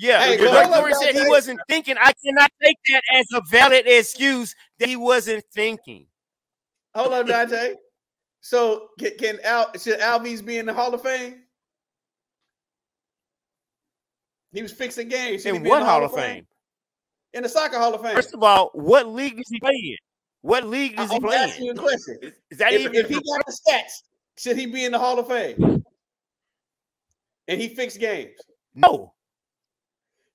Yeah, Hey, because like hold Dorian said, he wasn't thinking. I cannot take that as a valid excuse that he wasn't thinking. Hold on, Dante. So can, can Al should Alves be in the Hall of Fame? He was fixing games. Should In what the Hall of Fame? In the soccer Hall of Fame. First of all, what league does he play in? What league does he I'm play asking you a question. Is, is that If, even? if he got the stats, should he be in the Hall of Fame? And he fixed games. no.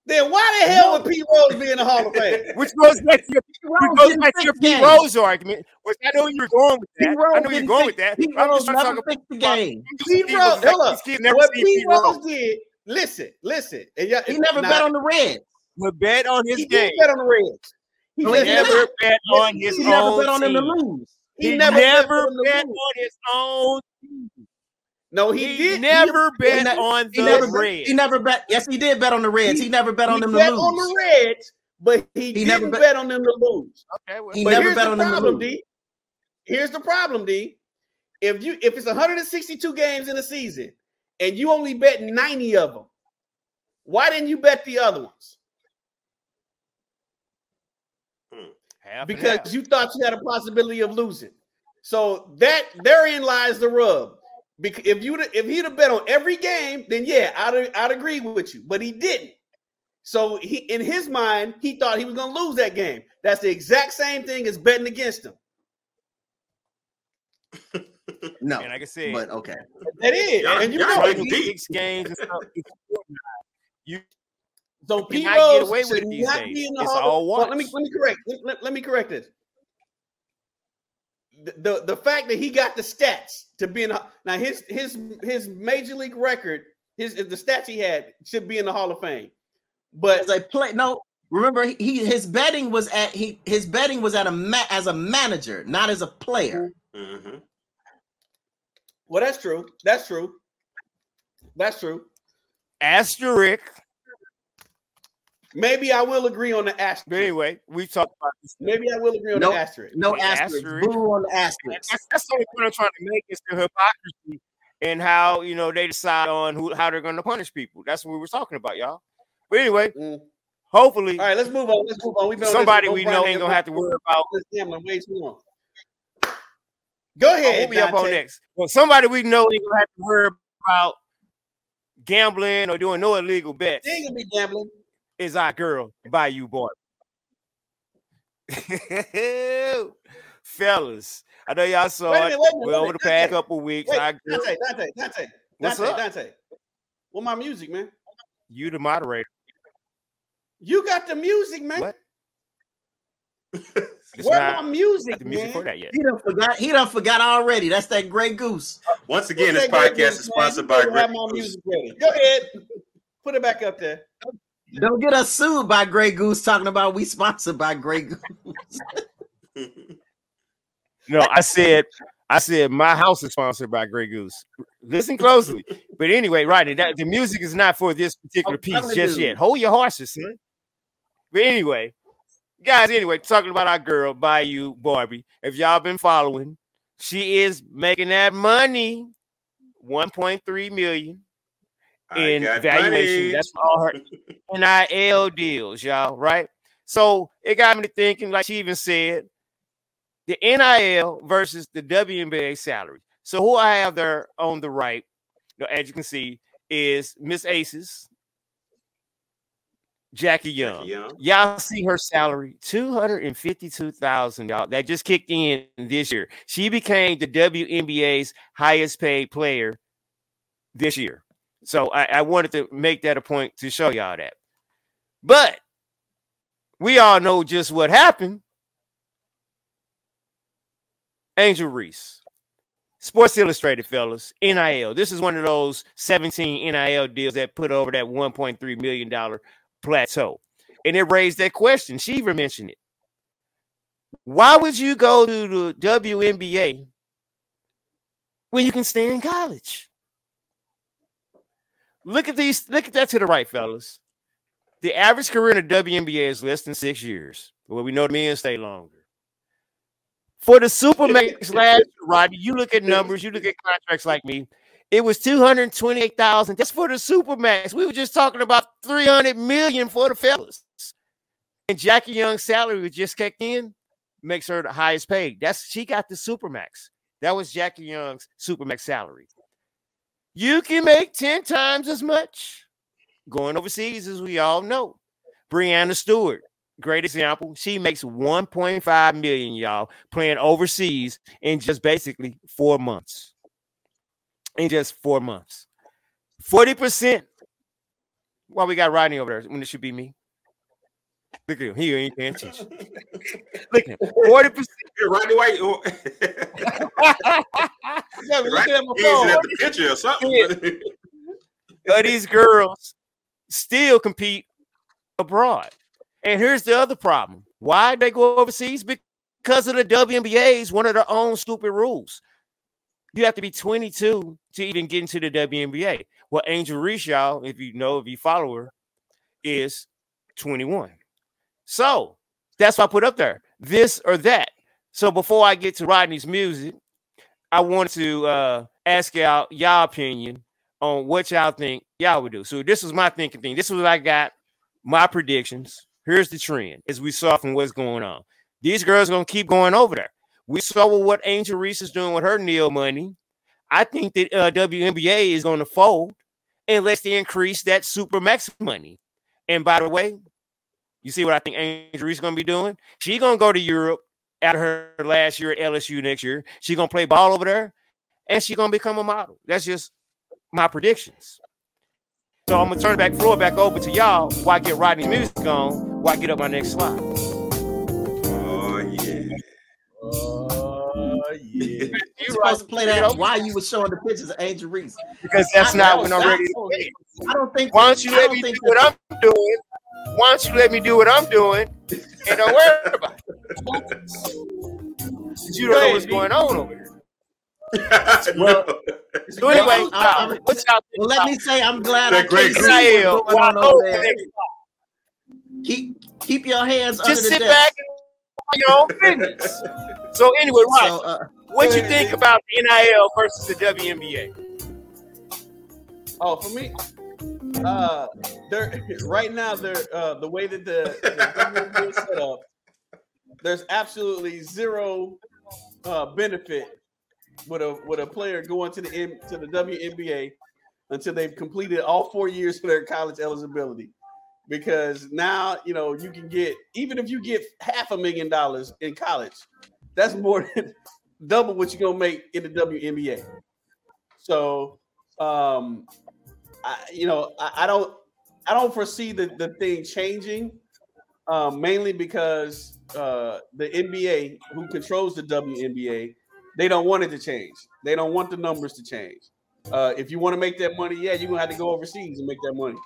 Then why the hell would Pete Rose be in the Hall of Fame? Which goes back to your, which Rose goes back to your fix Pete. Rose argument. Which I know you're going with that. Rose I know you're going with that. Pete I'm Rose just to never talk fixed the about- game. Pete These Rose, was like hold up. these kids never What seen Pete Pete Rose. Rose did, listen, listen. And y'all- He never now, bet on the Reds. Would bet on his he game. did bet on the Reds. He he never, Never bet on his He never bet on them to lose. he, He never, never bet on bet on his own. No, He, he, did. never bet ne- on He the never, Reds. he never bet. Yes, he did bet on the Reds. He, never bet on them to lose. on the Reds, but he, He never didn't bet- bet on them to lose. Okay, well, He But never here's bet the on them to problem, lose. D. Here's the problem, D. If you if it's 162 games in a season and you only bet 90 of them, why didn't you bet the other ones? Hmm, half Because you thought you had a possibility of losing. So that therein lies the rub. Because if you if he'd have bet on every game, then yeah, I'd I'd agree with you. But he didn't. So he in his mind, he thought he was gonna lose that game. That's the exact same thing as betting against him. No, and like I said, but okay. That is, Y'all- and you y'all know like six games and stuff. You So Pete cannot get Rose away with should it these not days. be in the It's Hall of- all well, let me let me correct let, let- let me correct this. The, the the fact that he got the stats to be in the, now his his his major league record his the stats he had should be in the Hall of Fame, but As a play, no. Remember, he- he his betting was at he his betting was at a ma- as a manager, not as a player. Mhm. Well that's true that's true that's true. asterisk. Maybe I will agree on the But asterisk. anyway, we talked about this. Maybe I will agree on Nope. the asterisk. No The asterisk. asterisk. Boo on the asterisk. That's, that's the only point I'm trying to make is the hypocrisy and how you know they decide on who how they're going to punish people. That's what we were talking about, y'all. But anyway, Mm. hopefully All right, let's move on. Let's move on. We've been somebody with we know ain't gonna have to worry about this gambling way too long. Go ahead. What we up on next? Well, somebody we know ain't gonna have to worry about gambling or doing no illegal bets They ain't gonna be gambling. is our girl by you, Boy. Fellas, I know y'all saw Wait a it minute, minute, well, over the past couple weeks. Wait, agree. Dante, Dante, Dante, What's Dante, up? Dante. Well, my music, man. You the moderator. You got the music, man. What? It's Where my music, the music man? for that yet. He done forgot. He done forgot already. That's that Grey Goose. Uh, once again, Put this podcast Goose, is sponsored by better Grey Goose. ready. Go ahead. Put it back up there. Don't get us sued by Grey Goose talking about we sponsored by Grey Goose. No, I said, I said my house is sponsored by Grey Goose. Listen closely. But anyway, right, that, the music is not for this particular I'm piece just you. yet. Hold your horses, son. But anyway, guys, anyway, talking about our girl Bayou Barbie. If y'all been following, she is making that money, 1.3 million I in valuation. money. That's all her NIL deals, y'all, right? So it got me to thinking, like she even said, the NIL versus the WNBA salary. So who I have there on the right, as you can see, is Miss Aces, Jackie Young. Young. Y'all see her salary, two hundred and fifty-two thousand. Y'all that just kicked in this year. She became the WNBA's highest paid player this year. So I, I wanted to make that a point to show y'all that. But we all know just what happened. Angel Reese, Sports Illustrated, fellas, NIL. This is one of those 17 NIL deals that put over that $1.3 million plateau. And it raised that question. She even mentioned it. Why would you go to the WNBA when you can stay in college? Look at these, look at that to the right, fellas. The average career in the WNBA is less than six years. Well, we know the men stay longer. For the Supermax last Rodney, you look at numbers, you look at contracts like me. It was 228,000. That's for the Supermax. We were just talking about 300 million for the fellas. And Jackie Young's salary was just kicked in, makes her the highest paid. That's she got the Supermax. That was Jackie Young's Supermax salary. You can make 10 times as much going overseas, as we all know. Breanna Stewart, great example. She makes 1.5 million, y'all, playing overseas in just basically four months. In just four months. 40%. Why we got Rodney over there when it should be me? Look at him. He ain't paying attention. Look at him. 40%. Rodney White. oh, Yeah, but look at my phone. at the picture or something. of these girls still compete abroad. And here's the other problem. Why they go overseas? Because of the WNBA's one of their own stupid rules. You have to be 22 to even get into the WNBA. Well, Angel Reese, y'all, if you know, if you follow her, is 21. So that's why I put up there this or that. So before I get to Rodney's music, I want to uh, ask y'all y'all opinion on what y'all think y'all would do. So this was my thinking thing. This was what I got. My predictions. Here's the trend as we saw from what's going on. These girls gonna keep going over there. We saw what Angel Reese is doing with her NIL money. I think that uh, WNBA is going to fold unless they increase that super max money. And by the way, you see what I think Angel Reese is going to be doing? She's going to go to Europe after her last year at LSU next year. She's going to play ball over there and she's going to become a model. That's just my predictions. So I'm going to turn back floor back over to y'all while I get Rodney music on while I get up my next slide. oh yeah. Oh, yeah. You're supposed to play that while you were showing the pictures of Angel Reese. Because that's I- not that when was- I'm ready to don't- play. I don't think. Why don't you let me do think what I'm doing? Why don't you let me do what I'm doing and don't worry about it? 'Cause You don't know what's going on over here. no. So anyway, Well, I- I- what's y'all Well, let me say I'm glad That I great can't see what's going on over there. Keep keep your hands under Just the sit desk. back and do your own business. So anyway, right, So, uh, what you think about the NIL versus the WNBA? Oh, for me, uh, they're right now. They're uh, the way that the, the WNBA is set up. There's absolutely zero uh, benefit with a with a player going to the M, to the WNBA until they've completed all four years of their college eligibility. Because now you know you can get even if you get half a million dollars in college, that's more than double what you're gonna make in the WNBA. So, um, I, you know, I, I don't, I don't foresee the the thing changing, um, mainly because uh, the NBA, who controls the WNBA, they don't want it to change. They don't want the numbers to change. Uh, if you want to make that money, yeah, you're gonna have to go overseas and make that money.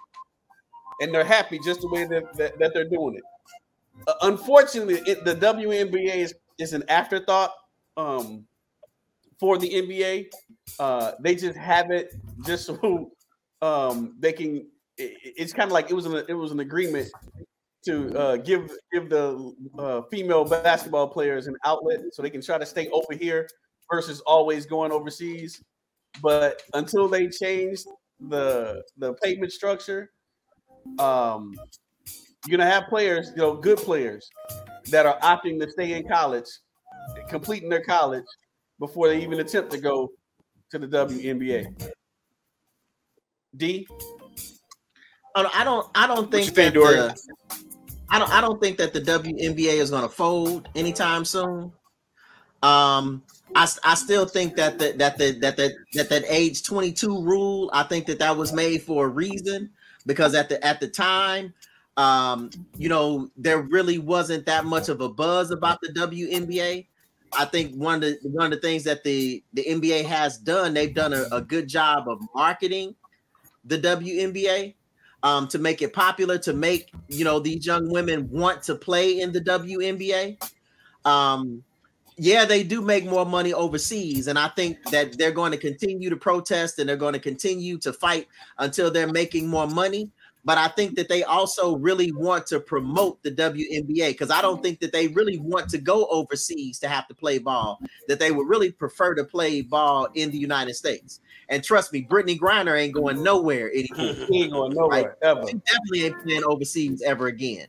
And they're happy just the way that, that, that they're doing it. Uh, unfortunately, it, the WNBA is, is an afterthought um, for the NBA. Uh, they just have it just so um, they can. It, it's kind of like it was an it was an agreement to uh, give give the uh, female basketball players an outlet so they can try to stay over here versus always going overseas. But until they change the the payment structure, um, you're gonna have players, you know, good players that are opting to stay in college, completing their college before they even attempt to go to the WNBA. D. I don't. I don't think, think, that the, I don't. I don't think that the WNBA is going to fold anytime soon. Um, I, I still think that the, that the that the that that age 22 rule. I think that that was made for a reason because at the at the time, um, you know, there really wasn't that much of a buzz about the WNBA. I think one of the one of the things that the the NBA has done, they've done a, a good job of marketing the WNBA um, to make it popular, to make you know these young women want to play in the WNBA. Um, yeah, they do make more money overseas, and I think that they're going to continue to protest and they're going to continue to fight until they're making more money. But I think that they also really want to promote the WNBA because I don't think that they really want to go overseas to have to play ball. That they would really prefer to play ball in the United States. And trust me, Brittney Griner ain't going nowhere anymore. Ain't going nowhere right? ever. She definitely ain't playing overseas ever again.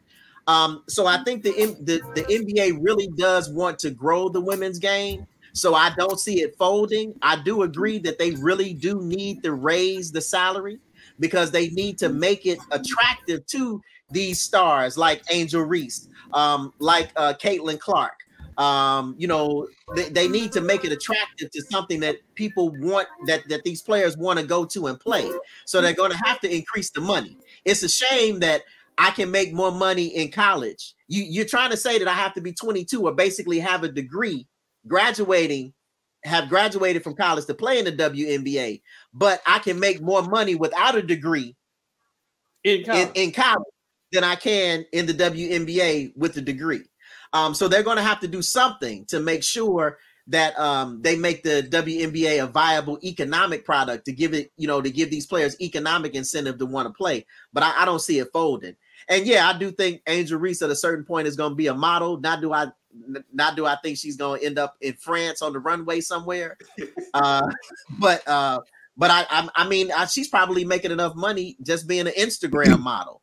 Um, so I think the, the the NBA really does want to grow the women's game. So I don't see it folding. I do agree that they really do need to raise the salary because they need to make it attractive to these stars like Angel Reese, um, like uh, Caitlin Clark. Um, you know, they, they need to make it attractive to something that people want that that these players want to go to and play. So they're going to have to increase the money. It's a shame that I can make more money in college. You, you're trying to say that I have to be 22 or basically have a degree, graduating have graduated from college to play in the WNBA, but I can make more money without a degree in college, in, in college than I can in the WNBA with a degree. Um, so they're going to have to do something to make sure that um, they make the WNBA a viable economic product to give it, you know, to give these players economic incentive to want to play. But I, I don't see it folding. And yeah, I do think Angel Reese at a certain point is going to be a model. Not do I, not do I think she's going to end up in France on the runway somewhere. uh, but uh, but I, I, I mean, I, she's probably making enough money just being an Instagram model.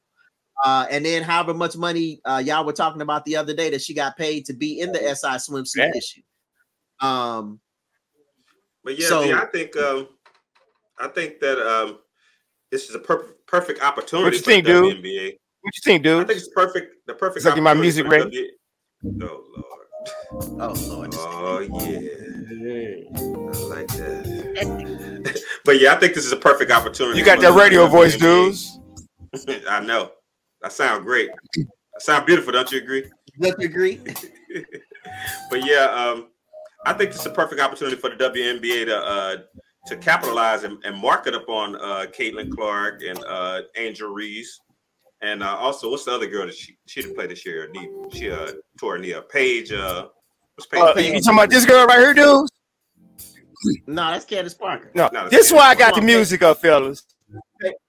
Uh, and then however much money uh, y'all were talking about the other day that she got paid to be in the SI swimsuit yeah. issue. Um, but yeah, so, I think um, I think that um, this is a per- perfect opportunity. What you think, dude? NBA. What you think, dude? I think it's perfect. The perfect. Like my music ready. W- oh lord. Oh lord. Oh yeah. I like that. but yeah, I think this is a perfect opportunity. You got that radio voice, dudes. I know. I sound great. I sound beautiful, don't you agree? Don't you agree? but yeah, um, I think this is a perfect opportunity for the WNBA to uh, to capitalize and, and market upon uh, Caitlin Clark and uh, Angel Reese. And uh, also, what's the other girl that she she didn't play this year? She uh, tore her knee up. Paige. Uh, what's Paige? Uh, Paige? You talking about this girl right here, dude? No, that's Candace Parker. No, no this is why I got the music up, fellas.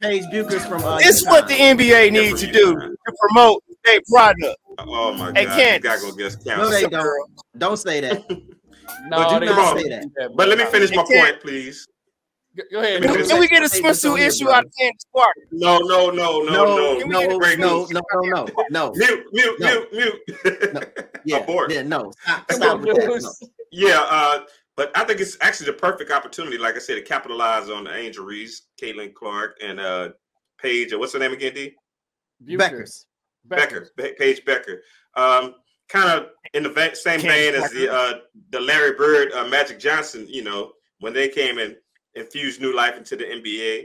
Paige Bueckers from. Uh, this is what the NBA needs to do to promote their product. Oh my god! Hey, Candace. gotta go get No, they don't. Don't say that. no, do not say that. But let me finish my point, please. Go ahead. Can we get a swimsuit issue out of Candace Parker? No, no, no, no, no, no, no, no, no, no, no. Mute, mute, mute, mute. No. Yeah, Abort. yeah, no. Stop, stop with that. No. Yeah, uh, but I think it's actually the perfect opportunity, like I said, to capitalize on the Angel Reese, Caitlin Clark, and uh Paige. What's her name again, D? Bueckers. Becker, Be- Paige Becker. Um, kind of in the va- same vein as the uh, the Larry Bird, uh, Magic Johnson. You know, when they came and infused new life into the NBA,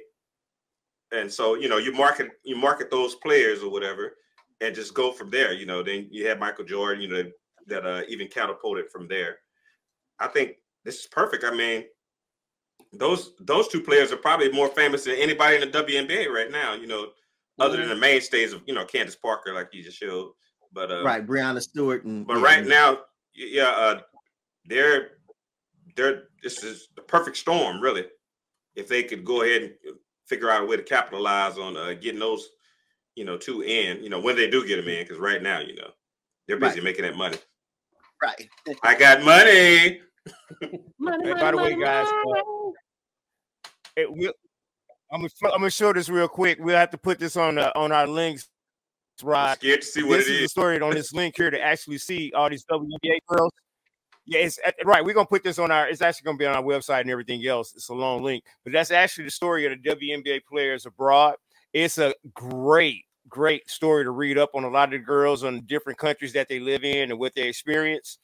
and so you know you market you market those players or whatever, and just go from there. You know, then you have Michael Jordan. You know that uh, even catapulted from there. I think this is perfect. I mean, those those two players are probably more famous than anybody in the WNBA right now. You know, other than the mainstays of you know Candace Parker, like you just showed. But uh, right, Breanna Stewart, and but yeah, right now, yeah, uh, they're they're this is the perfect storm, really. If they could go ahead and figure out a way to capitalize on uh, getting those, you know, two in, you know, when they do get them in, because right now, you know, they're busy Right. making that money. right. I got money. Hey, by the way, guys, uh, it will- I'm gonna, I'm gonna show this real quick. We'll have to put this on the, on our links, I'm Rod. scared to see what This it is the story on this link here to actually see all these WNBA girls. Yeah, it's uh, right. We're gonna put this on our. It's actually gonna be on our website and everything else. It's a long link, but that's actually the story of the WNBA players abroad. It's a great, great story to read up on a lot of the girls on different countries that they live in and what they experience.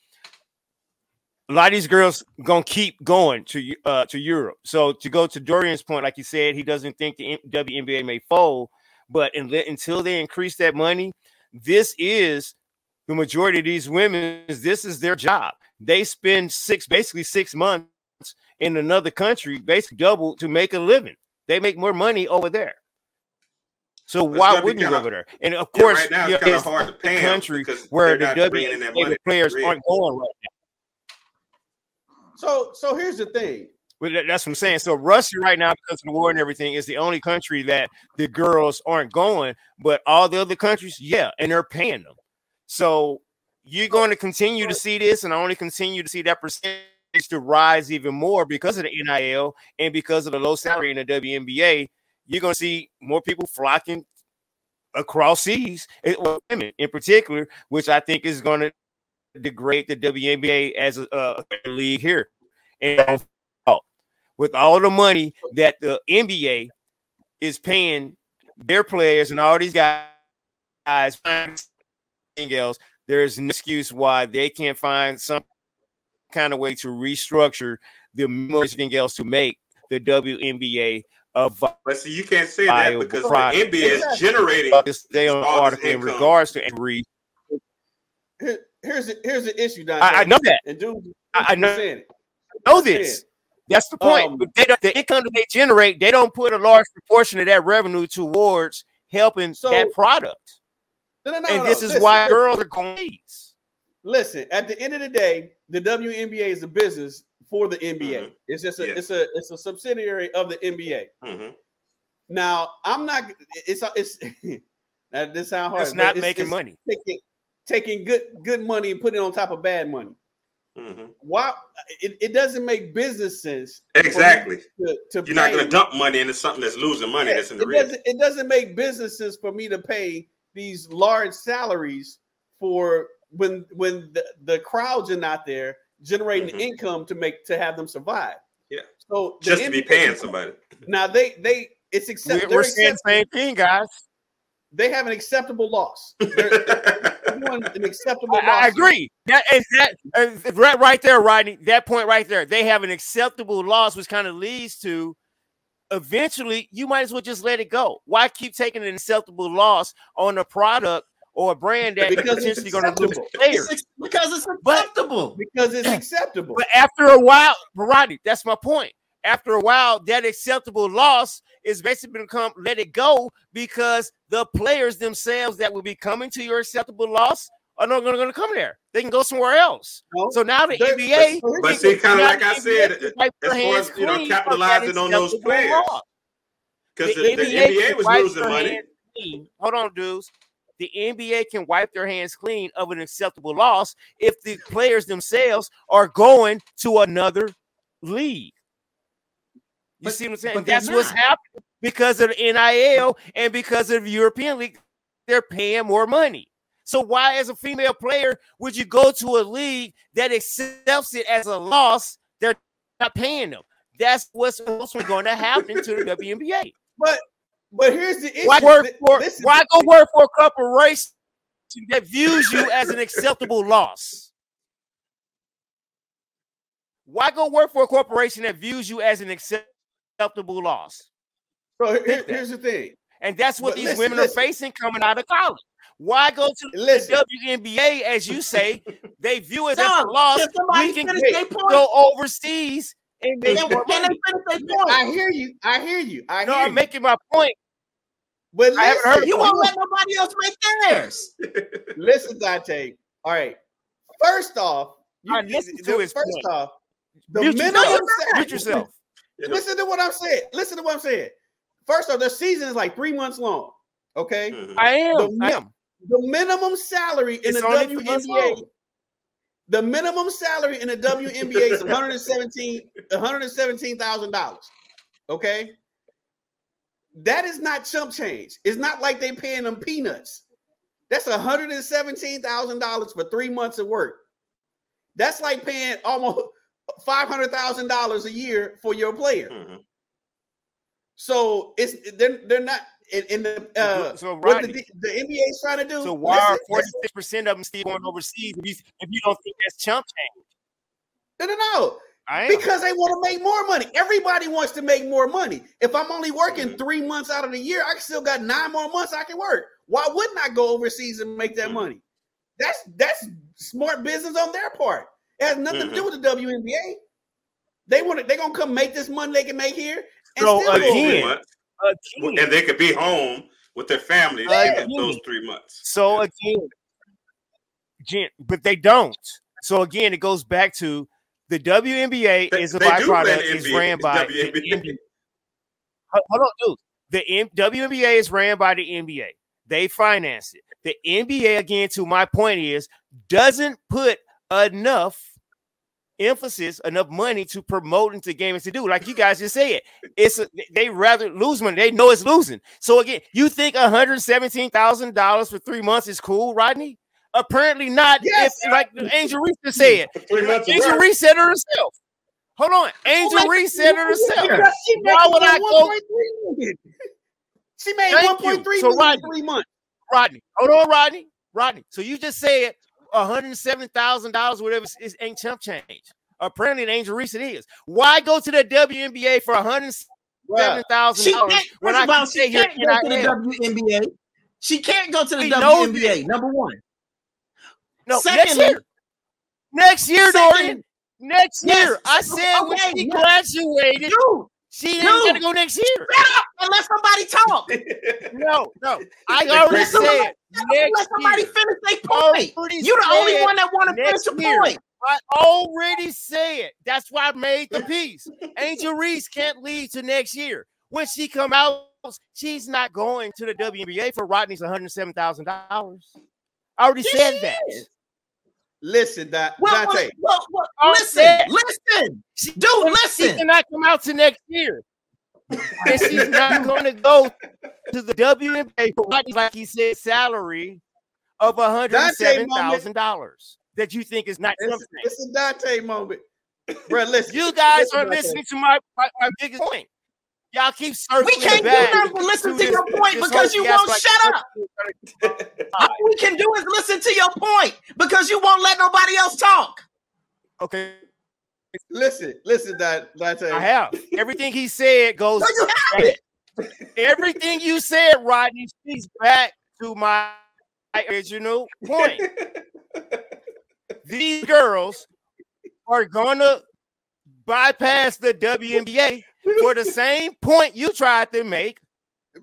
A lot of these girls gonna keep going to uh, to Europe. So to go to Dorian's point, like you said, he doesn't think the WNBA may fold, but in, until they increase that money, this is the majority of these women. This is their job. They spend six, basically six months in another country, basically double to make a living. They make more money over there. So It's why wouldn't you kinda- go over there? And of Yeah, course, right now you it's know, kind of it's hard to the pay 'em country where the not bringing in that money. WNBA players aren't going right now. So so here's the thing. But that- that's what I'm saying. So Russia right now, because of the war and everything, is the only country that the girls aren't going. But all the other countries, yeah, and they're paying them. So you're going to continue to see this, and I only continue to see that percentage to rise even more because of the NIL and because of the low salary in the WNBA. You're going to see more people flocking across seas, eh, women in particular, which I think is going to degrade the WNBA as a, a league here. And with all the money that the NBA is paying their players and all these guys, guys else, there's no excuse why they can't find some kind of way to restructure the everything else to make the WNBA a But see, you can't say that viable because the. NBA is generating This day on all this article in regards to every. Here, here's the, here's the issue, Dante. I, I know that. And dude, I, I know, saying it. know this. That's the point. Um, they the income that they generate, they don't put a large proportion of that revenue towards helping So- that product. No, no, no, and this is Listen, why girls are going. Listen, at the end of the day, the WNBA is a business for the NBA. Mhm. It's just a Yeah. it's a it's a subsidiary of the NBA. Mhm. Now, I'm not it's it's that this sound hard. It's not making it's money. Taking, taking good good money and putting it on top of bad money. Mhm. Why it, it doesn't make business sense Exactly. to, to You're not going to dump money into something that's losing money Yeah, that's in the it red. doesn't, it doesn't make businesses for me to pay these large salaries for when when the, the crowds are not there generating Mhm. income to make to have them survive. Yeah. So the Just to be NBA paying somebody. Now they they it's We're, accept, we're they're saying same thing, guys. they have an acceptable loss. They're doing an acceptable I, loss. I agree. That is that uh, right, right there, Rodney. That point right there. They have an acceptable loss, which kind of leads to eventually you might as well just let it go. Why keep taking an acceptable loss on a product or a brand that Because it's potentially going to lose acceptable. players? It's because it's But- acceptable. because it's acceptable. But after a while, but Rodney, that's my point. After a while, that acceptable loss is basically become let it go because the players themselves that will be coming to your acceptable loss Oh, are not going to come there. They can go somewhere else. No, So now the NBA, but- But see, kind of like I said, as far as you know, clean of that capitalizing on those players, because the, The the NBA NBA was losing money. Hold on, dudes. The NBA can wipe their hands clean of an acceptable loss if the players themselves are going to another league. You But- see what I'm saying? That's what's happening because of NIL and because of European League. They're paying more money. So why, as a female player, would you go to a league that accepts it as a loss? They're not paying them. That's what's also going to happen to the WNBA. But But here's the issue. Why work for This why go work for a corporation that views you as an acceptable loss? Why go work for a corporation that views you as an acceptable loss? So here- here's the thing. And that's what But these listen, women listen. are facing coming out of college. Why go to Listen, the WNBA, as you say, they view it as a Dog, loss. We can finish wait, their point? go overseas and Can, make can money. they finish their point? I hear you. I hear you. I No, hear I'm you. making my point. but I haven't listen, heard You won't let nobody else make theirs. listen, Dante. All right. First off, you, I listened to the- his first point. off, the Mute minimum yourself. sa- Mute yourself. Listen to what I'm saying. Listen to what I'm saying. First off, the season is like three months long. Okay. I am. The I am. The minimum salary in It's the WNBA, the minimum salary in the WNBA is 117 $117,000. Okay. That is not chump change. It's not like they're paying them peanuts. That's $117,000 for three months of work. That's like paying almost $500,000 a year for your player. Mhm. So it's they're, they're not in, in the uh, so what the, the NBA is trying to do. so why are listen, forty listen. six percent of them still going overseas if you, if you don't think that's chump change? No, no, no. I. Because they want to make more money. Everybody wants to make more money. If I'm only working Mhm. three months out of the year, I still got nine more months I can work. Why wouldn't I go overseas and make that Mhm. money? That's that's smart business on their part. It has nothing to do with the WNBA. They want to. They're gonna come make this money they can make here. And So, still again, over. Again. And they could be home with their families in those three months. So again, again, but they don't. So again, it goes back to the WNBA They- is a they do play byproduct. in Is ran by the NBA. Hold hold on, dude. The M- WNBA is ran by the NBA. They finance it. The NBA, again, to my point, is doesn't put enough emphasis, enough money to promote into gaming to do. Like you guys just said, it's a, they rather lose money. They know it's losing. So again, you think one hundred seventeen thousand dollars for three months is cool, Rodney? Apparently not. Yes. If, like Angel Reese just said, Three Angel. Reese said it herself. Hold on, Angel Reese said it herself. She Why would I go- 1.3 million. She made you. 1.3 million So, in Rodney, three months. Rodney, hold on, Rodney. Rodney. So you just said one hundred seven thousand dollars, whatever is, is ain't chump change. Apparently, in Angel Reese it is. Why go to the WNBA for hundred seven thousand dollars? can't, when I can she stay here can't go to the? WNBA. She can't go to the WNBA. Number one. No, next year. Next year, Second- Dorian. Next Yes, year. I said when she yes. graduated, Dude, she get to go next year. shut up and let somebody talk. No, no. I already said let next somebody year. finish their point. Already You're the only one that want to finish the year. point. I already said that's why I made the piece. Angel Reese can't lead to next year. When she come out, she's not going to the WNBA for Rodney's one hundred seven thousand dollars. I already Yes, said that. is. Listen, Da- Well, Dante. well, well, I listen, said- listen, She, dude, she listen. cannot come out to next year. and she's not going to go to the WNBA for like he said, salary of one hundred seven thousand dollars that you think is not It's, something. it's a Dante moment. Bro, listen. You guys Listen, are Dante. listening to my, my, my biggest point. Y'all keep circling We can't do back nothing but listen to this- your point because you won't gaslight- shut up. All we can do is listen to your point because you won't let nobody else talk. Okay, Listen, listen, Da- Dante. I have everything he said goes. So you have it. Everything you said, Rodney, speaks back to my original point. These girls are gonna bypass the WNBA for the same point you tried to make.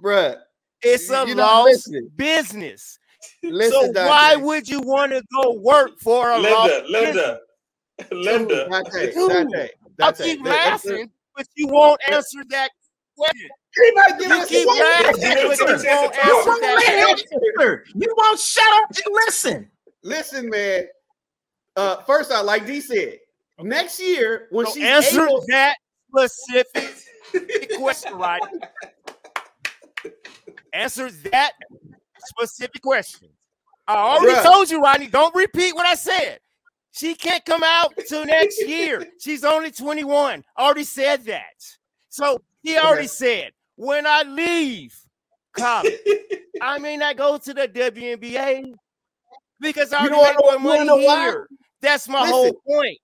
Bruh, It's a lost business. listen, so Dante. why would you want to go work for a lost Linda, business? Linda, Linda. Dante, Dante, I keep Let- laughing, but you won't answer that question. He not giving You keep laughing, but you won't chance to You answer that question. You won't shut up and listen. Listen, man. Uh, first out, like D said, next year when So she's answer able, that specific question, right? Answer that specific question. I already Bruh. told you, Rodney. Don't repeat what I said. She can't come out till next year. She's only 21. I already said that. So he already Okay. said, when I leave, college. I may not go to the WNBA because I You already know make what- more money know why? here. That's my Listen. whole point.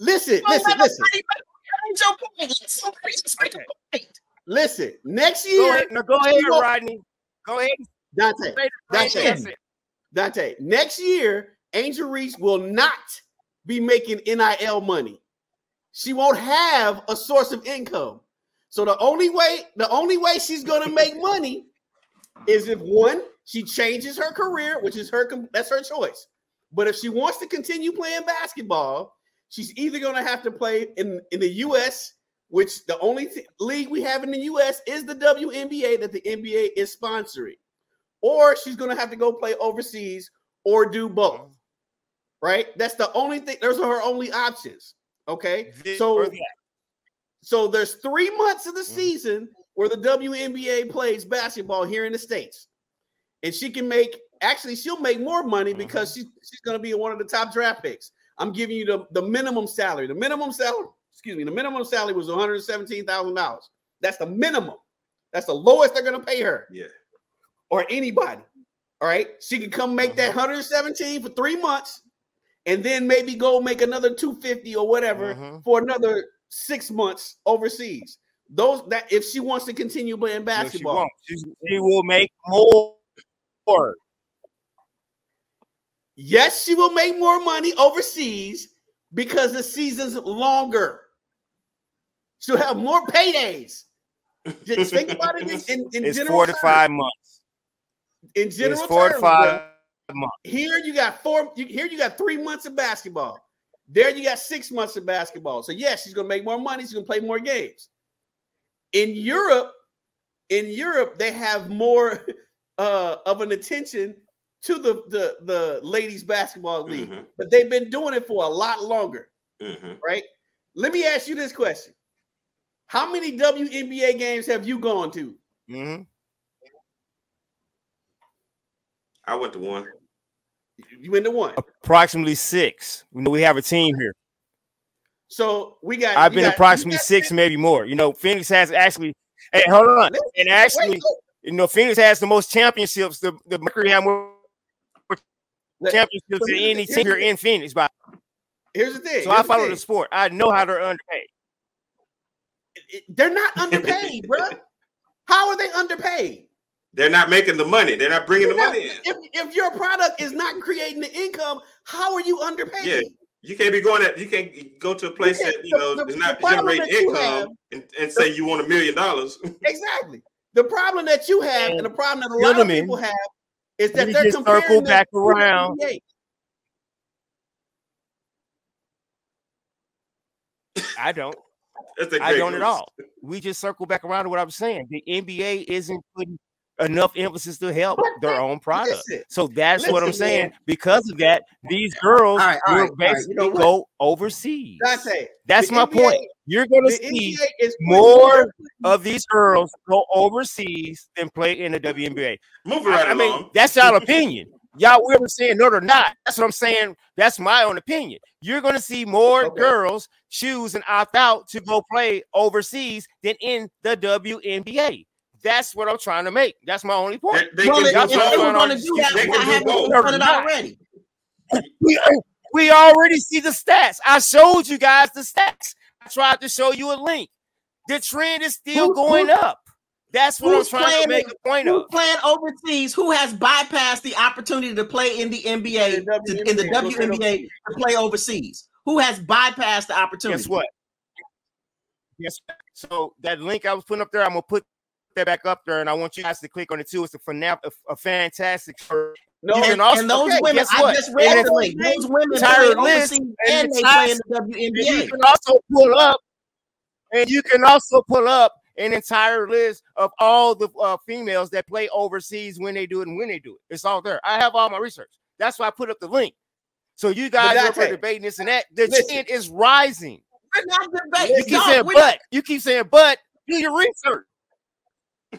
Listen, listen, listen, your point. Let somebody just make a point. listen. Next Go year, ahead, no, go ahead, you know- Rodney. Go ahead. and Dante, say the That's right it. answer. Dante, next year, Angel Reese will not be making NIL money. She won't have a source of income. So the only way, the only way she's gonna make money is if one, she changes her career, which is her that's her choice. But if she wants to continue playing basketball, she's either gonna have to play in, in the US, which the only th- league we have in the US is the WNBA that the NBA is sponsoring or she's going to have to go play overseas or do both. Right? That's the only thing. Those are her only options. Okay. So, so there's three months of the Mhm. season where the WNBA plays basketball here in the states, and she can make. Actually, she'll make more money because she's she's going to be one of the top draft picks. I'm giving you the the minimum salary. The minimum salary. Excuse me. The minimum salary was 117 thousand dollars. That's the minimum. That's the lowest they're going to pay her Yeah. or anybody. All right. She can come make that 117 for three months and then maybe go make another 250 or whatever Mhm. for another six months overseas. Those that if she wants to continue playing No, she basketball, won't. She, she will make more. Yes, she will make more money overseas because the season's longer. She'll have more paydays. Just think about it in, in, in It's general four to terms. five months. In general It's four to terms, bro. months. Here you got four. You, here you got three months of basketball. There you got six months of basketball. So yes, she's gonna make more money. She's gonna play more games. In Europe, in Europe, they have more uh, of an attention to the the the ladies basketball league, Mhm. but they've been doing it for a lot longer, Mhm. right? Let me ask you this question: How many WNBA games have you gone to? hmm I went to one. You went to one. Approximately six. You know, we have a team here. So we got. I've been got- approximately got six, maybe more. You know, Phoenix has actually. Hey, hold on. Listen, And actually, wait. you know, Phoenix has the most championships. The the Mercury have more Let- championships so than here's- any team here the- in Phoenix. But Here's the thing. so here's I follow thing. the sport. I know how they're underpaid. They're not underpaid, bro. How are they underpaid? They're not making the money. They're not bringing the You're not- money in. If, if your product is not creating the income, how are you underpaid? Yeah. You can't be going at. You can't go to a place can't- that you know the- is not generating that you income and, and say you want a million dollars. Exactly. The problem that you have and, And the problem that a lot of people have is that they're just comparing circle back to around. NBA. I don't. That's a I great don't at all. We just circle back around to what I'm saying. The NBA isn't putting enough emphasis to help But their own product. Listen, So that's what I'm saying. man. Because of that, these girls All right, all will right, all right. You basically know go overseas. Dante, That's my NBA point. You're gonna see is more of these girls go overseas than play in the WNBA. Moving right I, I mean, along. that's y'all opinion. Y'all were saying no, they're not. That's what I'm saying. That's my own opinion. You're gonna see more Okay. girls choose and opt out to go play overseas than in the WNBA. That's what I'm trying to make. That's my only point. They, they Well, can if, do y'all if they trying to going to do that, They why can do haven't both. they They're done it already? We, we already see the stats. I showed you guys the stats. I tried to show you a link. The trend is still Who- going who- up. That's what I'm who's trying to make a point Who's of. playing overseas? Who has bypassed the opportunity to play in the NBA, In the to- in the WNBA, play WNBA to play overseas? Who has bypassed the opportunity? Guess what? Yes. So that link I was putting up there, I'm gonna put that back up there, and I want you guys to click on it too. It's a, fana- a, a fantastic. shirt. no, And, also- and those okay, women, I just read And the link. Those women entire list overseas and and they play in the And you can also pull up, and you can also pull up an entire list of all the uh, females that play overseas when they do it and when they do it. It's all there. I have all my research. That's why I put up the link. So you guys are Dante, debating this and that. The listen. trend is rising. We're not debating. You keep Y'all, saying but. You keep saying but. Do your research.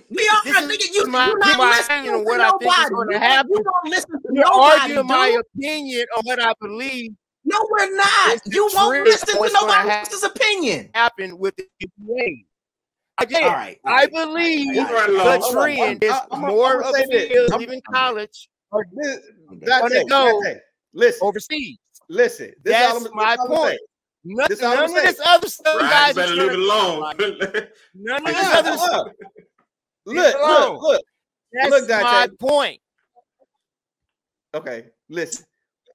We are This is nigga. You, my- you're not my listening opinion on to what I think is nobody. gonna You- happen. You don't listen to You're nobody. arguing my opinion on what I believe No, we're not. It's You won't listen to nobody else's opinion. happened with the NBA. Again, All right. all I believe Move right the along. Hold on, trend is I'm- I'm more gonna of the this. fields, even college, Or this- Okay. Go listen, overseas. listen. This That's all I'm- my I'm gonna point. say. None, This none of this other stuff, Right, guys. better are leave it to- alone. None of this other stuff. Look, look, look. That's look, my point. Okay, listen.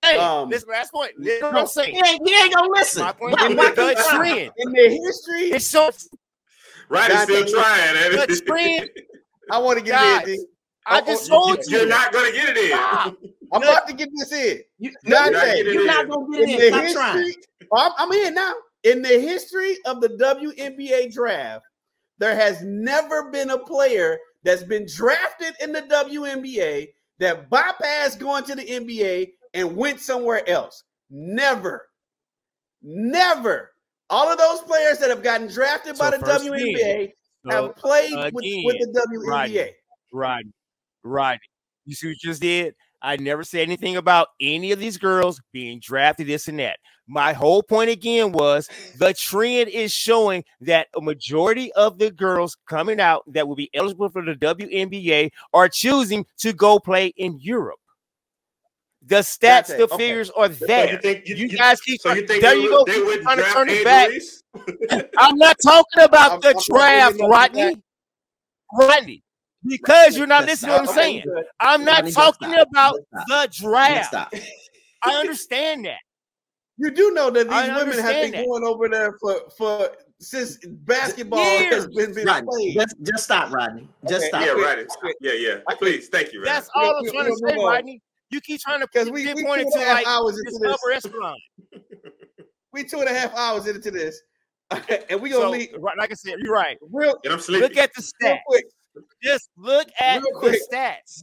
Hey, Um, this last point. Listen what I'm saying. He ain't, he ain't gonna listen. My point Why- is the trend. In the history, It's so Right, he's still Dante, trying. the trend. I want to get Guys, it in. D. I Oh, just oh, told You- You're not gonna get it in. Stop. I'm about to get this in. You, Dante, not getting you're it not gonna get in it the in. Stop trying. history, I'm, I'm in now. In the history of the WNBA draft, there has never been a player that's been drafted in the WNBA that bypassed going to the NBA and went somewhere else. Never. Never. All of those players that have gotten drafted by the WNBA again, have played with, again, with the WNBA. Right. Rodney. You see what you just did? I never said anything about any of these girls being drafted, this and that. My whole point again was the trend is showing that a majority of the girls coming out that will be eligible for the WNBA are choosing to go play in Europe. The stats, the Okay. figures are So you there. think You guys keep So you think there they, you would- go. they Keep would trying to turn it back. I'm not talking about I'm- the I'm- I'm draft, Rodney. Rodney, because you're not Just listening to what I'm stop. saying. I'm not talking about the draft. I understand that. You do know that these women have been that. going over there for for since basketball has been, been Rodney, played. just, just stop, Rodney. Just Okay. stop. Yeah, quit. right. Yeah, yeah. Please, thank you. That's all I'm trying to say. Rodney. You keep trying to Because we, we pinpoint two it to like hours into this. upper echelon. We two and a half hours into this, and we gonna So, leave like I said, you're right. real, And I'm sleepy. Look at the real stats. quick. Just look at Real the stats.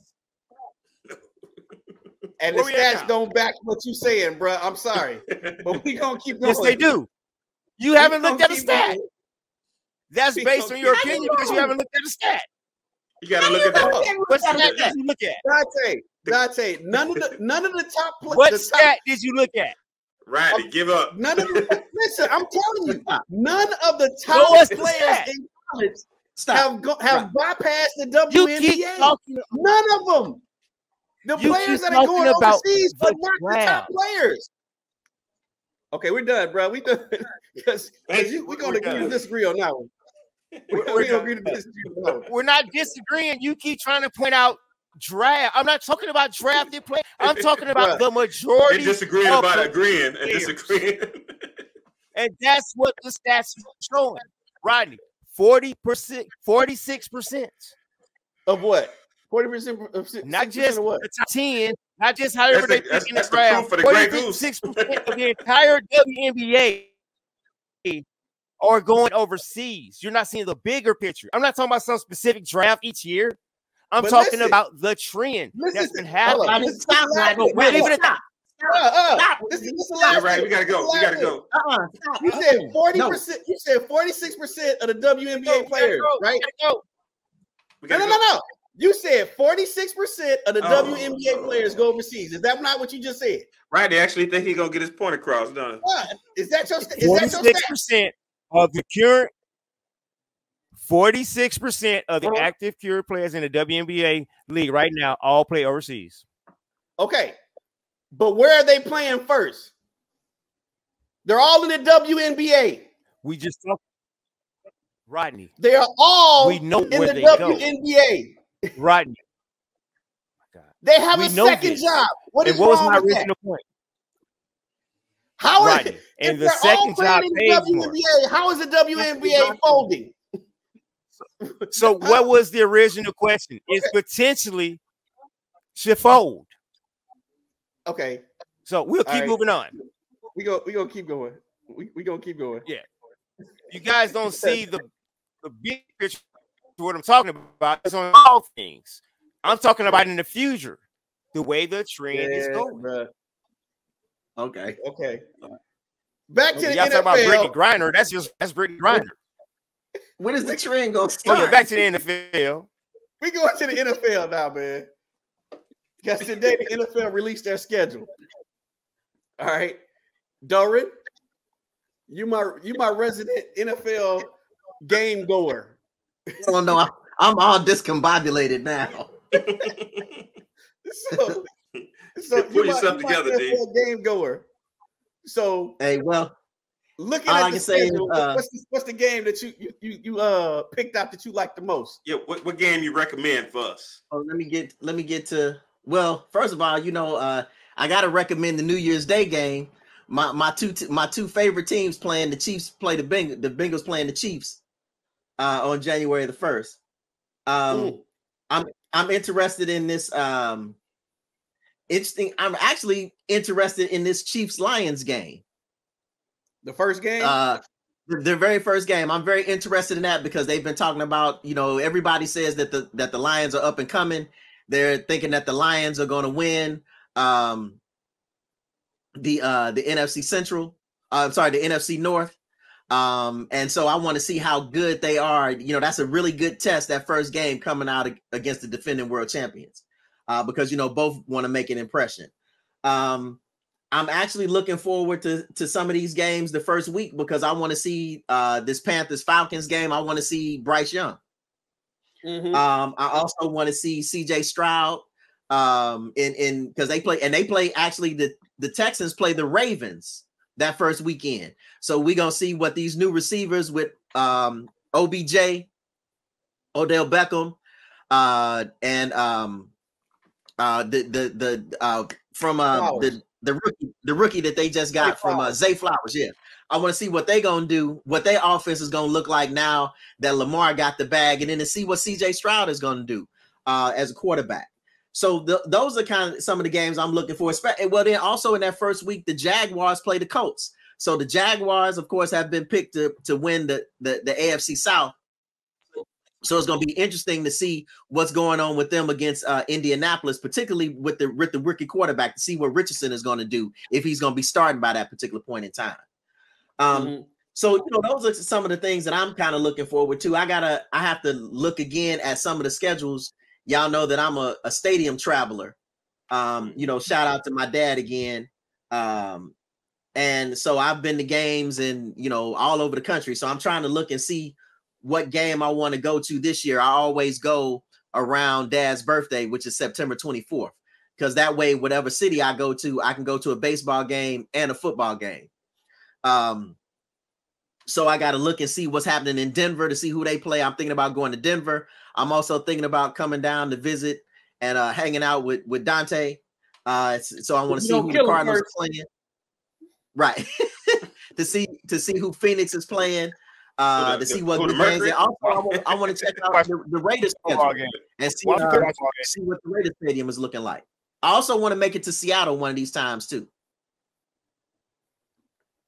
And Where the stats don't back what you're saying, bro. I'm sorry, but we gonna keep going. Yes, they do. You We haven't looked at a keep stat. going. That's We based on your opinion going. because you haven't looked at a stat. you gotta look at that. What stat did you look at? Dante, Dante, none of the none of the top pla- What the top, stat did you look at? Rodney, give up. none of the listen. I'm telling you, none of the top us the players stat. in college Stop. have go, have bypassed the You WNBA. keep talking. None of them. The You players that are going about overseas but are not the top players. Okay, we're done, bro. We done because Thank you, you. we're We're gonna agree done. to disagree on that one. We're, We're we're done. gonna agree to disagree on that one. We're not disagreeing. You keep trying to point out draft. I'm not talking about drafted play. I'm talking about Bruh. the They're majority, disagreeing of about the agreeing and disagreeing. and that's what the stats are showing. Rodney, 40 percent, 46 percent. Of what? Forty percent. Not just of what? the top 10, not just however That's they the- that's- pick in that's the the proof draft. for the Grey 46 percent of the entire WNBA are going overseas. You're not seeing the bigger picture. I'm not talking about some specific draft each year. I'm But talking listen. about the trend Listen, that's been hold on. happening. Rodney, stop, Rodney. We're Rodney, leaving it- stop. Uh, uh, Stop. this, this is the You're last right. thing. We gotta go. the We gotta go. Uh-uh, stop. You said forty No. percent. You said forty six percent of the WNBA Go, players, go, right? go. We No, gotta no, no, go. no. You said forty six percent of the Oh. WNBA players go overseas. Is that not what you just said? Right. They actually think he's gonna get his point across, don't he? Uh, is that your? Is that your Forty six percent of the current, forty-six percent of the Uh-huh. active pure players in the WNBA league right now all play overseas. Okay, but where are they playing first? They're all in the WNBA. We just talked, Rodney. They are all We know in where the they go. WNBA. Rodney. They have We a second this. job. What is and what was wrong my with that? original point? How is Rodney. it? And if the they're all second job in the pays more. WNBA, how is the WNBA folding? So what was the original question? It's potentially should fold. Okay, So we'll keep All right. moving on. we go. We gonna keep going. We we gonna keep going. Yeah. You guys don't see the, the big picture of what I'm talking about. is on all things. I'm talking about in the future, the way the trend is going. bruh. Okay. Okay. Back to the Y'all talking about Brittney NFL. Griner? That's just that's Brittney Griner. When is the trend gonna Oh start? yeah, back to the NFL. We going to the NFL now, man. Because today the NFL released their schedule. All right, Dorian, you my you my resident NFL game goer. I don't know. I'm, I'm all discombobulated now. so, so Pull you yourself might together, be a D. game goer. So Hey, well, looking All I at can the say is, schedule, uh, what's the, what's the game that you you you, you uh picked out that you like the most? Yeah, what, what game you recommend for us? oh, let me get let me get to. Well, first of all, you know, uh, I gotta recommend the New Year's Day game. My my two t- my two favorite teams playing the Chiefs play the Bengals. The Bengals playing the Chiefs uh, on January the first. Um. I'm I'm interested in this. Um, interesting. I'm actually interested in this Chiefs Lions game. The first game. Uh, the- their very first game. I'm very interested in that because they've been talking about. You know, everybody says that the that the Lions are up and coming. They're thinking that the Lions are going to win. Um, the uh the NFC Central. Uh, I'm sorry, the NFC North. Um, and so I want to see how good they are. You know, that's a really good test. That first game coming out against the defending world champions, uh, because you know both want to make an impression. Um, I'm actually looking forward to to some of these games the first week because I want to see uh this Panthers Falcons game. I want to see Bryce Young. Mhm. Um, I also want to see CJ Stroud. Um, in in because they play and they play actually the the Texans play the Ravens that first weekend. So we're gonna see what these new receivers with um OBJ, Odell Beckham, uh, and um uh the the the uh from uh the the rookie the rookie that they just got Zay from uh. Zay Flowers, yeah. I want to see what they gonna do, what their offense is gonna look like now that Lamar got the bag, and then to see what CJ Stroud is gonna do uh as a quarterback. So th- those are kind of some of the games I'm looking for. Well, then also in that first week, the Jaguars play the Colts. So the Jaguars, of course, have been picked to to win the the, the AFC South. So it's going to be interesting to see what's going on with them against uh, Indianapolis, particularly with the with the rookie quarterback, to see what Richardson is going to do if he's going to be starting by that particular point in time. Um, Mhm. so you know, those are some of the things that I'm kind of looking forward to. I gotta, I have to look again at some of the schedules. Y'all know that I'm a, a stadium traveler. Um, you know, shout out to my dad again. Um, and so I've been to games and you know all over the country. So I'm trying to look and see what game I want to go to this year. I always go around dad's birthday, which is September 24th, because that way, whatever city I go to, I can go to a baseball game and a football game. Um, so I got to look and see what's happening in Denver to see who they play. I'm thinking about going to Denver. I'm also thinking about coming down to visit and uh, hanging out with with Dante. Uh, so I want to see who the Cardinals are playing. Right. to see to see who Phoenix is playing. Uh, the- to see what the games. Mercury? And also, I want, I want to check out the, the Raiders schedule game. and see, uh, good at football game. see what the Raiders stadium is looking like. I also want to make it to Seattle one of these times too.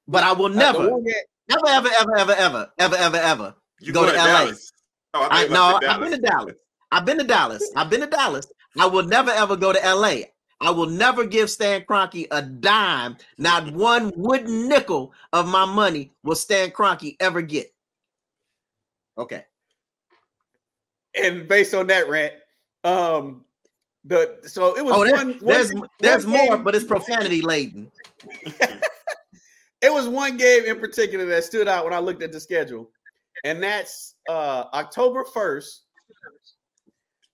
But I will never, never, ever, ever, ever, ever, ever, ever, ever. You Go go to to LA. Dallas. Oh, I you no, were about to I've been to Dallas. I've been to Dallas. I've been to Dallas. I will never ever go to LA. I will never give Stan Kroenke a dime. Not one wooden nickel of my money will Stan Kroenke ever get. Okay. and based on that rant, um, the so it was Oh, one, one. there's there's one more, game- but it's profanity laden. It was one game in particular that stood out when I looked at the schedule, and that's uh October first,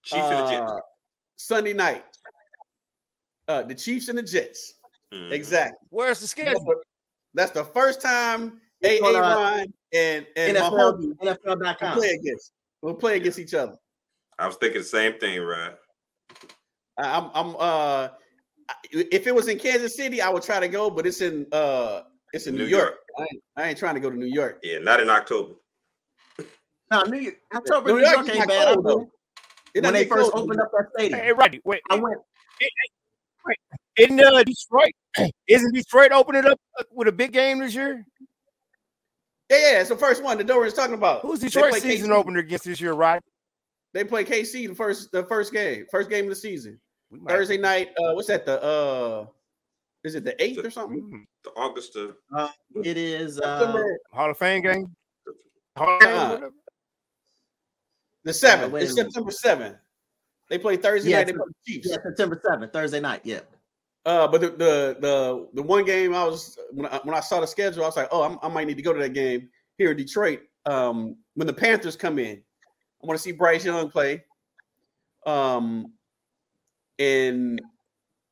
Chiefs and the Jets. uh, Sunday night. Uh, the Chiefs and the Jets. Mhm. Exactly. Where's the schedule? that's the first time It's AA on, uh, Ron and and NFL, Mahomes will NFL.com. play against. We'll play against each other. I was thinking the same thing, right? I- I'm I'm uh if it was in Kansas City, I would try to go, but it's in uh it's in New, New York. I, ain't, I ain't trying to go to New York. Yeah, not in October. No, New York, October, New New York York ain't bad. I cold, went- when they first cold. opened up that stadium, Hey, Rodney, wait. I went. In uh, Detroit, isn't Detroit opening up uh, with a big game this year? Yeah, yeah, it's the first one The that Dorian's talking about. Who's They Detroit play season KC. opener against this year, Rodney? They play KC the first the first game, first game of the season. Thursday night. Uh, what's that? The uh, is it the eighth or something? Mm, The August of It is. Uh, Hall of Fame game. Hall of Fame, Uh-uh. The seventh. it's. September seventh. They play Thursday Yeah, night. They play the Chiefs. yeah, September seventh, Thursday night. Yeah. Uh, but the, the the the one game I was when I, when I saw the schedule, I was like, oh, I'm, I might need to go to that game here in Detroit. Um, when the Panthers come in, I want to see Bryce Young play. Um, and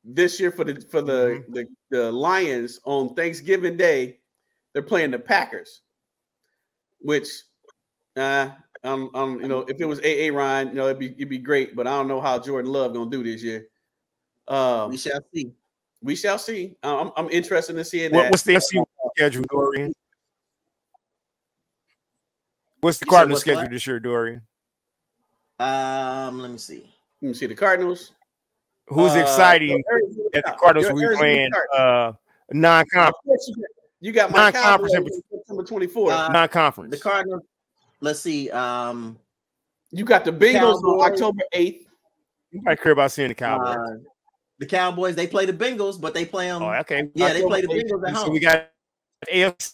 this year for the for the, Mhm. the the Lions on Thanksgiving Day, they're playing the Packers, which uh um, um you know if it was AA Ryan, you know it'd be it'd be great, but I don't know how Jordan Love gonna do this year. Um, We shall see. we shall see. I'm I'm interested in seeing What, that. what's the FC schedule, Dorian? What's the You said Cardinals what's what? schedule this year, Dorian? Um, let me see. Let me see the Cardinals. Who's Uh, exciting Arizona- that the Cardinals will be Arizona playing uh, non-conference? You got- my Non-conference September 24th. Uh, non-conference. The Cardinals. Let's see. Um, you got the Bengals on October 8th. Nobody care about seeing the Cowboys. uh, the Cowboys. They play the Bengals, but they play them. oh, okay. yeah, they play the Bengals at So home. we got AFC.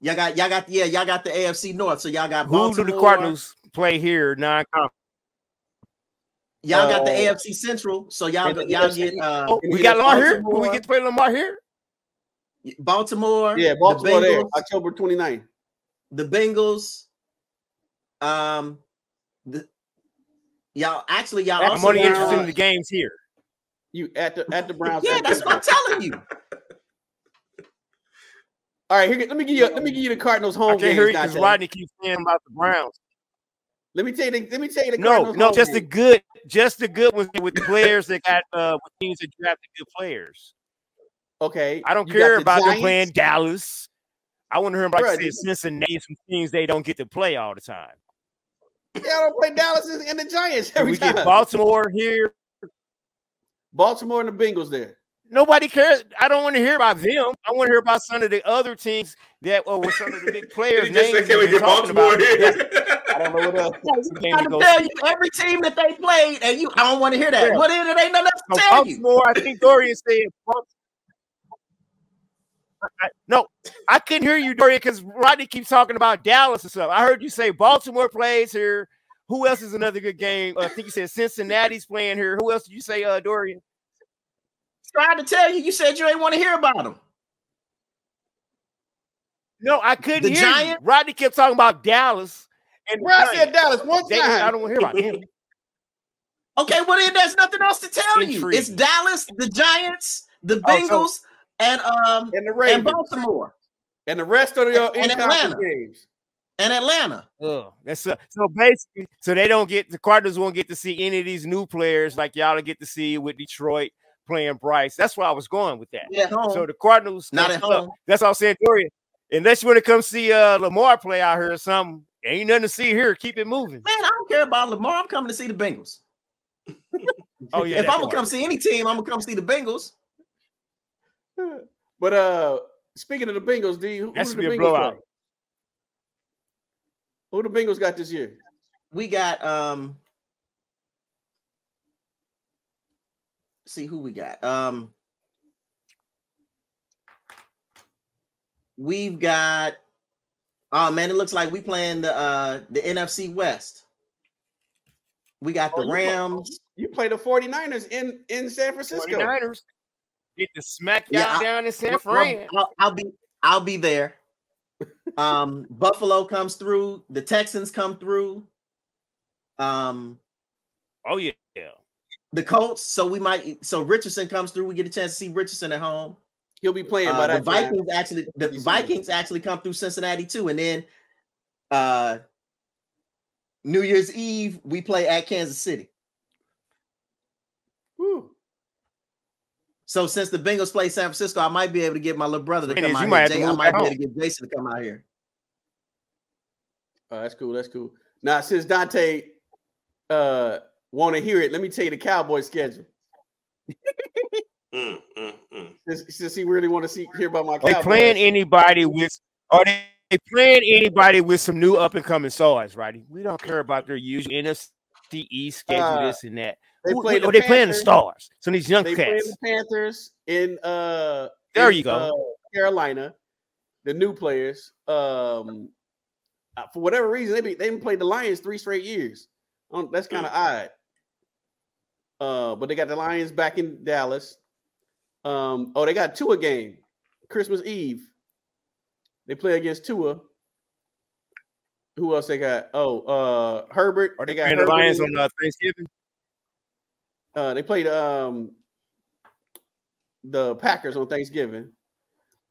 Y'all got, y'all got, yeah, y'all got the AFC North. So y'all got Who do the Cardinals play here non-conference? Y'all got the Uh, AFC Central. So y'all, and the y'all get uh, Oh, we we got got Lamar here. Do we get to play Lamar here? Baltimore. Yeah, the Baltimore there, Bengals, October 29th. The Bengals. Um, the y'all actually y'all That's I'm also only Browns. interested in the games here. You at the at the Browns. Yeah, that's what I'm telling you. All right, here, let me give you let me give you the Cardinals home I can't hear you because Rodney keeps saying about the Browns. Let me tell you the, let me tell you the No, Cardinals no, home just the good, just the good ones with the players that got uh with teams that drafted good players. okay. I don't you care the about them playing Dallas. I want to hear about Bruh, like say, Cincinnati, some teams they don't get to play all the time. Yeah, I don't play Dallas and and the Giants And every we time. get Baltimore here. Baltimore and the Bengals there. Nobody cares. I don't want to hear about them. I want to hear about some of the other teams that uh, were some of the big players. He just said, names "Can we that get talking Baltimore about. here?" I don't know what else. That's I'm to trying to tell you every team that they played, and you I don't want to hear that. Yeah. What in it ain't nothing else to So tell you. Baltimore, I think Dorian said. I- no, I couldn't hear you, Dorian, because Rodney keeps talking about Dallas and stuff. I heard you say Baltimore plays here. Who else is another good game? Uh, I think you said Cincinnati's playing here. Who else did you say, uh, Dorian? Trying to tell you, you said you ain't want to hear about them. No, I couldn't The hear Giants? you. Rodney kept talking about Dallas. And Bro, I said Dallas one They- I don't want to hear about them. Okay, well then there's nothing else to tell you. It's Dallas, the Giants, the Oh, Bengals, so- and um And the and Baltimore And the rest of your And- and in-conference Atlanta. games. and Atlanta. Ugh, that's uh, so basically, so they don't get the Cardinals won't get to see any of these new players like y'all get to see with Detroit playing Bryce. That's where I was going with that. At home. So the Cardinals Not at look, home. That's all I'm saying, Dorian. Unless you want to come see uh Lamar play out here or something, ain't nothing to see here. Keep it moving. Man, I don't care about Lamar. I'm coming to see the Bengals. Oh yeah, if I'm gonna come see any team, I'm gonna come see the Bengals. But uh speaking of the Bengals, D, who, who that do should the be a Bengals blowout. play? Who the Bengals got this year? We got um see who we got. Um we've got oh man, it looks like we playing the uh the NFC West. We got Oh, the you play- Rams. You play the 49ers in, in San Francisco. 49ers get to smack y'all Yeah, I- down in San Well, Fran. I'll, I'll be I'll be there. Um, Buffalo comes through. The Texans come through. Um, Oh yeah, yeah. the Colts. So we might. So Richardson comes through. We get a chance to see Richardson at home. He'll be playing Uh, by the that time. Vikings actually. The December. Vikings actually come through Cincinnati too, and then uh, New Year's Eve we play at Kansas City. So since the Bengals play San Francisco, I might be able to get my little brother to Thing come out you here. might to Jay- I might be able to get Jason to come out here. Oh, that's cool. That's cool. Now, since Dante uh want to hear it, let me tell you the Cowboys schedule. Mm, mm, mm. Since, since he really want to see hear about my Are they Cowboys. playing anybody with? Are they they playing anybody with some new up and coming stars? Right? We don't care about their usual NFC East schedule, Uh, this and that. They Who- play who- the are they playing the stars? Some of these young They play cats. the Panthers in uh There in, you go. uh, Carolina, the new players. Um uh, for whatever reason, they be, they haven't played the Lions three straight years. Um, that's kind of odd. Uh, but they got the Lions back in Dallas. Um, oh, they got Tua game, Christmas Eve. They play against Tua. who else they got? Oh, uh, Herbert. Are they they got the Lions on uh, Thanksgiving? Uh, they played um the Packers on Thanksgiving.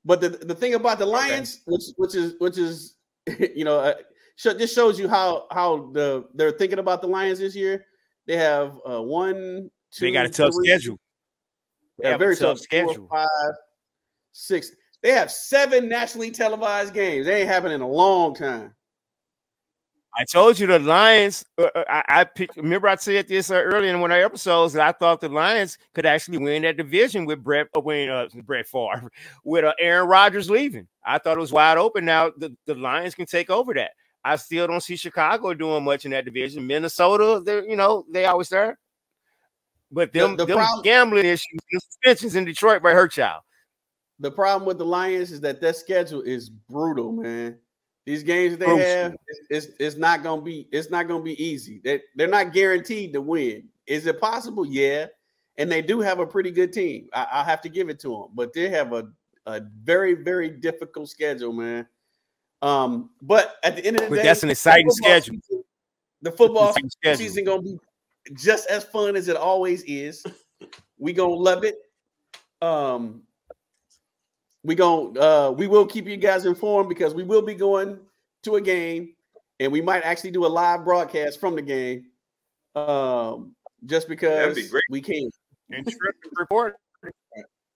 But the, the thing about the Lions, which which is which is you know, uh, just shows you how how the they're thinking about the Lions this year. They have uh, one, two, They got a tough three- schedule. They Yeah, have a very tough schedule. Four, five, six. They have seven nationally televised games. They ain't happened in a long time. I told you the Lions. Uh, uh, I, I picked, remember I said this uh, earlier in one of our episodes that I thought the Lions could actually win that division with Brett, uh, when uh, Brett Favre, with uh, Aaron Rodgers leaving. I thought it was wide open. Now the, the Lions can take over that. I still don't see Chicago doing much in that division. Minnesota, they're you know they always there, but The- them, the them problem- gambling issues, the suspensions in Detroit might hurt y'all. The problem with the Lions is that their schedule is brutal, man. These games that they have, it's, it's not gonna be it's not gonna be easy. They they're not guaranteed to win. Is it possible? Yeah, and they do have a pretty good team. I, I have to give it to them, but they have a a very very difficult schedule, man. Um, but at the end of the But day, that's an exciting football schedule. season- the football schedule. season gonna be just as fun as it always is. We gonna love it. Um, we gonna uh, we will keep you guys informed because we will be going to a game, and we might actually do a live broadcast from the game. Um, just because be great. we can. Intrepid report.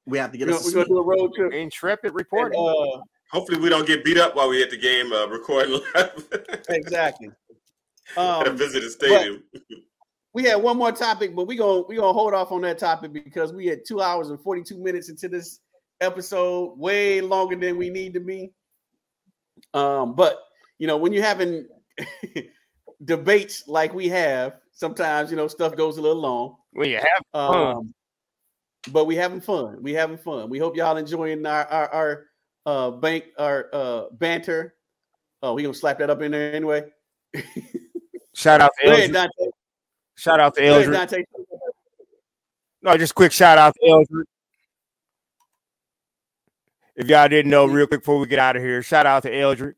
We have to get We're gonna, we're gonna do a road trip. Intrepid report. uh, Hopefully, we don't get beat up while we at the game uh, recording live exactly. at a Um, visitor stadium. we had one more topic, but we gonna we gonna hold off on that topic because we had two hours and forty two minutes into this episode, way longer than we need to be. Um, but you know, when you're having debates like we have, sometimes you know stuff goes a little long. Well, you have fun. Um, but we having fun. We having fun. We hope y'all enjoying our our, our uh bank our uh banter. Oh, we gonna slap that up in there anyway. shout out to Go ahead, Eldrick. Dante. Shout out to Go ahead, Eldrick. Dante. No, just quick shout out to Eldrick. If y'all didn't know, real quick before we get out of here, shout out to Eldrick.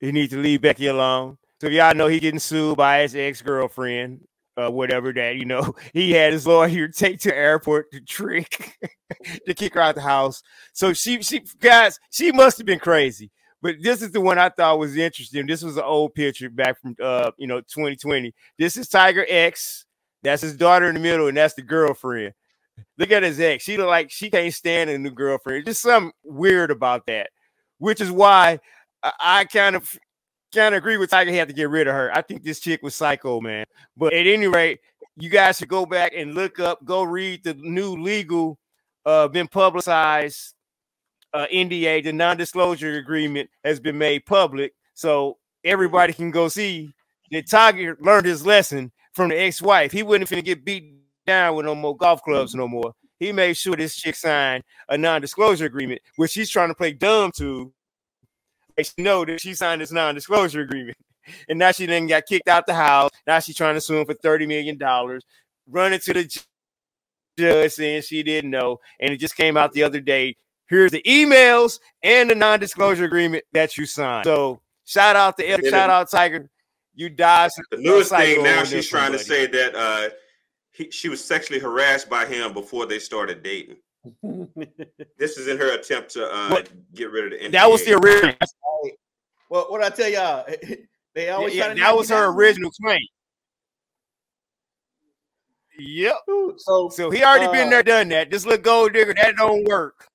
He needs to leave Becky alone. So if y'all know he getting sued by his ex-girlfriend, uh, whatever that, you know, he had his lawyer take to airport to trick to kick her out the house. So she she guys, she must have been crazy. But this is the one I thought was interesting. This was an old picture back from uh, you know, 2020. This is Tiger X. That's his daughter in the middle, and that's the girlfriend. Look at his ex. She look like she can't stand a new girlfriend. Just something weird about that, which is why I, kind of kind of agree with Tiger. He had to get rid of her. I think this chick was psycho, man. But at any rate, you guys should go back and look up, go read the new legal, uh, been publicized uh, NDA. The non-disclosure agreement has been made public, so everybody can go see that Tiger learned his lesson from the ex-wife. He wouldn't finna get beat down with no more golf clubs no more. He made sure this chick signed a non-disclosure agreement, which she's trying to play dumb to. Should know that she signed this non-disclosure agreement. And now she then got kicked out the house. Now she's trying to sue him for $30 million, running to the judge saying she didn't know. And it just came out the other day. Here's the emails and the non-disclosure agreement that you signed. So shout out to shout out Tiger. You died. The newest thing now, she's trying to say that uh, he, she was sexually harassed by him before they started dating. This is in her attempt to uh, What? get rid of the. That was the original. well, what I tell y'all, they always Yeah, try to that was her down. original claim. Yep. So, So he already been Uh, there, done that. This little gold digger, that don't work.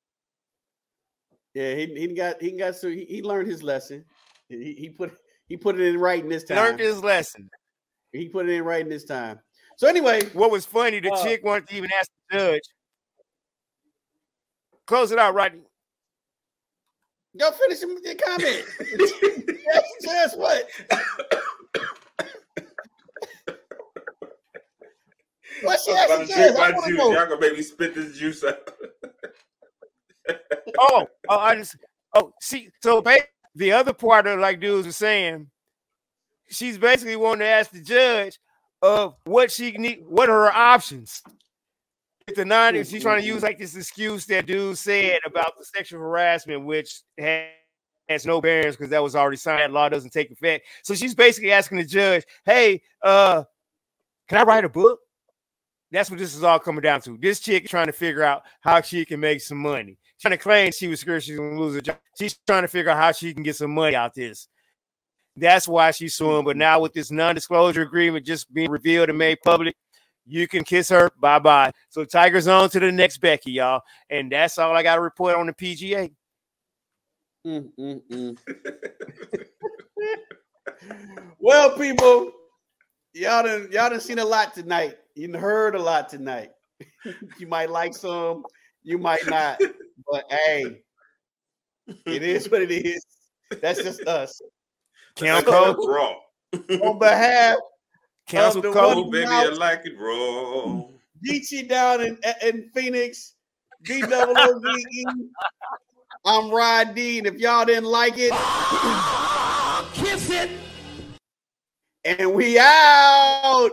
yeah, he, he got he got so he, he learned his lesson. He, he put he put it in writing this time. Learned his lesson. He put it in writing this time. So anyway, What was funny, the Uh, chick wanted to even ask the judge. Close it out, right? go finish your your comment. Yes, yes, what? What she I'm asked about the to drink judge? I my wanna juice. know. Y'all gonna make me spit this juice out. Oh, oh, I just oh see. So ba- the other part of like dudes are saying, she's basically wanting to ask the judge of what she need, what are her options. If the non, if she's trying to use like this excuse that dude said about the sexual harassment, which had has no bearings because that was already signed. Law doesn't take effect. So she's basically asking the judge, "Hey, uh, can I write a book?" That's what this is all coming down to. This chick trying to figure out how she can make some money. Trying to claim she was scared she's gonna lose a job. She's trying to figure out how she can get some money out this. That's why she's suing. But now with this non-disclosure agreement just being revealed and made public, you can kiss her. Bye bye. So Tiger's on to the next Becky, y'all. And that's all I got to report on the PGA. Mm, mm, mm. well, people, y'all done y'all done seen a lot tonight. You heard a lot tonight. you might like some, you might not. But hey, it is what it is. That's just us. Council Count raw. On behalf Council the code. Oh, baby, I like it raw. Geechee down in, in Phoenix, D double O V E. I'm Rod D, and if y'all didn't like it, Kiss it. and we out.